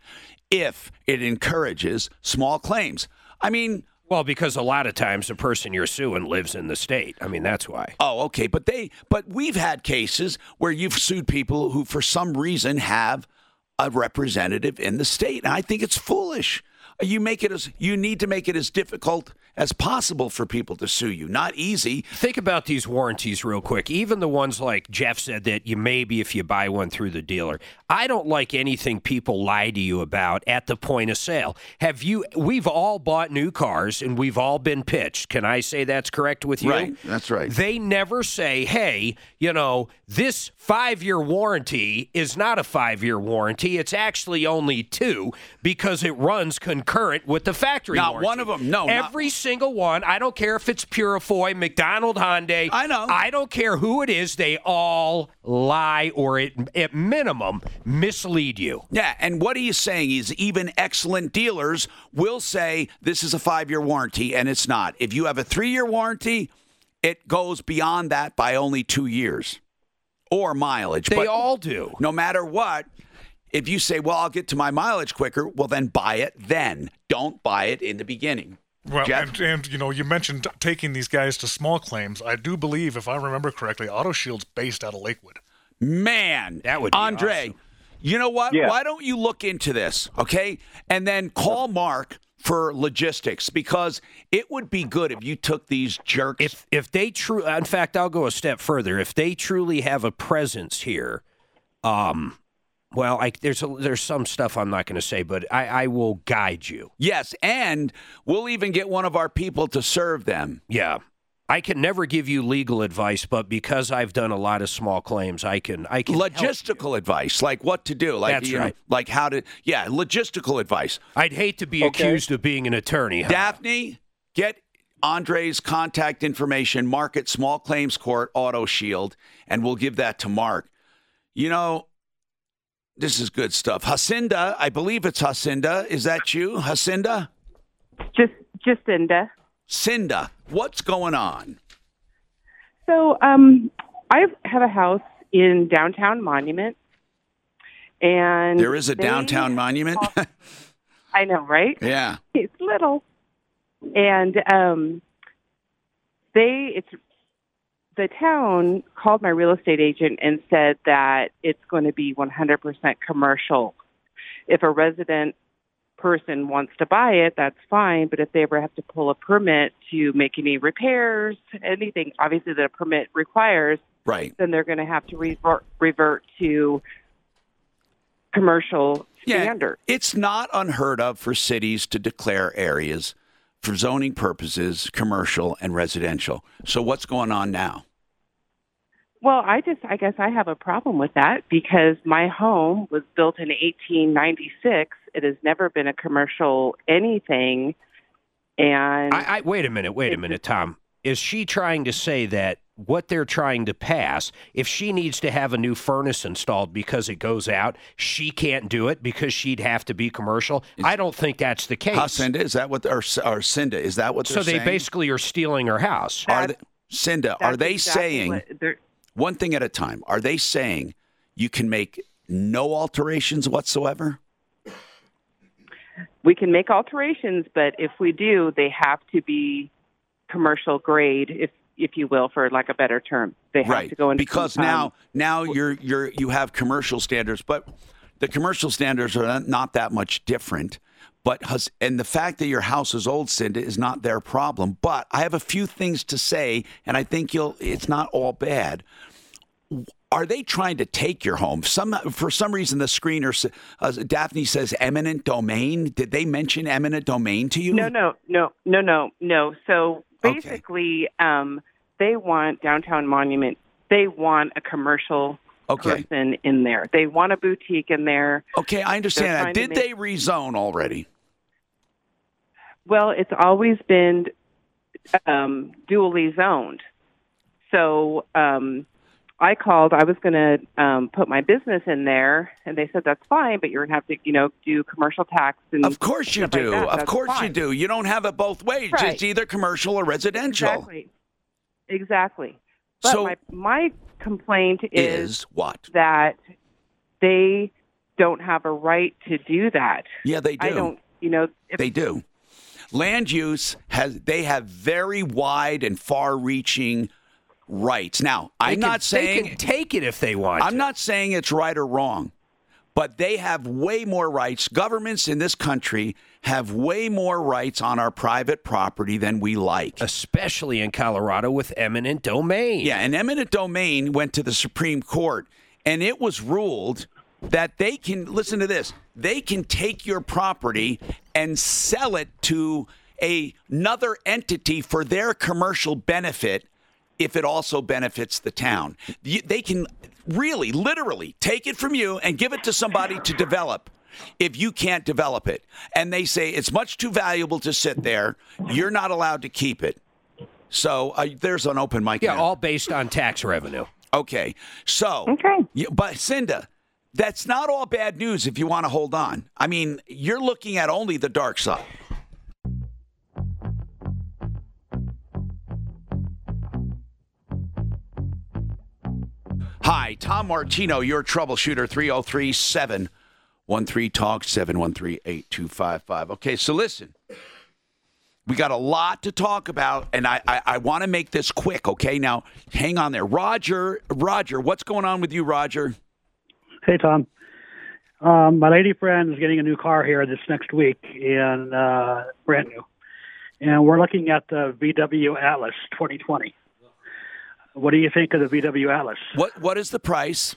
if it encourages small claims? I mean, Well, because a lot of times the person you're suing lives in the state. I mean, that's why. Oh, okay, but they but we've had cases where you've sued people who for some reason have a representative in the state. And I think it's foolish. You make it as you need to make it as difficult as possible for people to sue you. Not easy. Think about these warranties real quick. Even the ones like Jeff said that you maybe if you buy one through the dealer. I don't like anything people lie to you about at the point of sale. Have you we've all bought new cars and we've all been pitched. Can I say that's correct with you? Right, that's right. They never say, "Hey, you know, this 5-year warranty is not a 5-year warranty. It's actually only 2 because it runs concurrent with the factory Not warranty." one of them. No, not- Every single one. I don't care if it's Purifoy, McDonald Hyundai. I know. I don't care who it is. They all lie or at, at minimum mislead you. Yeah, and what he is saying is even excellent dealers will say this is a five year warranty, and it's not. If you have a three year warranty, it goes beyond that by only two years or mileage. They But all do. No matter what, if you say, well, I'll get to my mileage quicker, well, then buy it then. Don't buy it in the beginning. Well, and, and you know, you mentioned taking these guys to small claims. I do believe, if I remember correctly, Auto Shield's based out of Lakewood. Man, that would be Andre. You know what? Yeah. Why don't you look into this, okay? And then call Mark for logistics because it would be good if you took these jerks. If if they true, in fact, I'll go a step further. If they truly have a presence here, um, well, I, there's a, there's some stuff I'm not going to say, but I, I will guide you. Yes, and we'll even get one of our people to serve them. Yeah. I can never give you legal advice, but because I've done a lot of small claims, I can I can logistical advice, like what to do, like That's you know, right. like how to, yeah, logistical advice. I'd hate to be accused of being an attorney. huh? Daphne, get Andre's contact information, Mark at Small Claims Court Auto Shield, and we'll give that to Mark. You know, this is good stuff. Hacinda, I believe it's Hacinda. Is that you, Hacinda? Just Jacinda. Cinda, what's going on? So, um, I have a house in downtown Monument, and There is a downtown monument. I know, right? yeah. It's little, and um, they it's the town called my real estate agent and said that it's going to be 100% commercial. If a resident person wants to buy it, that's fine. But if they ever have to pull a permit to make any repairs, anything obviously that a permit requires, Right. then they're going to have to revert, revert to commercial Yeah, standards. it's not unheard of for cities to declare areas for zoning purposes, commercial and residential. So what's going on now? Well, I just, I guess I have a problem with that because my home was built in 1896. It has never been a commercial anything. And I, I wait a minute, wait a minute, Tom. Is she trying to say that what they're trying to pass, if she needs to have a new furnace installed because it goes out, she can't do it because she'd have to be commercial? I don't think that's the case. Hacinda, is that what, or, or Cinda, is that what so they're they saying? basically are stealing her house. Are they, Cinda, are they exactly saying one thing at a time? Are they saying you can make no alterations whatsoever? we can make alterations, but if we do, they have to be commercial grade, if if you will, for like a better term. They have right. to go into because um, now now you're you're you have commercial standards, but the commercial standards are not that much different. But hus- and the fact that your house is old, Cinda, is not their problem. But I have a few things to say, and I think you'll. It's not all bad. Are they trying to take your home? Some for some reason the screener uh, Daphne says eminent domain. Did they mention eminent domain to you? No, no, no, no, no, no. So basically, um, they want downtown monument. They want a commercial Okay. person in there. They want a boutique in there. Okay, I understand that. Did make- they rezone already? Well, it's always been um, dually zoned. So um, I called. I was going to um, put my business in there, and they said that's fine, but you're going to have to, you know, do commercial tax. And Of course you stuff like do. of That's course you do. You don't have it both ways. Right. It's either commercial or residential. Exactly. Exactly. But So- my my complaint is, Is what? that they don't have a right to do that. Yeah, they do. I don't. You know, if, They do. Land use has they have very wide and far-reaching rights. Now, They I'm can- not saying they can take it if they want. I'm not saying it's right or wrong, but they have way more rights. Governments in this country have way more rights on our private property than we like. especially in Colorado with eminent domain. Yeah, and eminent domain went to the Supreme Court, and it was ruled that they can listen to this. They can take your property and sell it to a, another entity for their commercial benefit if it also benefits the town. They can really, literally take it from you and give it to somebody to develop if you can't develop it. And they say it's much too valuable to sit there. You're not allowed to keep it. So uh, there's an open mic. Yeah, now. all based on tax revenue. Okay. So, okay. but Cinda, that's not all bad news if you want to hold on. I mean, you're looking at only the dark side. Hi, Tom Martino, your troubleshooter, 303 713 Talk 713 8255. Okay, so listen. We got a lot to talk about, and I, I, I want to make this quick, okay? Now, hang on there. Roger, Roger, what's going on with you, Roger? Hey, Tom. Um, my lady friend is getting a new car here this next week, and uh, brand new. And we're looking at the VW Atlas 2020. What do you think of the VW Atlas? What What is the price?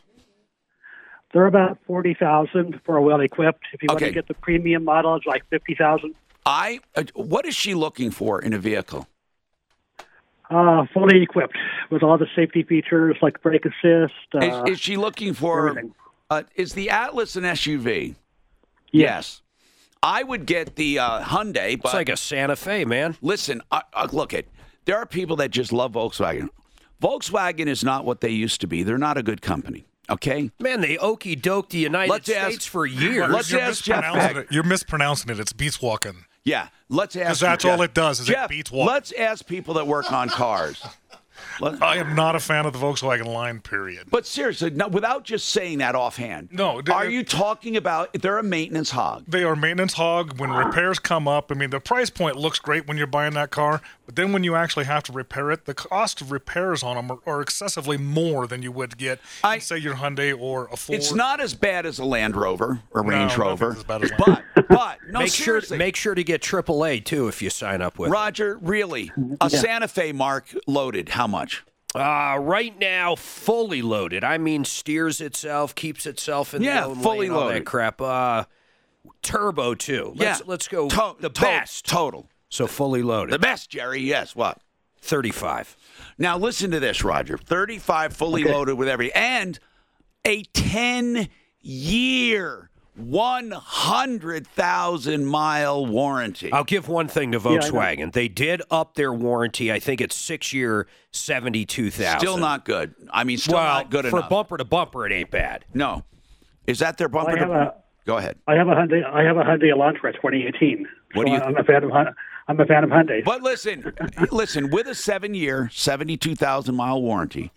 They're about forty thousand for a well equipped. If you want to get the premium model, it's like fifty thousand. I. Uh, what is she looking for in a vehicle? Uh, fully equipped with all the safety features like brake assist. Uh, is, is she looking for? Uh, is the Atlas an SUV? Yes. I would get the uh, Hyundai, but It's like a Santa Fe, man. Listen, uh, uh, look at there are people that just love Volkswagen. Volkswagen is not what they used to be. They're not a good company. Okay. Man, they okey doked the United Let's ask- States for years. Let's you're ask Jeff mispronouncing Beck. it. You're mispronouncing it. It's beats walking. Yeah, let's ask. 'Cause that's Jeff. all it does is it Jeff, beats walk. Let's ask people that work on cars. Let- I am not a fan of the Volkswagen line. Period. but seriously, no, without just saying that offhand, No, are you talking about they're a maintenance hog? They are maintenance hog. When repairs come up, I mean, the price point looks great when you're buying that car, but then when you actually have to repair it, the cost of repairs on them are, are excessively more than you would get, in, say, your Hyundai or a Ford. It's not as bad as a Land Rover or Range nothing's Rover, as bad as but but no make sure seriously, make sure to get AAA too if you sign up with. it. Roger, really, a Santa Fe Mark loaded, how much? Uh, right now, fully loaded. I mean, steers itself, keeps itself in Yeah, the fully lane, loaded. crap. Uh, turbo too. Let's, Yeah. let's go To- the to- best total. So fully loaded. The best, Jerry. Yes. What? Thirty-five. Now listen to this, Roger. Thirty-five fully Okay. loaded with every and a ten-year, one hundred thousand mile warranty. I'll give one thing to I know. Volkswagen. they did up their warranty. I think it's six year, seventy-two thousand. Still not good. I mean, still well, not good for enough. For bumper to bumper. It ain't bad. no, is that their bumper? I have to- a- Go ahead. I have a Hyundai. I have a Hyundai Elantra 2018. What So do you- I'm a fan of Hyundai. I'm a fan of Hyundai. But listen, listen. With a seven-year, seventy-two thousand mile warranty,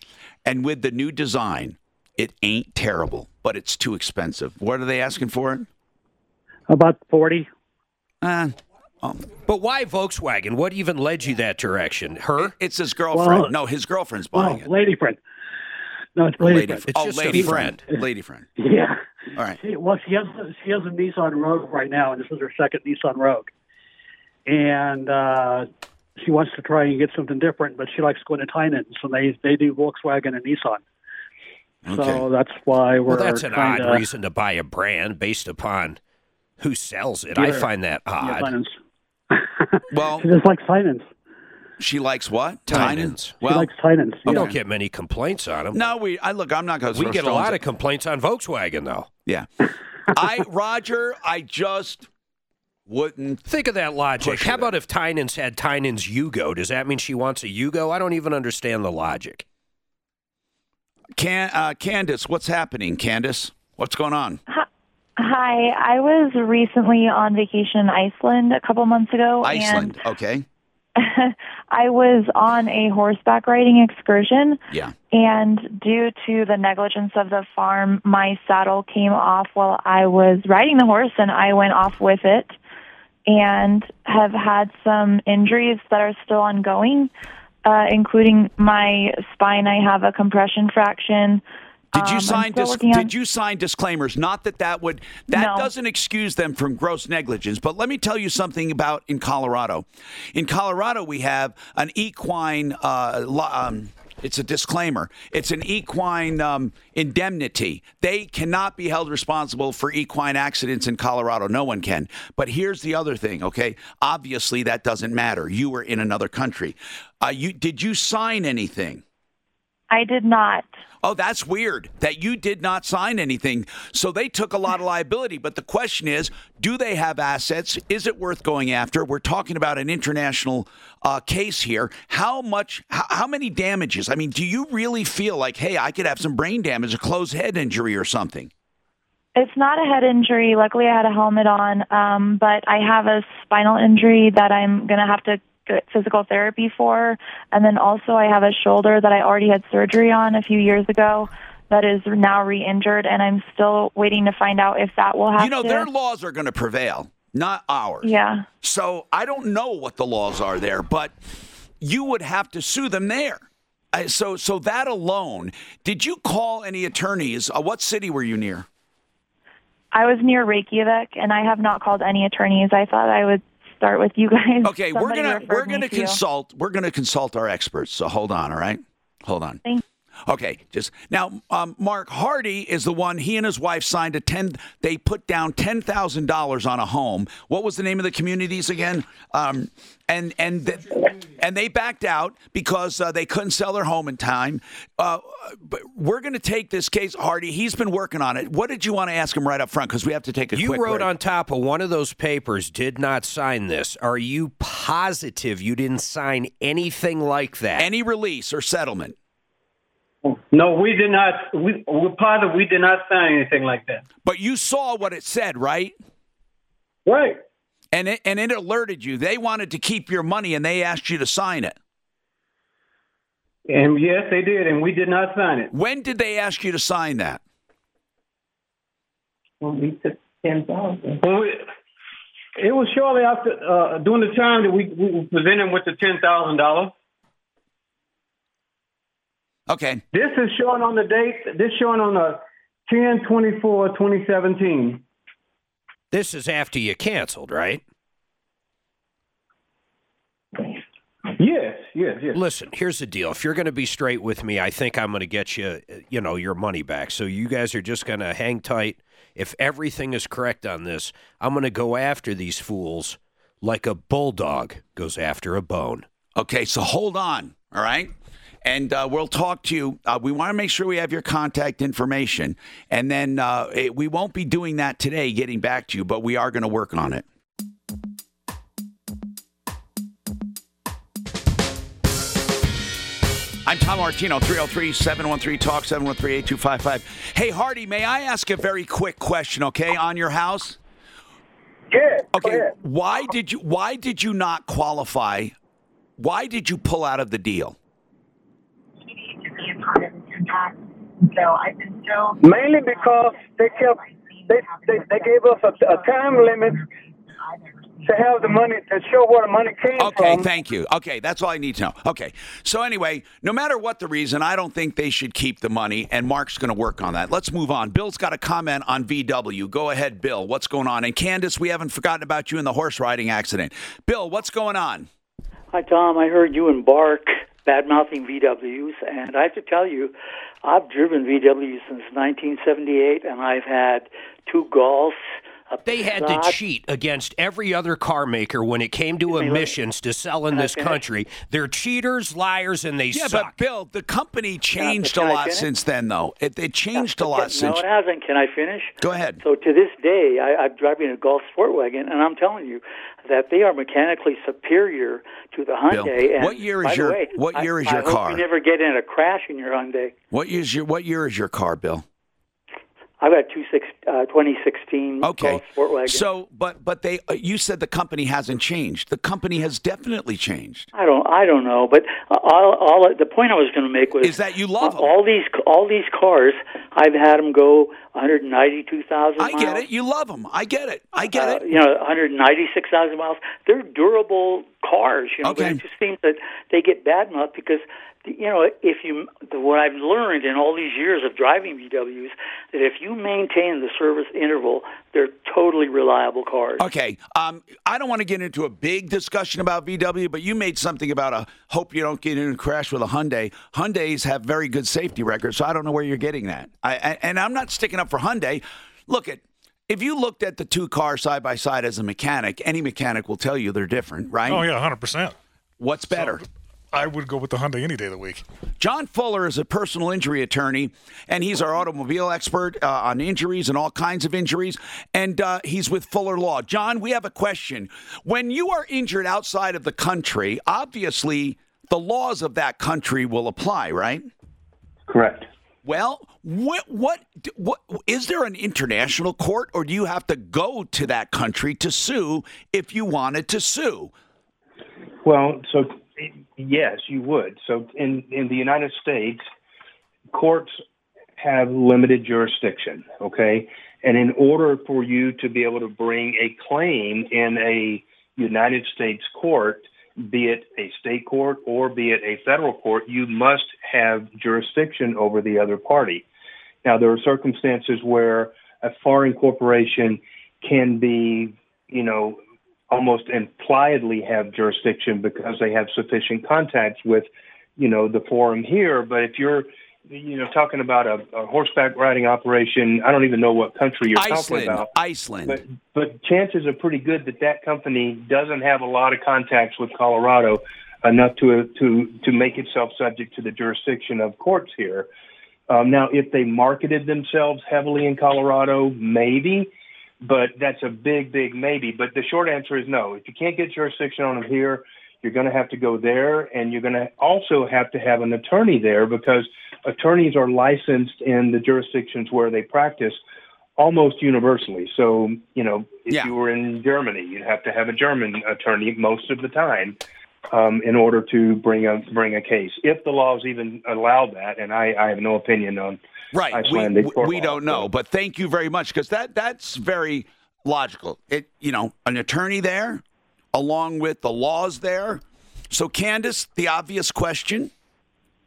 and with the new design, it ain't terrible, but it's too expensive. What are they asking for it? About 40. Uh, But why Volkswagen? What even led you that direction? Her? It's his girlfriend. Well- no, his girlfriend's Well, buying it. lady friend. No, it's lady, Lady, friend. oh, lady friend. Lady friend. Yeah. All right. She, well, she has she has a Nissan Rogue right now, and this is her second Nissan Rogue, and uh, she wants to try and get something different, but she likes going to Tynan's, and they they do Volkswagen and Nissan. So that's why we're Well, that's an trying odd to, reason to buy a brand based upon who sells it. I find that odd. Well, She just likes Tynan's. she likes what? Tynan's. Well, she likes Tynan's. We don't get many complaints on them. no, we. I look. I'm not going to. we get a lot of complaints on Volkswagen, though. Yeah. I Roger. I just wouldn't Think of that logic. Push How it. about if Tynan's had Tynan's Yugo? Does that mean she wants a Yugo? I don't even understand the logic. Can uh, Candace, what's happening? Candace, what's going on? Hi, I was recently on vacation in Iceland a couple months ago, Iceland. Okay. I was on a horseback riding excursion. Yeah. And due to the negligence of the farm, my saddle came off while I was riding the horse, and I went off with it, and have had some injuries that are still ongoing, uh, including my spine. I have a compression fraction. Did you Um, sign? still Dis- working on- did you sign disclaimers? Not that that would that No. doesn't excuse them from gross negligence. But let me tell you something about in Colorado. In Colorado, we have an equine. Uh, um, it's a disclaimer. It's an equine um, indemnity. They cannot be held responsible for equine accidents in Colorado. No one can. But here's the other thing. Okay, obviously that doesn't matter. You were in another country. Uh, you did you sign anything? I did not. Oh, that's weird that you did not sign anything. So they took a lot of liability. But the question is do they have assets? Is it worth going after? We're talking about an international uh, case here. How much, how, how many damages? I mean, do you really feel like, hey, I could have some brain damage, a closed head injury or something? It's not a head injury. Luckily, I had a helmet on, um, but I have a spinal injury that I'm going to have to physical therapy for. And then also, I have a shoulder that I already had surgery on a few years ago that is now re injured, and I'm still waiting to find out if that will have You know, to. their laws are going to prevail, not ours. Yeah. So I don't know what the laws are there, but you would have to sue them there. Uh, So, so that alone. Did you call any attorneys? Uh, what city were you near? I was near Reykjavik, and I have not called any attorneys. I thought I would start with you guys. Okay, we're gonna we're gonna you. consult. We're gonna consult our experts. So hold on. All right, hold on. Thank Okay, just now, um, Mark Hardy is the one. He and his wife signed a ten. They put down ten thousand dollars on a home. What was the name of the communities again? Um, and and th- and they backed out because uh, they couldn't sell their home in time. Uh, but we're going to take this case, Hardy. He's been working on it. What did you want to ask him right up front? Because we have to take a You quick wrote break. on top of one of those papers, did not sign this. Are you positive you didn't sign anything like that? Any release or settlement? No, we did not. We, we're part of. We did not sign anything like that. But you saw what it said, right? Right. And it, and it alerted you. They wanted to keep your money, and they asked you to sign it. And yes, they did, and we did not sign it. When did they ask you to sign that? When we took ten thousand. It was shortly after, uh, during the time that we, we presented with the ten thousand dollars. Okay. This is showing on the date. This showing on the 10 24 2017. This is after you canceled, right? Yes, yes, yes. Listen, here's the deal. If you're going to be straight with me, I think I'm going to get you, you know, your money back. So you guys are just going to hang tight. If everything is correct on this, I'm going to go after these fools like a bulldog goes after a bone. Okay, so hold on. All right. And uh, we'll talk to you. Uh, we want to make sure we have your contact information. And then uh, it, we won't be doing that today, getting back to you, but we are going to work on it. I'm Tom Martino, 303 713 Talk, 713 8255. Hey, Hardy, may I ask a very quick question, okay, on your house? Yeah. Okay. Why did you why did you not qualify? Why did you pull out of the deal? Mainly because they kept they they, they gave us a, a time limit to have the money to show where the money came Okay, from. Okay, thank you. Okay, that's all I need to know. Okay, so anyway, no matter what the reason, I don't think they should keep the money, and Mark's going to work on that. Let's move on. Bill's got a comment on VW. Go ahead, Bill. What's going on? And Candace, we haven't forgotten about you in the horse riding accident. Bill, what's going on? Hi, Tom. I heard you and Mark bad mouthing VWs, and I have to tell you, I've driven VWs since 1978, and I've had two Golfs. A They had to cheat against every other car maker when it came to emissions to sell in this country. They're cheaters, liars, and they yeah, suck. but Bill, the company changed a lot since then, though. It, it changed a Okay, lot since. No, it hasn't. Can I finish? Go ahead. So to this day, I, I'm driving a Golf Sport Wagon, and I'm telling you that they are mechanically superior to the Bill, Hyundai. and what year is your- way, what I- year is I your hope car? You never get in a crash in your Hyundai. What year is your What year is your car, Bill? I've got two six, uh, 2016 Okay. Golf Sport Wagon. So, but but they uh, you said the company hasn't changed. The company has definitely changed. I don't, I don't know, but uh, all, all the point I was going to make was Is that you love all these, all these cars. I've had them go 192,000. I get it. You love them. I get it. I get uh, it. You know, 196,000 miles. They're durable cars, you know. Okay. But it just seems that they get bad enough because, you know, if you the, what I've learned in all these years of driving VWs that if you maintain the service interval, they're totally reliable cars. Okay. Um, I don't want to get into a big discussion about VW, but you made something about a hope you don't get in a crash with a Hyundai. Hyundai's have very good safety records, so I don't know where you're getting that. I, I and I'm not sticking up for Hyundai. Look at if you looked at the two cars side by side as a mechanic, any mechanic will tell you they're different, right? Oh yeah, hundred percent. What's better? I would go with the Hyundai any day of the week. John Fuller is a personal injury attorney, and he's our automobile expert uh, on injuries and all kinds of injuries. And uh, he's with Fuller Law. John, we have a question. When you are injured outside of the country, obviously the laws of that country will apply, right? Correct. Well, what, what, what is there an international court, or do you have to go to that country to sue if you wanted to sue? Well, so yes, you would. So in in the United States, courts have limited jurisdiction. Okay, and in order for you to be able to bring a claim in a United States court, be it a state court or be it a federal court, you must have jurisdiction over the other party. Now, there are circumstances where a foreign corporation can be, you know, almost impliedly have jurisdiction because they have sufficient contacts with, you know, the forum here. But if you're, you know, talking about a, a horseback riding operation, I don't even know what country you're Iceland. talking about. Iceland. But but chances are pretty good that that company doesn't have a lot of contacts with Colorado enough to to to make itself subject to the jurisdiction of courts here. Um, now, if they marketed themselves heavily in Colorado, maybe, but that's a big, big maybe. But the short answer is no. If you can't get jurisdiction on them here, you're going to have to go there, and you're going to also have to have an attorney there because attorneys are licensed in the jurisdictions where they practice almost universally. So, you know, if you were in Germany, you'd have to have a German attorney most of the time um, in order to bring a bring a case. If the laws even allow that, and I, I have no opinion on Right. We, Icelandic we, we law. don't know, but thank you very much because that that's very logical. It you know an attorney there, along with the laws there. So Candace, the obvious question: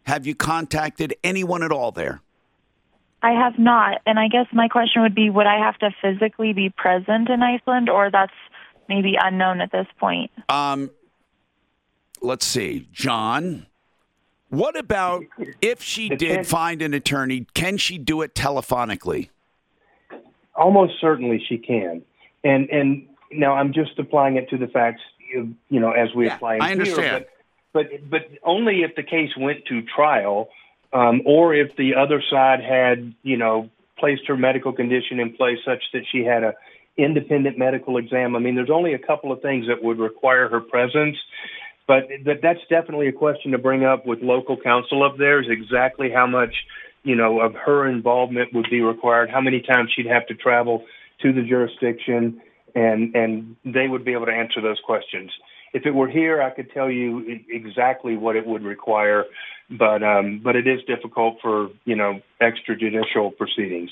Have you contacted anyone at all there? I have not, and I guess my question would be: Would I have to physically be present in Iceland, or that's maybe unknown at this point? Um, let's see, John. What about if she did find an attorney? Can she do it telephonically? Almost certainly she can. And and now I'm just applying it to the facts, you, you know, as we apply them I here, understand. But, but but only if the case went to trial, um, or if the other side had, you know, placed her medical condition in place such that she had a independent medical exam. I mean, there's only a couple of things that would require her presence. But that that's definitely a question to bring up with local counsel up there is exactly how much, you know, of her involvement would be required, how many times she'd have to travel to the jurisdiction, and and they would be able to answer those questions. If it were here, I could tell you exactly what it would require, but um, but it is difficult for you know extrajudicial proceedings.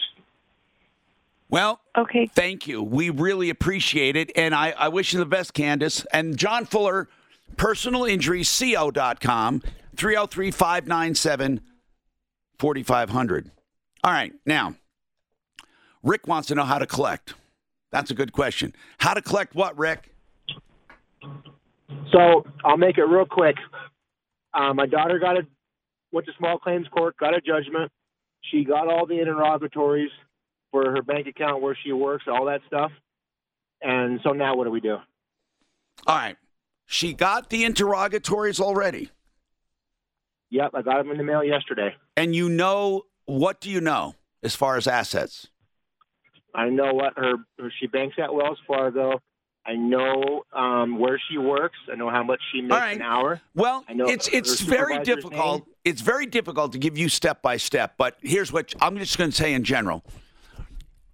Well, okay. Thank you. We really appreciate it. And I, I wish you the best, Candace. And John Fuller, personalinjuryco.com, 303 597 4500. All right. Now, Rick wants to know how to collect. That's a good question. How to collect what, Rick? So I'll make it real quick. Uh, my daughter got a went to small claims court, got a judgment. She got all the interrogatories for her bank account, where she works, all that stuff. And so now, what do we do? All right. She got the interrogatories already. Yep, I got them in the mail yesterday. And you know, what do you know as far as assets? I know what her, she banks at Wells Fargo. I know um, where she works. I know how much she makes an hour. Well, I know it's it's very difficult. name. It's very difficult to give you step by step. But here's what I'm just going to say in general: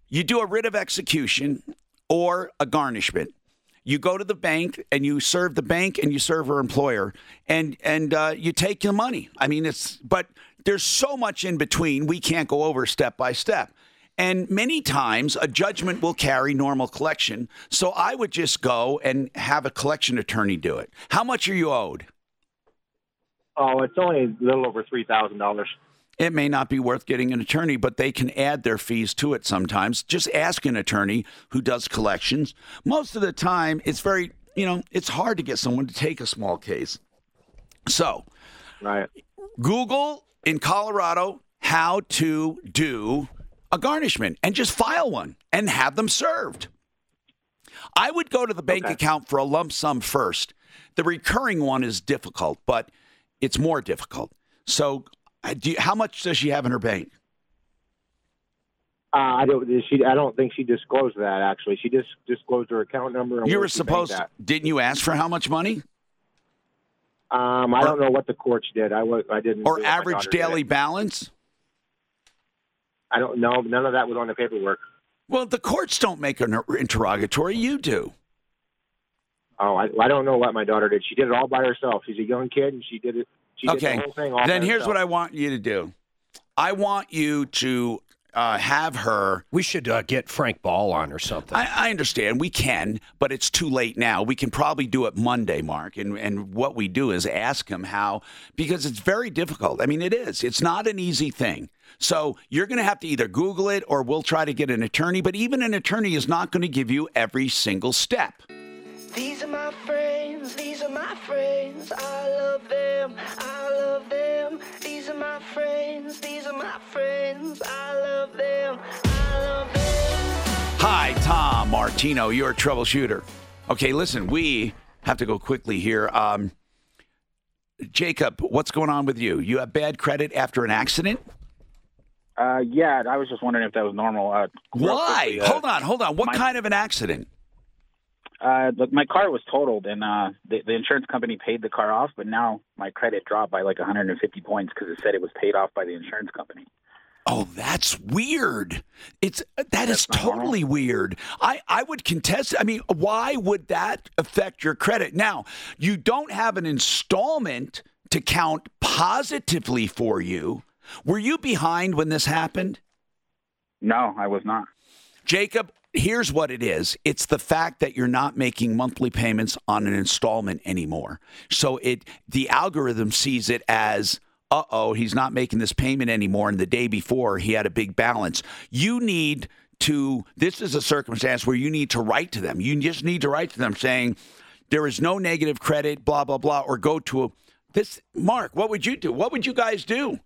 you do a writ of execution or a garnishment. You go to the bank and you serve the bank and you serve her employer and and uh, you take the money. I mean, it's but there's so much in between. We can't go over step by step. And many times a judgment will carry normal collection. So I would just go and have a collection attorney do it. How much are you owed? Oh, it's only a little over three thousand dollars. It may not be worth getting an attorney, but they can add their fees to it sometimes. Just ask an attorney who does collections. Most of the time, it's very, you know, it's hard to get someone to take a small case. So, right. Google in Colorado how to do a garnishment and just file one and have them served. I would go to the bank account for a lump sum first. The recurring one is difficult, but it's more difficult. So, uh, do you, how much does she have in her bank? Uh, I don't. She. I don't think she disclosed that. Actually, she just disclosed her account number. And You were supposed. Didn't you ask for how much money Um, I don't know what the courts did. I was. I didn't. or do what my average daughter did. daily balance? I don't know. None of that was on the paperwork. Well, the courts don't make an interrogatory. You do. Oh, I, I don't know what my daughter did. She did it all by herself. She's a young kid, and she did it. She did okay. the whole thing all then by here's herself. what I want you to do. I want you to uh, have her. We should uh, get Frank Ball on or something. I, I understand we can, but it's too late now. We can probably do it Monday, Mark. And and what we do is ask him how because it's very difficult. I mean, it is. It's not an easy thing. So you're going to have to either Google it or we'll try to get an attorney. But even an attorney is not going to give you every single step. These are my friends, these are my friends. I love them, I love them. These are my friends, these are my friends. I love them, I love them. Hi, Tom Martino, your troubleshooter. Okay, listen, we have to go quickly here. Um, Jacob, what's going on with you? You have bad credit after an accident? Uh, yeah, I was just wondering if that was normal. Uh, Why? quickly, uh, hold on, hold on. What my- kind of an accident? Uh, look, my car was totaled, and uh, the, the insurance company paid the car off, but now my credit dropped by like 150 points because it said it was paid off by the insurance company. Oh, that's weird. It's that is totally weird. I I would contest. I mean, why would that affect your credit? Now, you don't have an installment to count positively for you. Were you behind when this happened? No, I was not. Jacob, here's what it is. It's the fact that you're not making monthly payments on an installment anymore. So it the algorithm sees it as uh-oh, he's not making this payment anymore and the day before he had a big balance. You need to this is a circumstance where you need to write to them. You just need to write to them saying there is no negative credit, blah blah blah or go to a this Mark, what would you do? What would you guys do?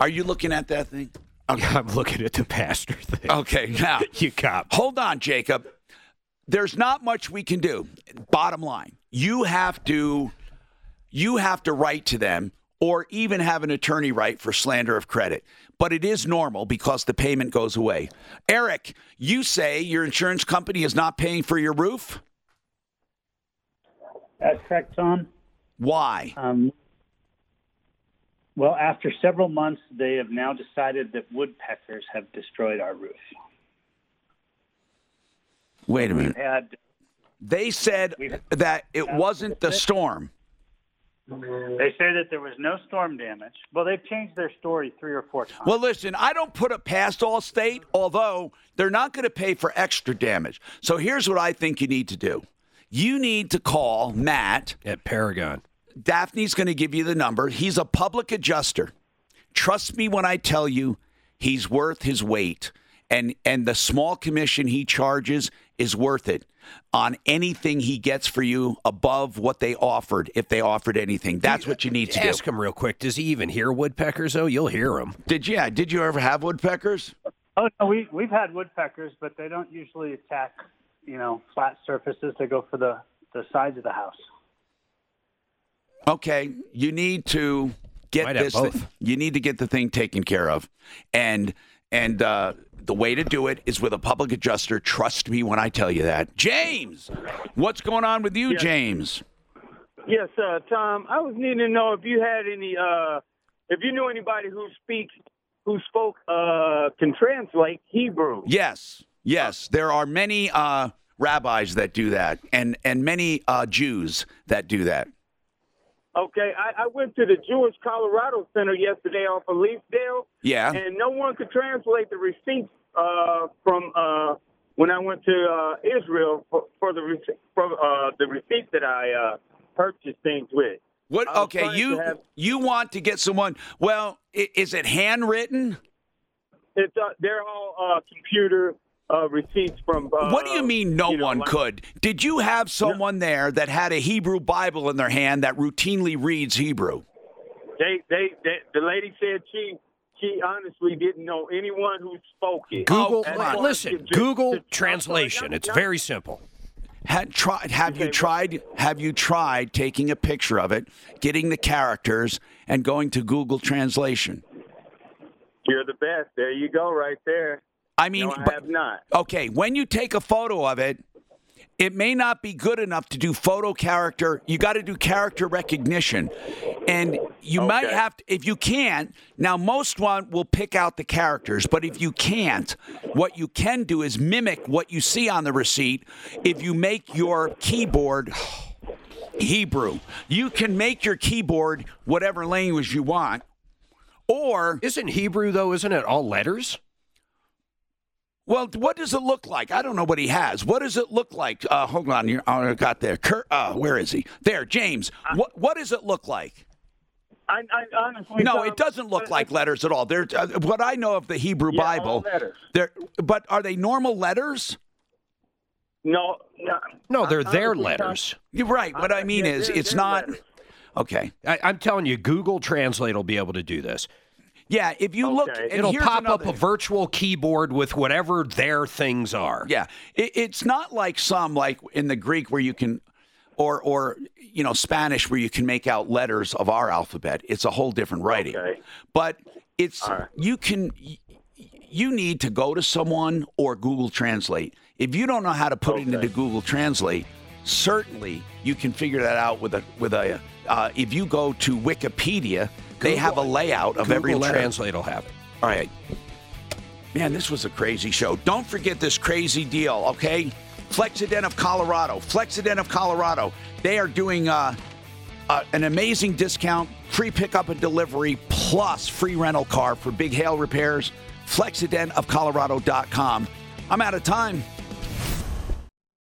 Are you looking at that thing? Yeah, I'm looking at the pastor thing. Okay, now you cop. Hold on, Jacob. There's not much we can do. Bottom line, you have to you have to write to them or even have an attorney write for slander of credit. But it is normal because the payment goes away. Eric, you say your insurance company is not paying for your roof? That's correct, Tom. Why? Um, well, after several months, they have now decided that woodpeckers have destroyed our roof. Wait a minute. Had They said that it wasn't the storm. They say that there was no storm damage. Well, they've changed their story three or four times. Well, listen, I don't put it past Allstate, although they're not going to pay for extra damage. So here's what I think you need to do you need to call Matt at Paragon. Daphne's going to give you the number. He's a public adjuster. Trust me when I tell you he's worth his weight. And and the small commission he charges is worth it on anything he gets for you above what they offered if they offered anything. That's what you need uh, to Ask do. him real quick. Does he even hear woodpeckers? though? you'll hear them. Did you? Yeah, did you ever have woodpeckers? Oh no, we we've had woodpeckers, but they don't usually attack, you know, flat surfaces. They go for the the sides of the house. Okay, you need to get Might this. both. thi- you need to get the thing taken care of, and and uh, the way to do it is with a public adjuster. Trust me when I tell you that. James, what's going on with you, Yes. James? Yes, uh, Tom. I was needing to know if you had any, uh, if you knew anybody who speaks, who spoke, uh, can translate Hebrew. Yes, yes. There are many uh, rabbis that do that, and and many uh, Jews that do that. Okay, I, I went to the Jewish Colorado Center yesterday off of Leetsdale. Yeah. And no one could translate the receipts uh, from uh, when I went to uh, Israel for, for the rece- for uh, the receipt that I uh, purchased things with. What? Okay, you have- you want to get someone? Well, is it handwritten? It's uh, they're all uh, computer uh, receipts from. Uh, What do you mean no you know, one like- could? Did you have someone there that had a Hebrew Bible in their hand that routinely reads Hebrew? They, they, they, the lady said she, she honestly didn't know anyone who spoke it. Google, As far as listen, to- to- Google to- translation. It's very simple. Had tried? Have you tried? Have you tried taking a picture of it, getting the characters, and going to Google Translation? You're the best. There you go, right there. I mean, no, I but- have not. Okay, when you take a photo of it, it may not be good enough to do photo character. You got to do character recognition. And you might have to, if you can't, now most one will pick out the characters, but if you can't, what you can do is mimic what you see on the receipt. If you make your keyboard Hebrew, you can make your keyboard whatever language you want. Or isn't Hebrew though? Isn't it all letters? Well, what does it look like? I don't know what he has. What does it look like? Uh, hold on, you oh, I got there. Kurt, uh, where is he? There, James. What what does it look like? I, I honestly No, Tom, it doesn't look like letters at all. They're uh, what I know of the Hebrew Yeah, Bible. letters. They're but are they normal letters? No, no. No, they're I- their honestly, Tom, letters. You're right. What I mean yeah, is, they're- it's they're not. letters. Okay. I, I'm telling you, Google Translate will be able to do this. Yeah, if you look, it'll here's pop up a virtual keyboard with whatever their things are. Yeah, it, it's not like some like in the Greek where you can, or or you know Spanish where you can make out letters of our alphabet. It's a whole different writing. Okay. But it's you can you need to go to someone or Google Translate. If you don't know how to put it into Google Translate, certainly you can figure that out with a with a. Uh, if you go to Wikipedia, they have a layout of every Google letter. Translate will have it. All right. Man, this was a crazy show. Don't forget this crazy deal, okay? Flexident of Colorado. Flexident of Colorado. They are doing uh, uh, an amazing discount, free pickup and delivery, plus free rental car for big hail repairs. FlexidentofColorado.com. I'm out of time.